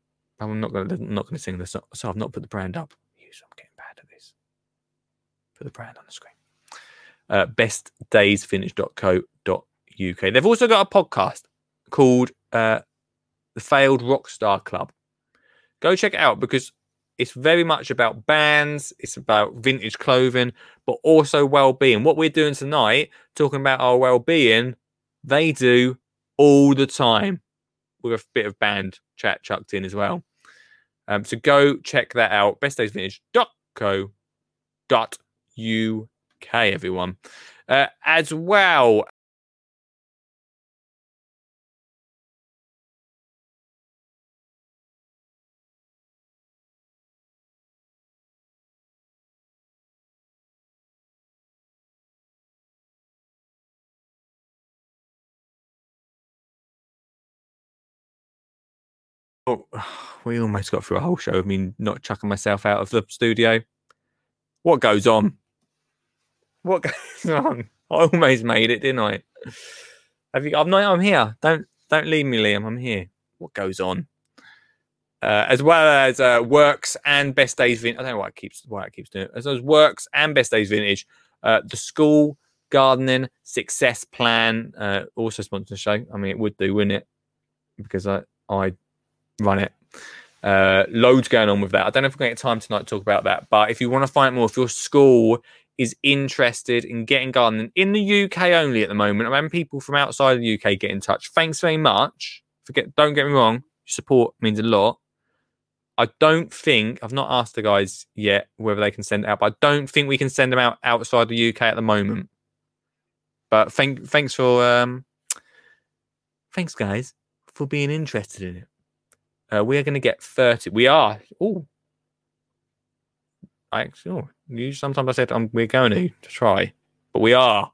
[SPEAKER 1] I'm not going to not to sing the song, so I've not put the brand up. I'm getting bad at this. Put the brand on the screen uh, bestdaysvintage.co.uk. They've also got a podcast called uh, The Failed Rockstar Club. Go check it out because it's very much about bands, it's about vintage clothing, but also well being. What we're doing tonight, talking about our well being, they do all the time with a bit of band chat chucked in as well. Um, so go check that out. Bestdaysvintage.co.uk everyone. Uh, as well, Oh, we almost got through a whole show of me not chucking myself out of the studio. What goes on? What goes on? I almost made it, didn't I? Have you? I'm not. I'm here. Don't don't leave me, Liam. I'm here. What goes on? Uh, as well as uh, Worx and best days vintage. I don't know why it keeps why it keeps doing it. As well as Worx and best days vintage. Uh, the school gardening success plan uh, also sponsors the show. I mean, it would do, wouldn't it? Because I I run it. Uh, loads going on with that. I don't know if we're going to get time tonight to talk about that, but if you want to find more, if your school is interested in getting gardening in the UK only at the moment, I'm having people from outside the UK get in touch. Thanks very much. Forget, don't get me wrong, your support means a lot. I don't think I've not asked the guys yet whether they can send it out, but I don't think we can send them out outside the UK at the moment. But thank, thanks for um, thanks guys for being interested in it. Uh, we are going to get 30. We are. Oh. I oh, sometimes I said um, we're going to, to try, but we are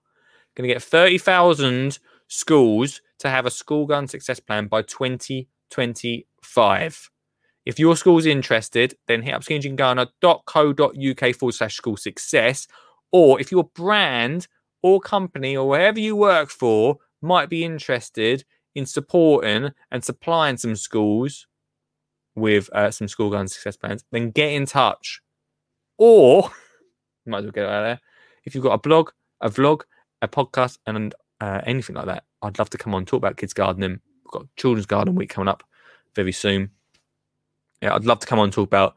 [SPEAKER 1] going to get 30,000 schools to have a school garden success plan by 2025. If your school's interested, then hit up skinnyjeangardener.co.uk forward slash school success. Or if your brand or company or wherever you work for might be interested in supporting and supplying some schools with uh, some school garden success plans, then get in touch. Or, might as well get out there. If you've got a blog, a vlog, a podcast, and uh, anything like that, I'd love to come on talk about kids gardening. We've got Children's Garden Week coming up very soon. Yeah, I'd love to come on and talk about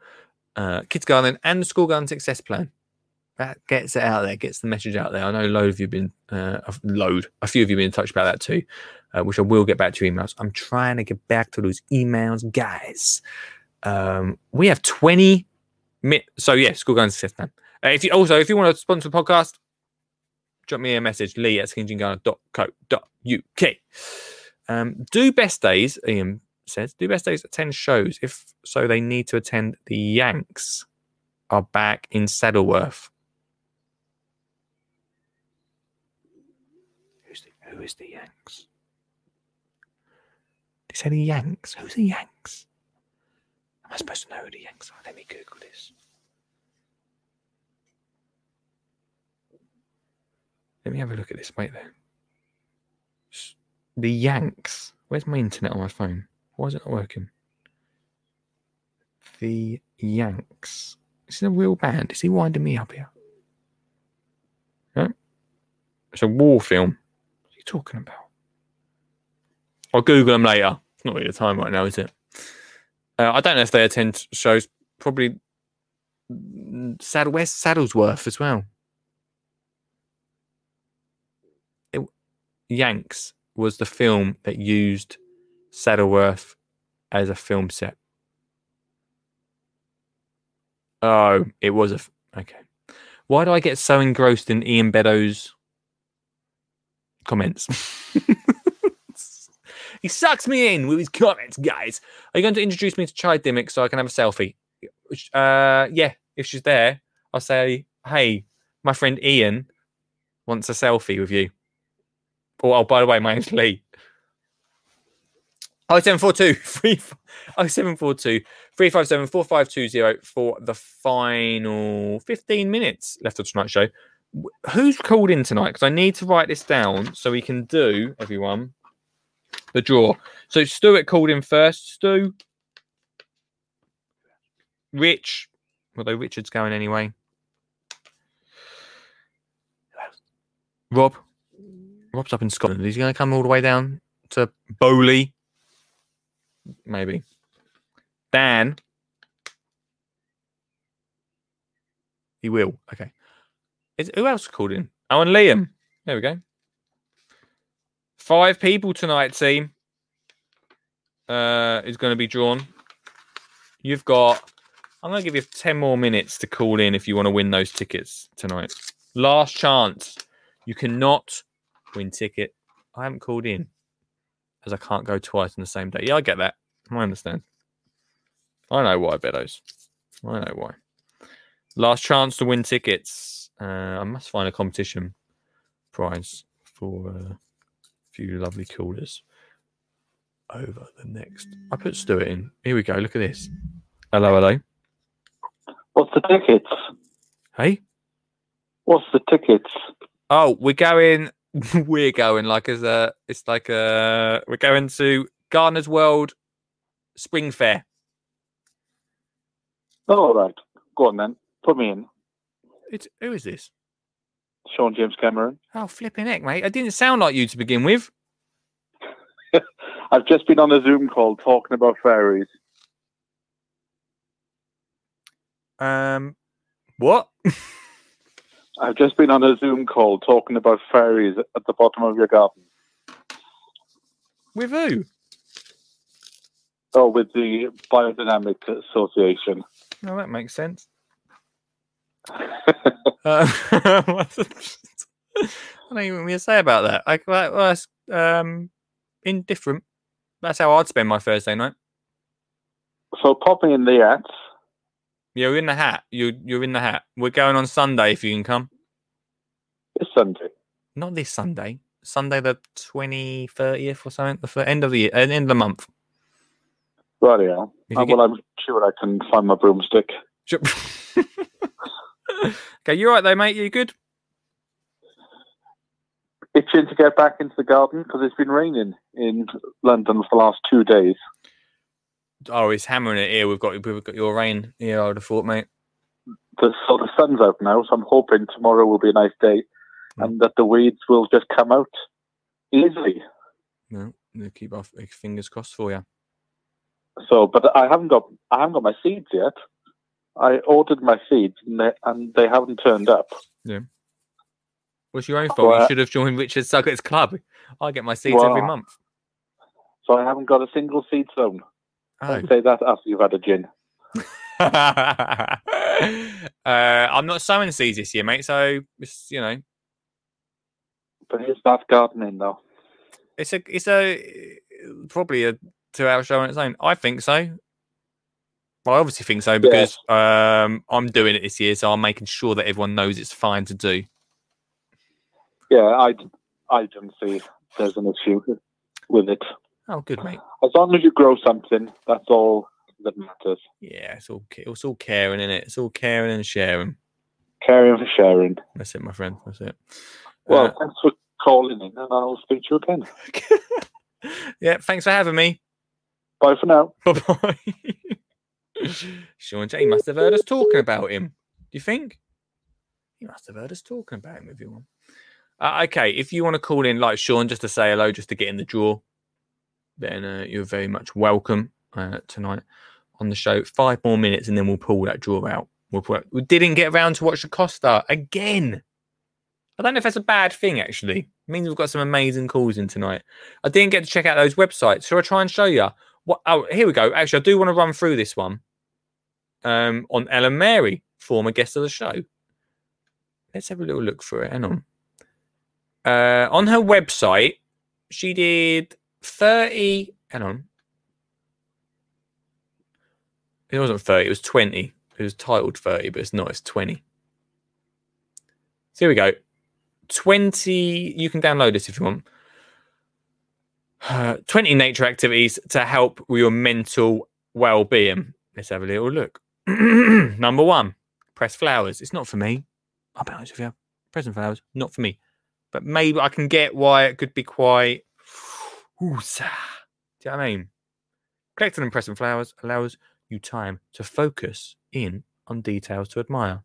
[SPEAKER 1] uh, kids gardening and the school garden success plan. That gets it out there, gets the message out there. I know a load of you have been, uh, a load, a few of you been in touch about that too, uh, which I will get back to emails. I'm trying to get back to those emails, guys. Um, we have 20 minutes. So, yeah, school garden success plan. Uh, if you also, if you want to sponsor the podcast, drop me a message, lee at skinnyjeangardener.co.uk. Um, do best days, Ian says, do best days attend shows? If so, they need to attend the Yanks are back in Saddleworth. Who's the, who is the Yanks? They say the Yanks. Who's the Yanks? Am I supposed to know who the Yanks are? Let me Google this. Let me have a look at this. Wait there. The Yanks. Where's my internet on my phone? Why is it not working? The Yanks. Is it a real band? Is he winding me up here? No? It's a war film. Talking about? I'll Google them later. It's not really the time right now, is it? Uh, I don't know if they attend shows. Probably Saddle West Saddlesworth as well. It, Yanks was the film that used Saddleworth as a film set. Oh, it was a. Okay. Why do I get so engrossed in Ian Beddoes' comments? he sucks me in with his comments, guys. Are you going to introduce me to Charlie Dimmock so I can have a selfie? Uh, yeah, if she's there, I'll say, hey, my friend Ian wants a selfie with you. Oh, oh by the way, my name's Lee. Oh, 0742 0742 357 4520 for the final 15 minutes left of tonight's show. Wh- Who's called in tonight? Because I need to write this down so we can do, everyone, the draw. So Stuart called in first. Stu. Rich. Although Richard's going anyway. Rob. Rob's up in Scotland. Is he going to come all the way down to Beaulieu? Maybe. Dan. He will. Okay. Is, who else called in? Oh, and Liam. There we go. Five people tonight, team. Uh, is going to be drawn. You've got. I'm going to give you 10 more minutes to call in if you want to win those tickets tonight. Last chance. You cannot win ticket. I haven't called in as I can't go twice on the same day. Yeah, I get that. I understand. I know why, Beddoes. I know why. Last chance to win tickets. Uh, I must find a competition prize for uh, a few lovely callers over the next. I put Stuart in. Here we go. Look at this. Hello, hello.
[SPEAKER 5] What's the tickets?
[SPEAKER 1] Hey.
[SPEAKER 5] What's the tickets?
[SPEAKER 1] Oh, we're going we're going like as a it's like a we're going to Gardener's World Spring Fair.
[SPEAKER 8] Oh, all right. Go on then. Put me in.
[SPEAKER 1] It's who is this?
[SPEAKER 8] Sean James Cameron.
[SPEAKER 1] Oh flipping heck, mate! I didn't sound like you to begin with.
[SPEAKER 8] I've just been on a Zoom call talking about fairies.
[SPEAKER 1] Um, what?
[SPEAKER 8] I've just been on a Zoom call talking about fairies at the bottom of your garden.
[SPEAKER 1] with who?
[SPEAKER 8] Oh, with the Biodynamic Association.
[SPEAKER 1] Oh, that makes sense. Uh, I don't even what to say about that. I, well, that's um, indifferent. That's how I'd spend my Thursday night.
[SPEAKER 8] So popping in the ads.
[SPEAKER 1] You're in the hat. You you're in the hat. We're going on Sunday if you can come.
[SPEAKER 8] This Sunday.
[SPEAKER 1] Not this Sunday. Sunday the 20, 30th or something. The end of the year, end of the month.
[SPEAKER 8] Right, yeah. Uh,
[SPEAKER 1] get-
[SPEAKER 8] well, I'm sure I can find my broomstick.
[SPEAKER 1] Sure. okay, you're right though, mate? You good?
[SPEAKER 8] Itching to get back into the garden because it's been raining in London for the last two days.
[SPEAKER 1] Oh, it's hammering it here. We've got we've got your rain here. I would have thought, mate.
[SPEAKER 8] The, so the sun's out now, so I'm hoping tomorrow will be a nice day mm. and that the weeds will just come out easily.
[SPEAKER 1] No, keep our fingers crossed for you.
[SPEAKER 8] So, but I haven't got I haven't got my seeds yet. I ordered my seeds and they, and they haven't turned up. Yeah.
[SPEAKER 1] What's your own fault?
[SPEAKER 8] Well,
[SPEAKER 1] you should have joined Richard Suggett's club. I get my seeds every month.
[SPEAKER 8] So I haven't got a single seed sown.
[SPEAKER 1] Oh.
[SPEAKER 8] Don't say that after you've had a gin.
[SPEAKER 1] uh, I'm not sowing seeds this year, mate. So it's, you know,
[SPEAKER 8] But it's that gardening though.
[SPEAKER 1] it's a it's a probably a two hour show on its own. I think so. Well, I obviously think so because um, I'm doing it this year, so I'm making sure that everyone knows it's fine to do.
[SPEAKER 8] Yeah, I, I don't see there's an issue with it.
[SPEAKER 1] Oh, good, mate.
[SPEAKER 8] As long as you grow something, that's all that matters.
[SPEAKER 1] Yeah, it's all it's all caring in it. It's all caring and sharing.
[SPEAKER 8] Caring for sharing.
[SPEAKER 1] That's it, my friend. That's it.
[SPEAKER 8] Well,
[SPEAKER 1] Uh,
[SPEAKER 8] thanks for calling in, and I'll speak to you again.
[SPEAKER 1] yeah, thanks for having me.
[SPEAKER 8] Bye for now.
[SPEAKER 1] Bye bye. Sean J must have heard us talking about him. Do you think? He must have heard us talking about him, everyone. Uh, okay, if you want to call in like Sean just to say hello, just to get in the draw, then uh, you're very much welcome uh, tonight on the show. Five more minutes and then we'll pull that draw out. We'll pull it. We didn't get around to watch the Costa again. I don't know if that's a bad thing, actually. It means we've got some amazing calls in tonight. I didn't get to check out those websites. Shall I try and show you? What? Oh, here we go. Actually, I do want to run through this one um, on Ellen Mary, former guest of the show. Let's have a little look through it. Hang on. Uh, on her website, she did 30. Hang on. It wasn't 30, it was 20. It was titled 30, but it's not, it's 20. So here we go. 20. You can download this if you want. Uh, 20 nature activities to help with your mental well being. Let's have a little look. Number one, press flowers. It's not for me. I'll be honest with you. Pressing flowers, not for me. But maybe I can get why it could be quite. Do you know what I mean? Collecting and pressing flowers allows you time to focus in on details to admire.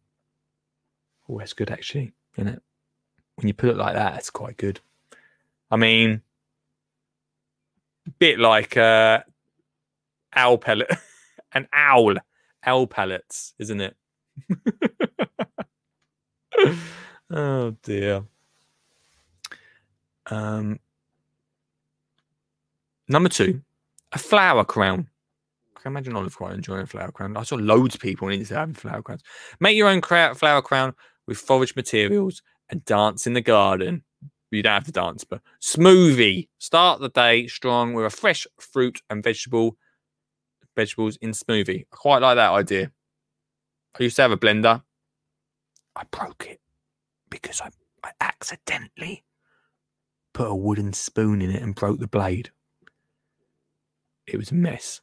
[SPEAKER 1] Oh, that's good actually, isn't it? When you put it like that, it's quite good. I mean, bit like uh, owl pellet, an owl, owl pellets, isn't it? oh dear. Um, number two, a flower crown. I can imagine Olive quite enjoying a flower crown. I saw loads of people on Instagram having flower crowns. Make your own flower crown with forage materials and dance in the garden. You don't have to dance, but smoothie. Start the day strong with a fresh fruit and vegetable vegetables in smoothie. I quite like that idea. I used to have a blender. I broke it because I, I accidentally put a wooden spoon in it and broke the blade. It was a mess.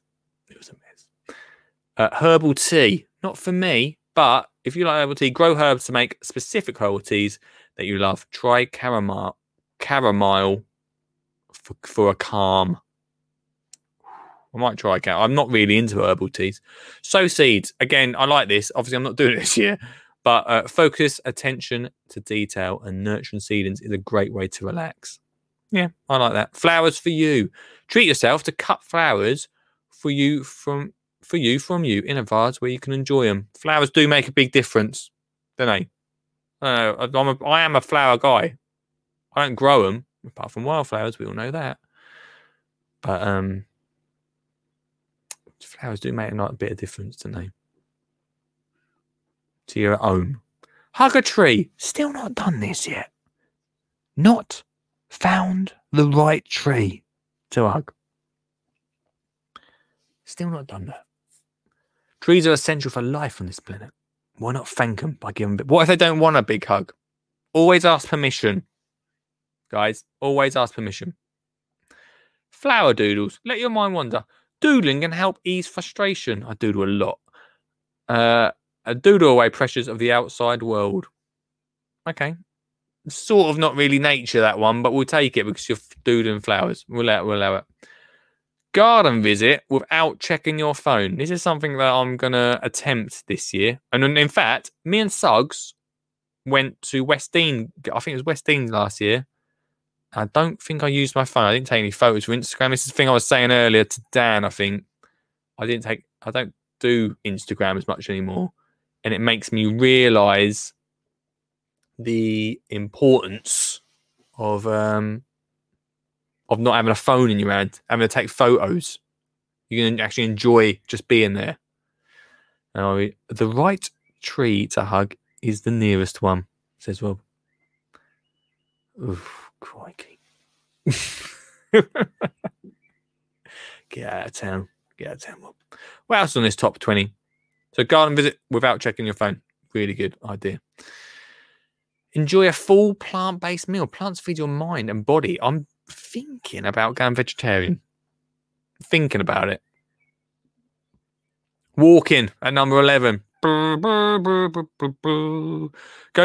[SPEAKER 1] It was a mess. Uh, herbal tea, not for me, but if you like herbal tea, grow herbs to make specific herbal teas that you love. Try chamomile, chamomile for, for a calm. I might try again. I'm not really into herbal teas. Sow seeds. Again, I like this. Obviously, I'm not doing it this year, but uh, focus, attention to detail, and nurturing seedlings is a great way to relax. Yeah, I like that. Flowers for you. Treat yourself to cut flowers for you from for you from you in a vase where you can enjoy them. Flowers do make a big difference, don't they? Uh, I'm a, I am a flower guy. I don't grow them apart from wildflowers. We all know that. But um, flowers do make a bit of difference, don't they? To your own. Hug a tree. Still not done this yet. Not found the right tree to hug. Still not done that. Trees are essential for life on this planet. Why not thank them by giving them? What if they don't want a big hug? Always ask permission, guys. Always ask permission. Flower doodles. Let your mind wander. Doodling can help ease frustration. I doodle a lot. Uh, a doodle away pressures of the outside world. Okay. Sort of not really nature that one, but we'll take it because you're doodling flowers. We'll we'll allow it. Garden visit without checking your phone. This is something that I'm gonna attempt this year. And in fact, me and Suggs went to West Dean. I think it was West Dean last year. I don't think I used my phone. I didn't take any photos for Instagram. This is the thing I was saying earlier to Dan. I think I didn't take. I don't do Instagram as much anymore, and it makes me realise the importance of um of not having a phone in your hand, having to take photos. You can actually enjoy just being there. Now, the right tree to hug is the nearest one, says Rob. Oof, crikey. Get out of town. Get out of town, Rob. What else on this top 20? So, garden visit without checking your phone. Really good idea. Enjoy a full plant based meal. Plants feed your mind and body. I'm thinking about going vegetarian. Thinking about it. Walking at number 11. Go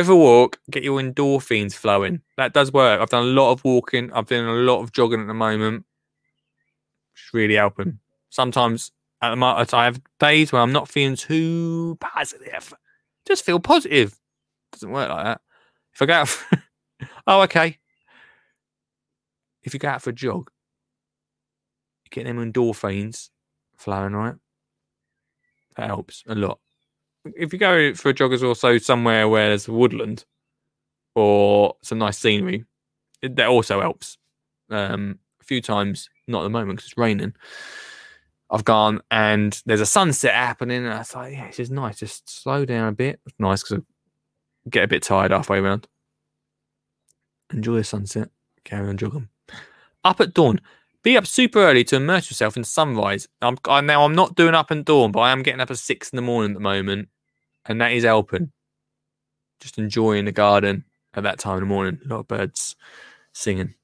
[SPEAKER 1] for a walk, get your endorphins flowing. That does work. I've done a lot of walking, I've done a lot of jogging at the moment. It's really helping. Sometimes at the I have days where I'm not feeling too positive. Just feel positive. Doesn't work like that. If I go out, oh, okay, if you go out for a jog, you get them endorphins flowing, right? That helps a lot. If you go for a jog as also somewhere where there's woodland or some nice scenery, it, that also helps. Um, a few times, not at the moment because it's raining. I've gone and there's a sunset happening, and I thought, yeah, it's just nice. Just slow down a bit. It's nice because I get a bit tired halfway around. Enjoy the sunset. Carry on jogging up at dawn. Be up super early to immerse yourself in sunrise. I'm I, now I'm not doing up at dawn, but I am getting up at six in the morning at the moment, and that is helping. Just enjoying the garden at that time in the morning. A lot of birds singing.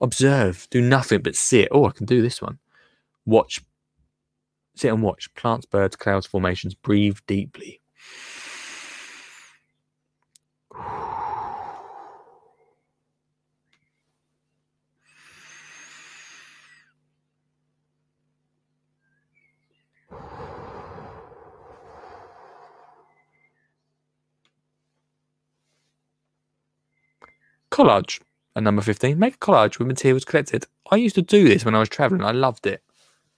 [SPEAKER 1] Observe. Do nothing but sit. Oh, I can do this one. Watch. Sit and watch. Plants, birds, clouds, formations. Breathe deeply. Collage at number 15. Make a collage with materials collected. I used to do this when I was traveling. I loved it.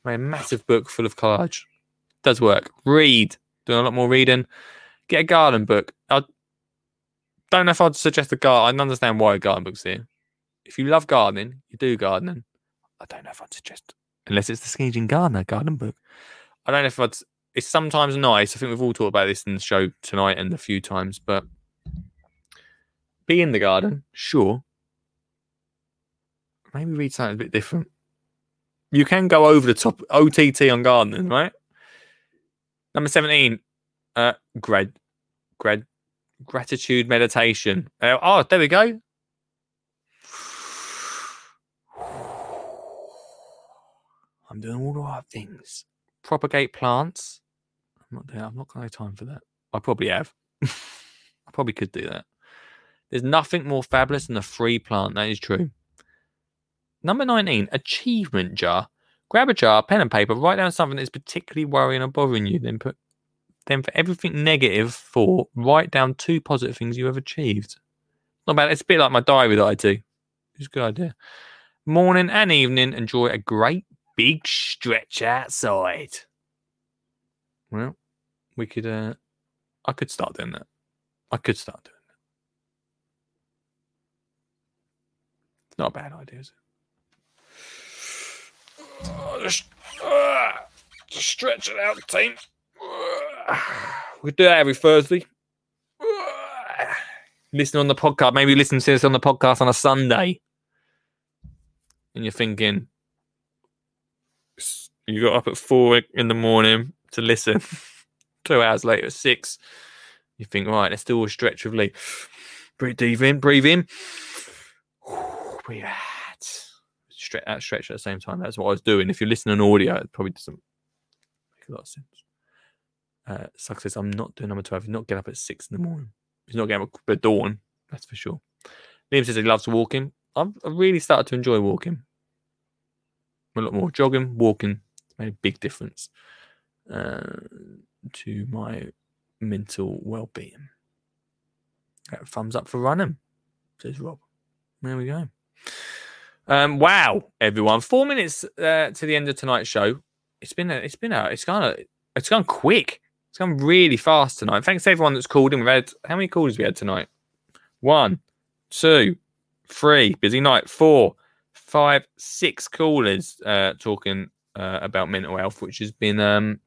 [SPEAKER 1] Made a massive book full of collage. Does work. Read. Doing a lot more reading. Get a garden book. I don't know if I'd suggest a garden. I understand why a garden book's here. If you love gardening, you do gardening. I don't know if I'd suggest, unless it's the Skinny Gardener garden book. I don't know if I'd. It's sometimes nice. I think we've all talked about this in the show tonight and a few times, but be in the garden, sure. Maybe read something a bit different. You can go over the top OTT on gardening, right? Number 17, uh, grad, grad, gratitude meditation. Uh, oh, there we go. I'm doing all the right things. Propagate plants. I'm not doing. I'm not to have time for that. I probably have. I probably could do that. There's nothing more fabulous than a free plant. That is true. Number 19, achievement jar. Grab a jar, pen and paper, write down something that's particularly worrying or bothering you. Then put then for everything negative four, write down two positive things you have achieved. Not bad. It's a bit like my diary that I do. It's a good idea. Morning and evening, enjoy a great big stretch outside. Well, we could uh I could start doing that. I could start doing that. It's not a bad idea, is it? Oh, just, uh, just stretch it out, team. We do that every Thursday. Listen on the podcast. Maybe listen to us on the podcast on a Sunday. And you're thinking, you got up at four in the morning to listen. Two hours later, at six. You think, right, let's do a stretch of Lee. Breathe deep in, breathe in. Out. Stretch out, stretch at the same time. That's what I was doing. If you're listening on audio, it probably doesn't make a lot of sense. Uh, I'm not doing number 12. He's not getting up at six in the morning. He's not getting up at dawn, that's for sure. Liam says he loves walking. I've, I've really started to enjoy walking. A lot more jogging, walking. Made a big difference uh, to my mental well being. Thumbs up for running, says Rob. There we go. Um, wow, everyone! Four minutes uh, to the end of tonight's show. It's been a, it's been a, it's gone, a, it's gone quick. It's gone really fast tonight. Thanks to everyone that's called in. We've had how many calls we had tonight? One, two, three. Busy night. Four, five, six callers uh, talking uh, about mental health, which has been um,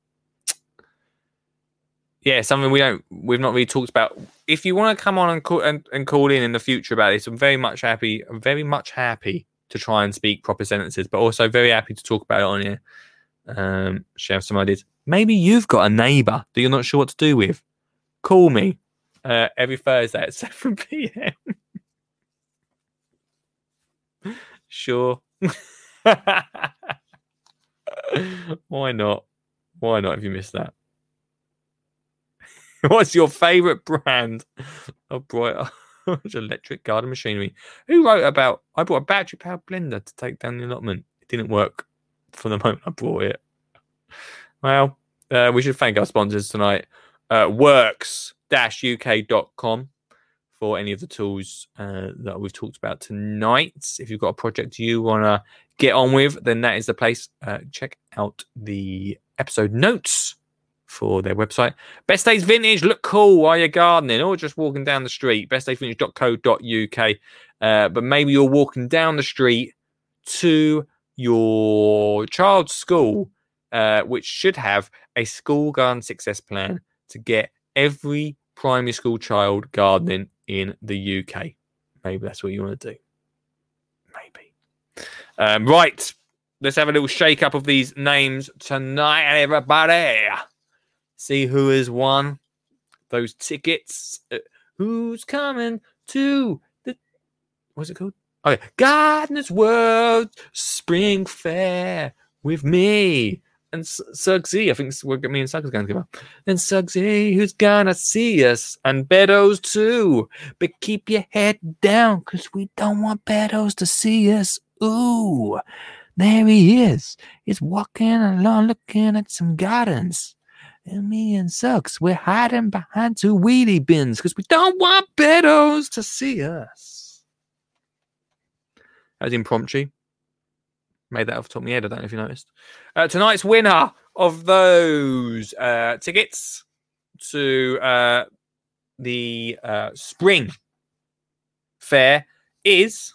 [SPEAKER 1] yeah something we don't we've not really talked about. If you want to come on and call and, and call in in the future about this, I'm very much happy. I'm very much happy to try and speak proper sentences, but also very happy to talk about it on here. Um, share some ideas. Maybe you've got a neighbour that you're not sure what to do with. Call me uh, every Thursday at 7 p.m. sure. Why not? Why not if you missed that? What's your favourite brand of bright electric garden machinery? Who wrote about I bought a battery powered blender to take down the allotment? It didn't work for the moment I bought it. Well, uh, we should thank our sponsors tonight. Uh, worx-uk.com for any of the tools uh, that we've talked about tonight. If you've got a project you want to get on with, then that is the place. Uh, check out the episode notes for their website. Best Days Vintage, look cool while you're gardening or just walking down the street. Bestdaysvintage.co.uk. Uh, but maybe you're walking down the street to your child's school, uh, which should have a school garden success plan to get every primary school child gardening in the UK. Maybe that's what you want to do. Maybe. Um, right. Let's have a little shake up of these names tonight, everybody. See who has won those tickets. Uh, who's coming to the. What's it called? Okay. Gardener's World Spring Fair with me and Sugsy. I think we're me and Suggs going to go. Then Sugsy, who's gonna see us, and Beddoes too. But keep your head down, cause we don't want Beddoes to see us. Ooh, there he is. He's walking along, looking at some gardens. And me and Suggs, we're hiding behind two wheelie bins because we don't want Beddoes to see us. That was impromptu. Made that off the top of my head. I don't know if you noticed. Uh, tonight's winner of those uh, tickets to uh, the uh, spring fair is.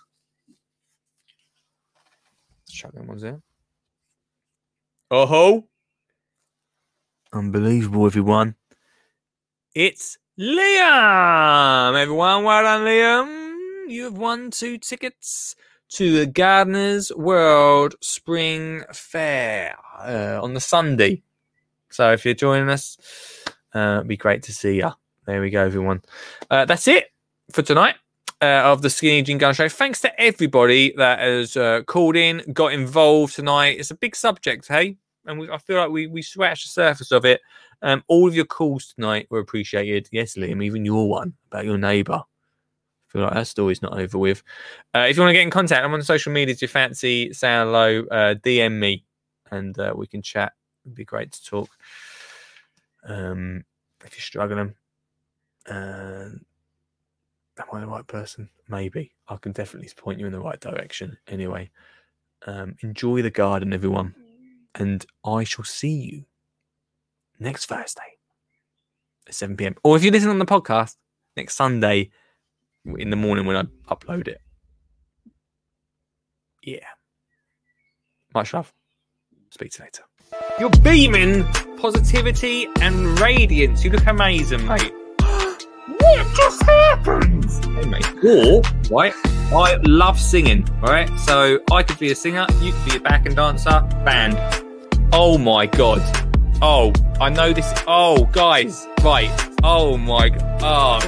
[SPEAKER 1] Chuck them ones there. Oh ho! Unbelievable, everyone. It's Liam! Everyone, well done, Liam. You have won two tickets to the Gardeners World Spring Fair uh, on the Sunday. So if you're joining us, uh, it'd be great to see you. There we go, everyone. Uh, that's it for tonight. Uh, of the Skinny Jean Gardener Show. Thanks to everybody that has uh, called in, got involved tonight. It's a big subject, hey? And we, I feel like we, we scratched the surface of it. Um, all of your calls tonight were appreciated. Yes, Liam, even your one about your neighbour I feel like that story's not over with. Uh, if you want to get in contact, I'm on social media. If you fancy saying hello, uh, DM me and uh, we can chat. It'd be great to talk. Um, if you're struggling, am I the right person? Maybe. I can definitely point you in the right direction. Anyway, um, enjoy the garden, everyone. And I shall see you next Thursday at 7 p.m. Or if you listen on the podcast, next Sunday in the morning when I upload it. Yeah. Much love. Speak to you later. You're beaming positivity and radiance. You look amazing, mate. what just happened? Hey, mate. Or, right, I love singing, right? So I could be a singer, you could be a back and dancer, band. Oh my god. Oh, I know this. Oh, guys, right. Oh my. Oh,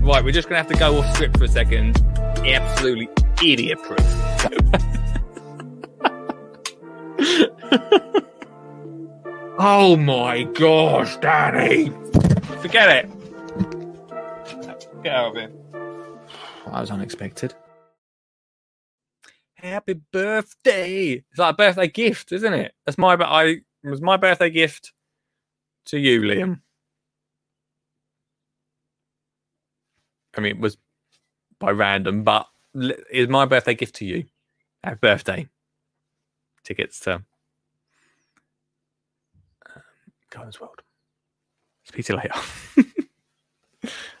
[SPEAKER 1] right. We're just gonna have to go off script for a second. Absolutely idiot proof. oh my gosh, Danny! Forget it. Get out of here. That was unexpected. Happy birthday! It's like a birthday gift, isn't it? That's my. I it was my birthday gift to you, Liam. I mean, it was by random, but it's my birthday gift to you. Happy birthday! Tickets to um, Gardeners' World. Speak to you later.